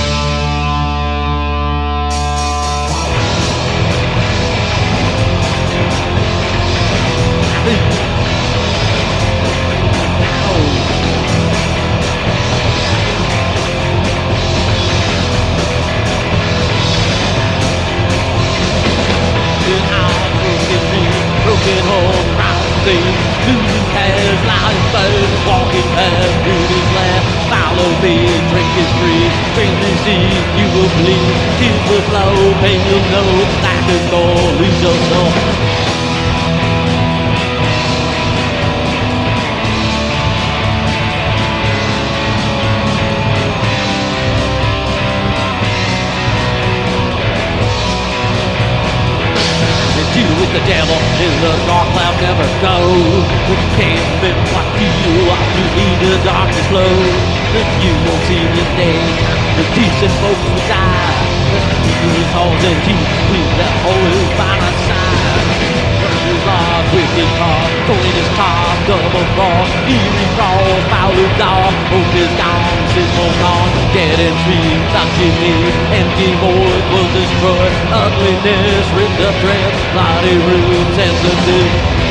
Rousing, losing past, lying bird, walking past, beauty's last. Follow me, drink is free, drink the sea, you will bleed. Tears will flow, pain you'll know, like a goal, lose your soul. the devil in the dark never go. You can't fit what you are, you need the darkness flow. If you won't see the day, the decent folks will die. Who's holding you, please that always by my side. Murder's law, wicked car, going his car, double cross, eerie cross, foul dog, hope is gone, simple gone, dead and thought you need, empty void will destroy, ugliness, ripped up dress, bloody rooms, sensitive. devil,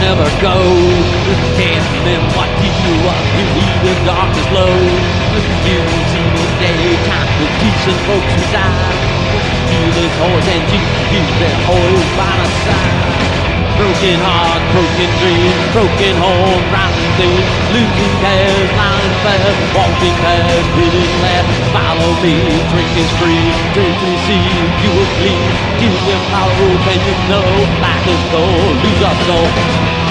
never goes. Can't then what do you want? You need the darkness low. You see the daytime, the decent folks who die. horse and you use that horse by the side. Broken heart, broken dreams, broken home, riding through, losing cares, lying fast, walking past, living last. Follow me, drink is free, drink to see you will bleed. You will follow, can you know, life is gold, lose our soul.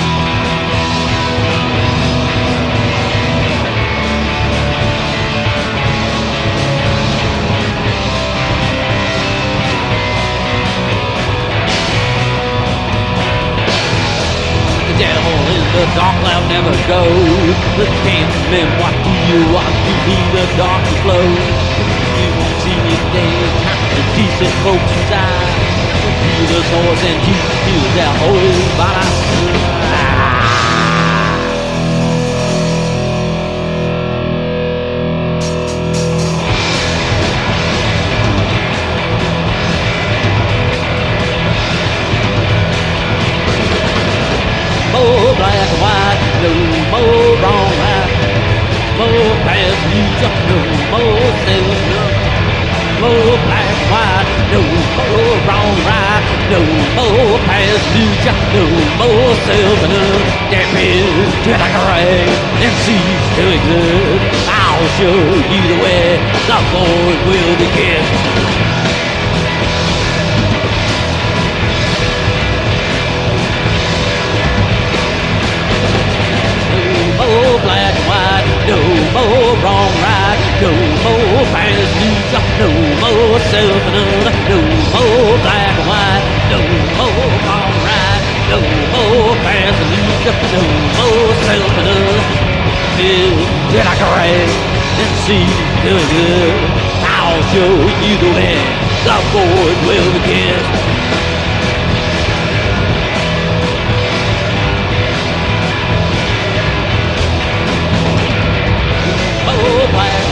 The dark cloud never goes. The caveman, what do you want to be the dark to flow? You see it there, the decent folks inside. The horse and you feel their whole body. Black and white, no more wrong right, more past music, no more no more black and white, no more wrong right, no more past music, no more no damn is just like a rag, and sees to good. I'll show you the way the boys will begin. No more black and white, no more wrong right, no more news, no more another. Feel like a and see good good. I'll show you the way the boys will begin.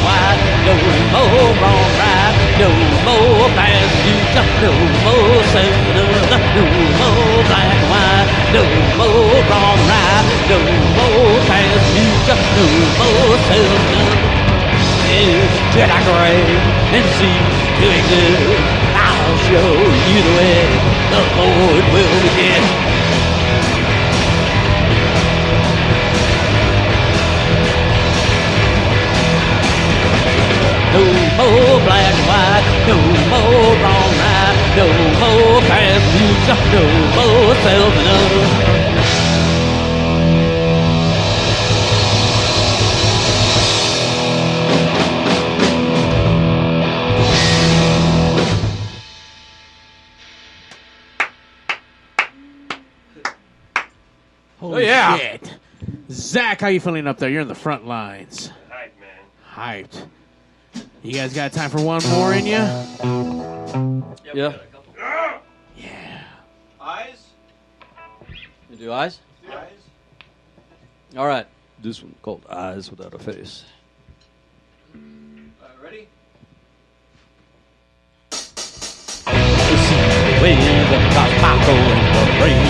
white, no more no more fast no more soda, no more black white, no more wrong right, no more fast news, no more soda. Get like rain and see doing good. I'll show you the way the Lord will begin. No no more wrong right, no more past music, no more self another. Holy Oh, yeah. shit. Zach, how you feeling up there? You're in the front lines. Hyped, man. Hyped. You guys got time for one more in you? Yeah. Yeah. Eyes? You do eyes? Eyes. All right. This one called Eyes Without a Face. ready? Way the tobacco in the rain.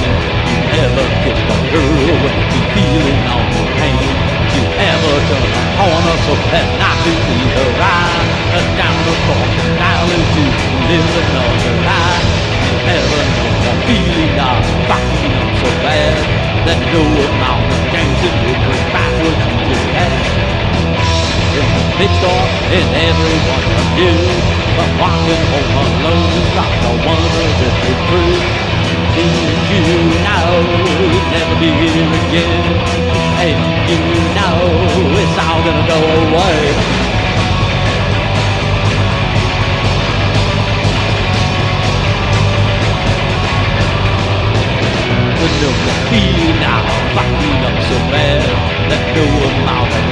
You ever get the girl when you feeling all the pain. You ever turn a corner so as not to see her eye. And down the corner alley to live another life. You ever know the feeling of fucking up so bad that no amount of dancing will bring back what you just had. In the big store, and everyone of you. But walking home alone is not the one it is true. And you you'll never be here again. And you know it's all gonna go away. But no feel now, up so bad that no of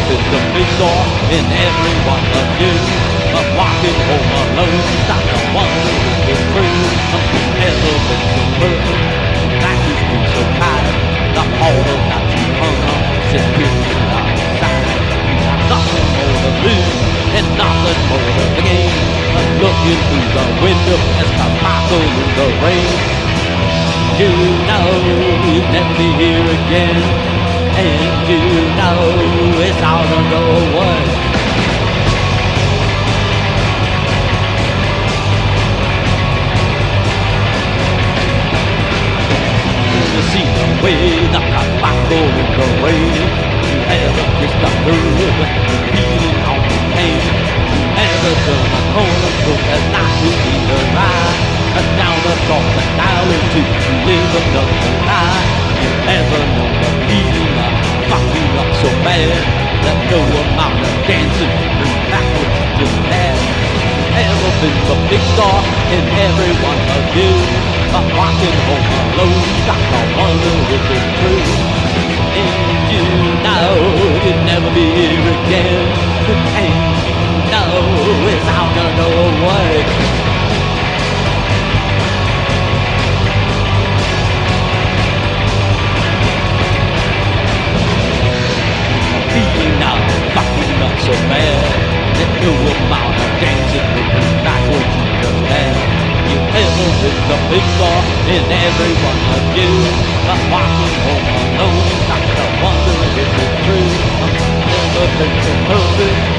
will the big door in every one of you, but walking home alone is not the one who is through. You ever been so perfect, that you feel so tired, the order that you hung just picking outside. You got nothing more to lose and nothing more to gain looking through the window as the pocket in the rain. You know you'll never be here again, and you know it's all or no one. You see the way the my in the rain. You haven't kissed the moon, Turn a corner so as not to eye? And down across the dial until you live another lie. You ever know the feeling of fucking up so bad that no amount of dancing and backwards just bad? Ever been the big star in every one of you? But walking home alone, got to wonder if it's true. And you know you'll never be here again. And gonna go away. Feeling now, fucking up so bad. That no amount of dancing will bring back what you just had. You ever been the big in every one of you? But walking home alone, I to wonder if it's true. Never been so perfect, like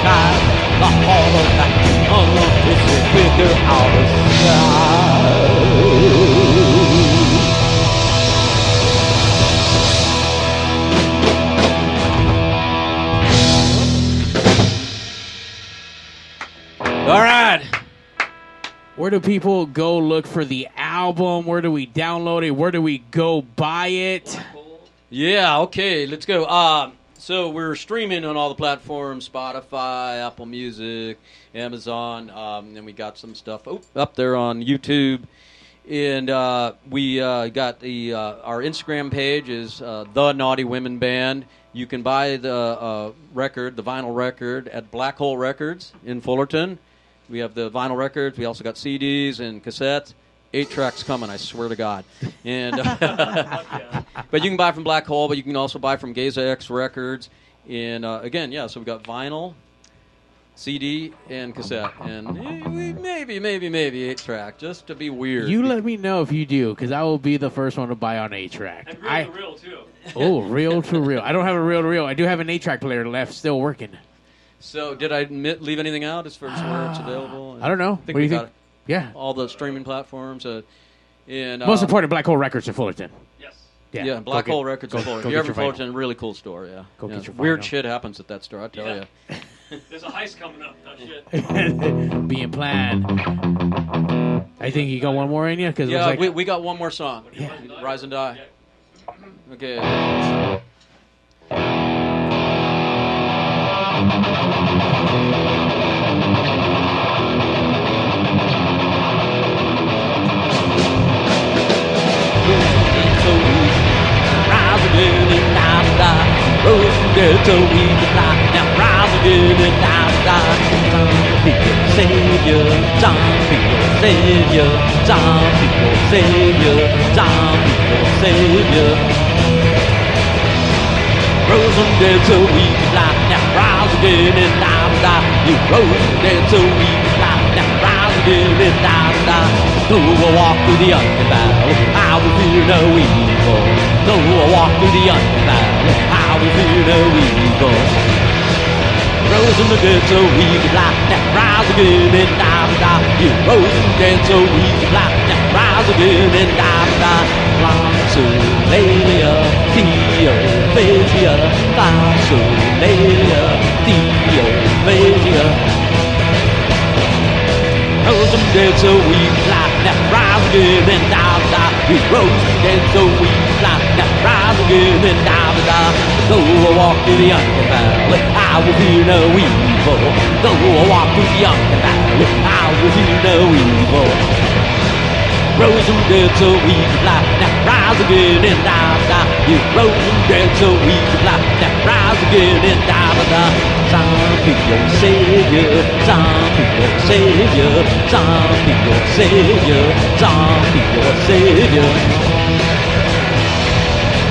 The that out of sight. All right. Where do people go look for the album? Where do we download it? Where do we go buy it? Yeah, okay, let's go. Uh, so we're streaming on all the platforms Spotify, Apple Music, Amazon, um, and we got some stuff oh, up there on YouTube. And uh, we uh, got the uh, our Instagram page is uh, the Naughty Women Band. You can buy the uh, record, the vinyl record, at Black Hole Records in Fullerton. We have the vinyl records. We also got CDs and cassettes. Eight tracks coming, I swear to God. And but you can buy from Black Hole, but you can also buy from Geza X Records. And uh, again, yeah, so we've got vinyl, CD, and cassette, and maybe, maybe, maybe eight track, just to be weird. You let me know if you do, because I will be the first one to buy on eight track. I real too. oh, real to real. I don't have a real to real. I do have an eight track player left, still working. So, did I mi- leave anything out as far as where it's available? I don't know. think What do we you got think? Yeah. all the streaming platforms. Uh, and Most uh, important, Black Hole Records in Fullerton. Yes. Yeah, Yeah, go Black get- Hole Records. go- in Fullerton. go if you're ever in Fullerton, really cool store. Yeah, Go Yeah. get your Weird vinyl. shit happens at that store. I tell Yeah. you. There's a heist coming up. No shit. Being planned. I think you got one more in you because Yeah, like we, we got one more song. Yeah. Rise and Die. Okay. Rise Rose dead till we can fly. Now rise again and die, die. Zombie your savior, zombie savior, zombie savior, zombie savior. Rose from dead till we fly. Now rise again and die, die. You rose from dead till we fly. Now rise again and die, die. Though I walk through the ugly I will fear no evil. Though I walk through the valley, I will fear no evil. Rose in the dead so we can fly. Now rise again and die, die. You rose from the dead so we can fly. Now rise again and die, die. Glossolalia, Theophasia, Glossolalia, Theophasia. Rose from dead so we fly. Now rise again and die, die. We rose from dead so we fly. Now rise again and die, die. Though I walk through the uncanny valley, I will fear no evil. Though I walk through the uncanny valley, I will fear no evil. Rose from dead so we can fly. Now rise again and die, die. You rose from dead so we can fly. Now rise again and die, die. Zombie your savior, zombie your savior, zombie your savior, zombie your savior.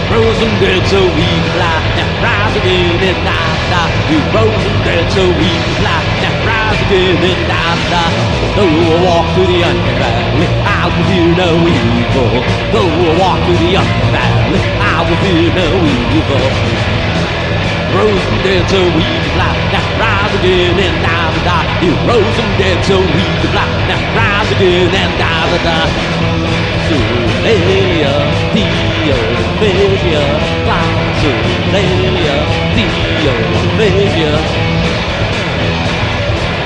Rose from dead so we fly. Now rise again and die, die. You rose from dead so we fly. Now and die, die. Though I walk through the valley, I will fear no evil. Though I walk through the valley, I will fear no evil. Rose from dead so we fly. Now rise again and die, die. You rose from dead so we fly. Now rise again and die, the die. Soleil, Theophania, Glossolalia, Theophania.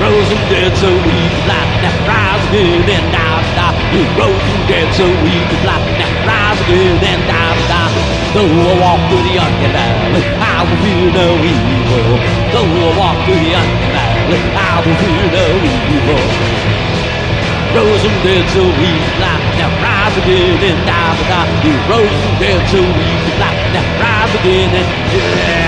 Frozen dead so we light that rise again and die, die. We're frozen dead so we could light that rise again and die, die. Though I walk through the uncanny valley, I will fear no evil. Though I walk through the uncanny valley, I will fear no evil. Frozen dead so we light that rise again and die, die. We're frozen dead so we could light that rise again and die.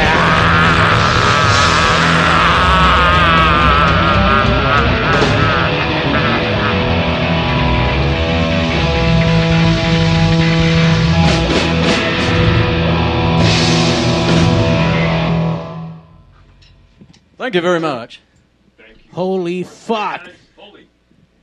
Thank you very much. Thank you. Holy fuck.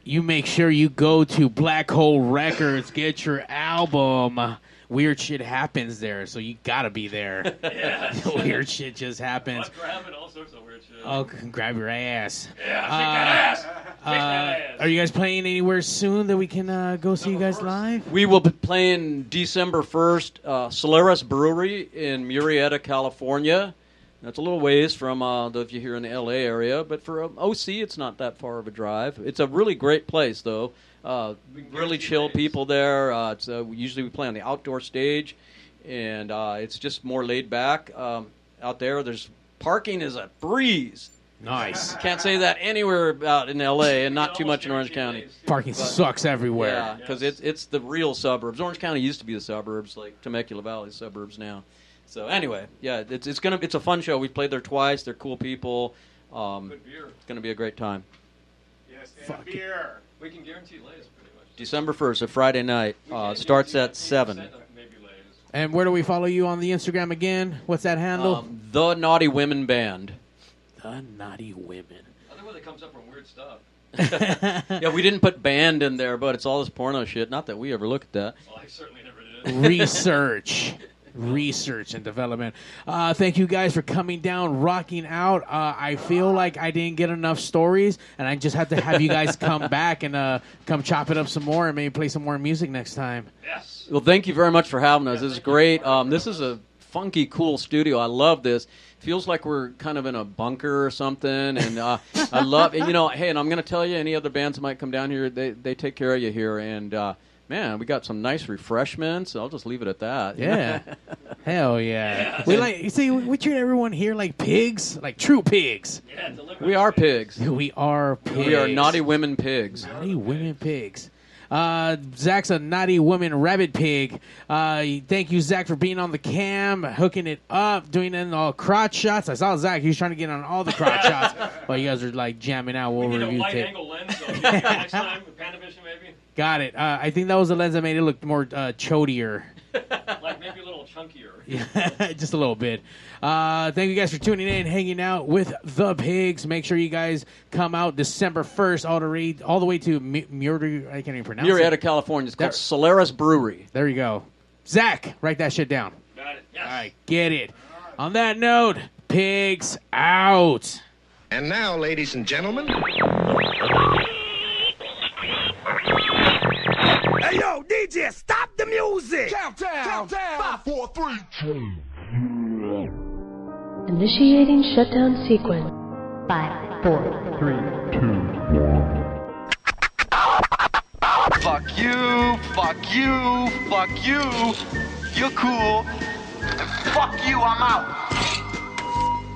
You make sure you go to Black Hole Records, get your album. Weird shit happens there, so you gotta be there. weird shit just happens. grabbing all sorts of weird shit. Oh, grab your ass. Yeah, shake Uh, that ass. Uh. Are you guys playing anywhere soon that we can uh, go see you guys live? We will be playing December 1st, uh, Solaris Brewery in Murrieta, California. That's a little ways from uh, the, if you're here in the LA area, but for um, OC, it's not that far of a drive. It's a really great place, though. Uh, really chill people there. Uh, it's, uh, usually we play on the outdoor stage, and uh, it's just more laid back um, out there. There's parking is a breeze. Nice. Can't say that anywhere out in LA, and not too much in Orange County. Parking sucks everywhere. Yeah, because it's it's the real suburbs. Orange County used to be the suburbs, like Temecula Valley suburbs now. So anyway, yeah, it's it's gonna it's a fun show. We've played there twice. They're cool people. Um, It's gonna be a great time. Yes, and beer. We can guarantee Lay's pretty much. December first, a Friday night. Uh, starts at seven. And where do we follow you on the Instagram again? What's that handle? Um, the Naughty Women Band. the Naughty Women. Other way that comes up from weird stuff. yeah, we didn't put band in there, but it's all this porno shit. Not that we ever look at that. Well, I certainly never did. research research and development uh, thank you guys for coming down rocking out uh, i feel like i didn't get enough stories and i just have to have you guys come back and uh, come chop it up some more and maybe play some more music next time Yes. Well, thank you very much for having us. This is great. Um, this is a funky, cool studio. I love this. Feels like we're kind of in a bunker or something, and uh, I love. And You know, hey, and I'm going to tell you, any other bands that might come down here, they they take care of you here, and uh, man, we got some nice refreshments. I'll just leave it at that. yeah hell yeah we like you see we treat everyone here like pigs like true pigs we are pigs. we are pigs We are naughty women pigs. Naughty women pigs. Uh, Zach's a naughty woman rabbit pig. Uh, thank you, Zach, for being on the cam, hooking it up, doing in all crotch shots. I saw Zach; he was trying to get on all the crotch shots while you guys are like jamming out. We'll We need a wide angle lens, so next time with Panavision maybe. Got it. Uh, I think that was the lens that made it look more uh, chodier. like maybe a little chunkier. Yeah, just a little bit. Uh, thank you guys for tuning in, hanging out with the pigs. Make sure you guys come out December first, all the way, all the way to M- Murder. I can't even pronounce Murrieta, it. California. It's called There- Solaris Brewery. There you go. Zach, write that shit down. Got it. Yes. All right, get it. On that note, pigs out. And now, ladies and gentlemen. Hey yo, DJ, stop the music! Countdown! Countdown! Five, four, three, two. Initiating shutdown sequence. Five, four, three, Fuck you! Fuck you! Fuck you! You're cool. Fuck you! I'm out.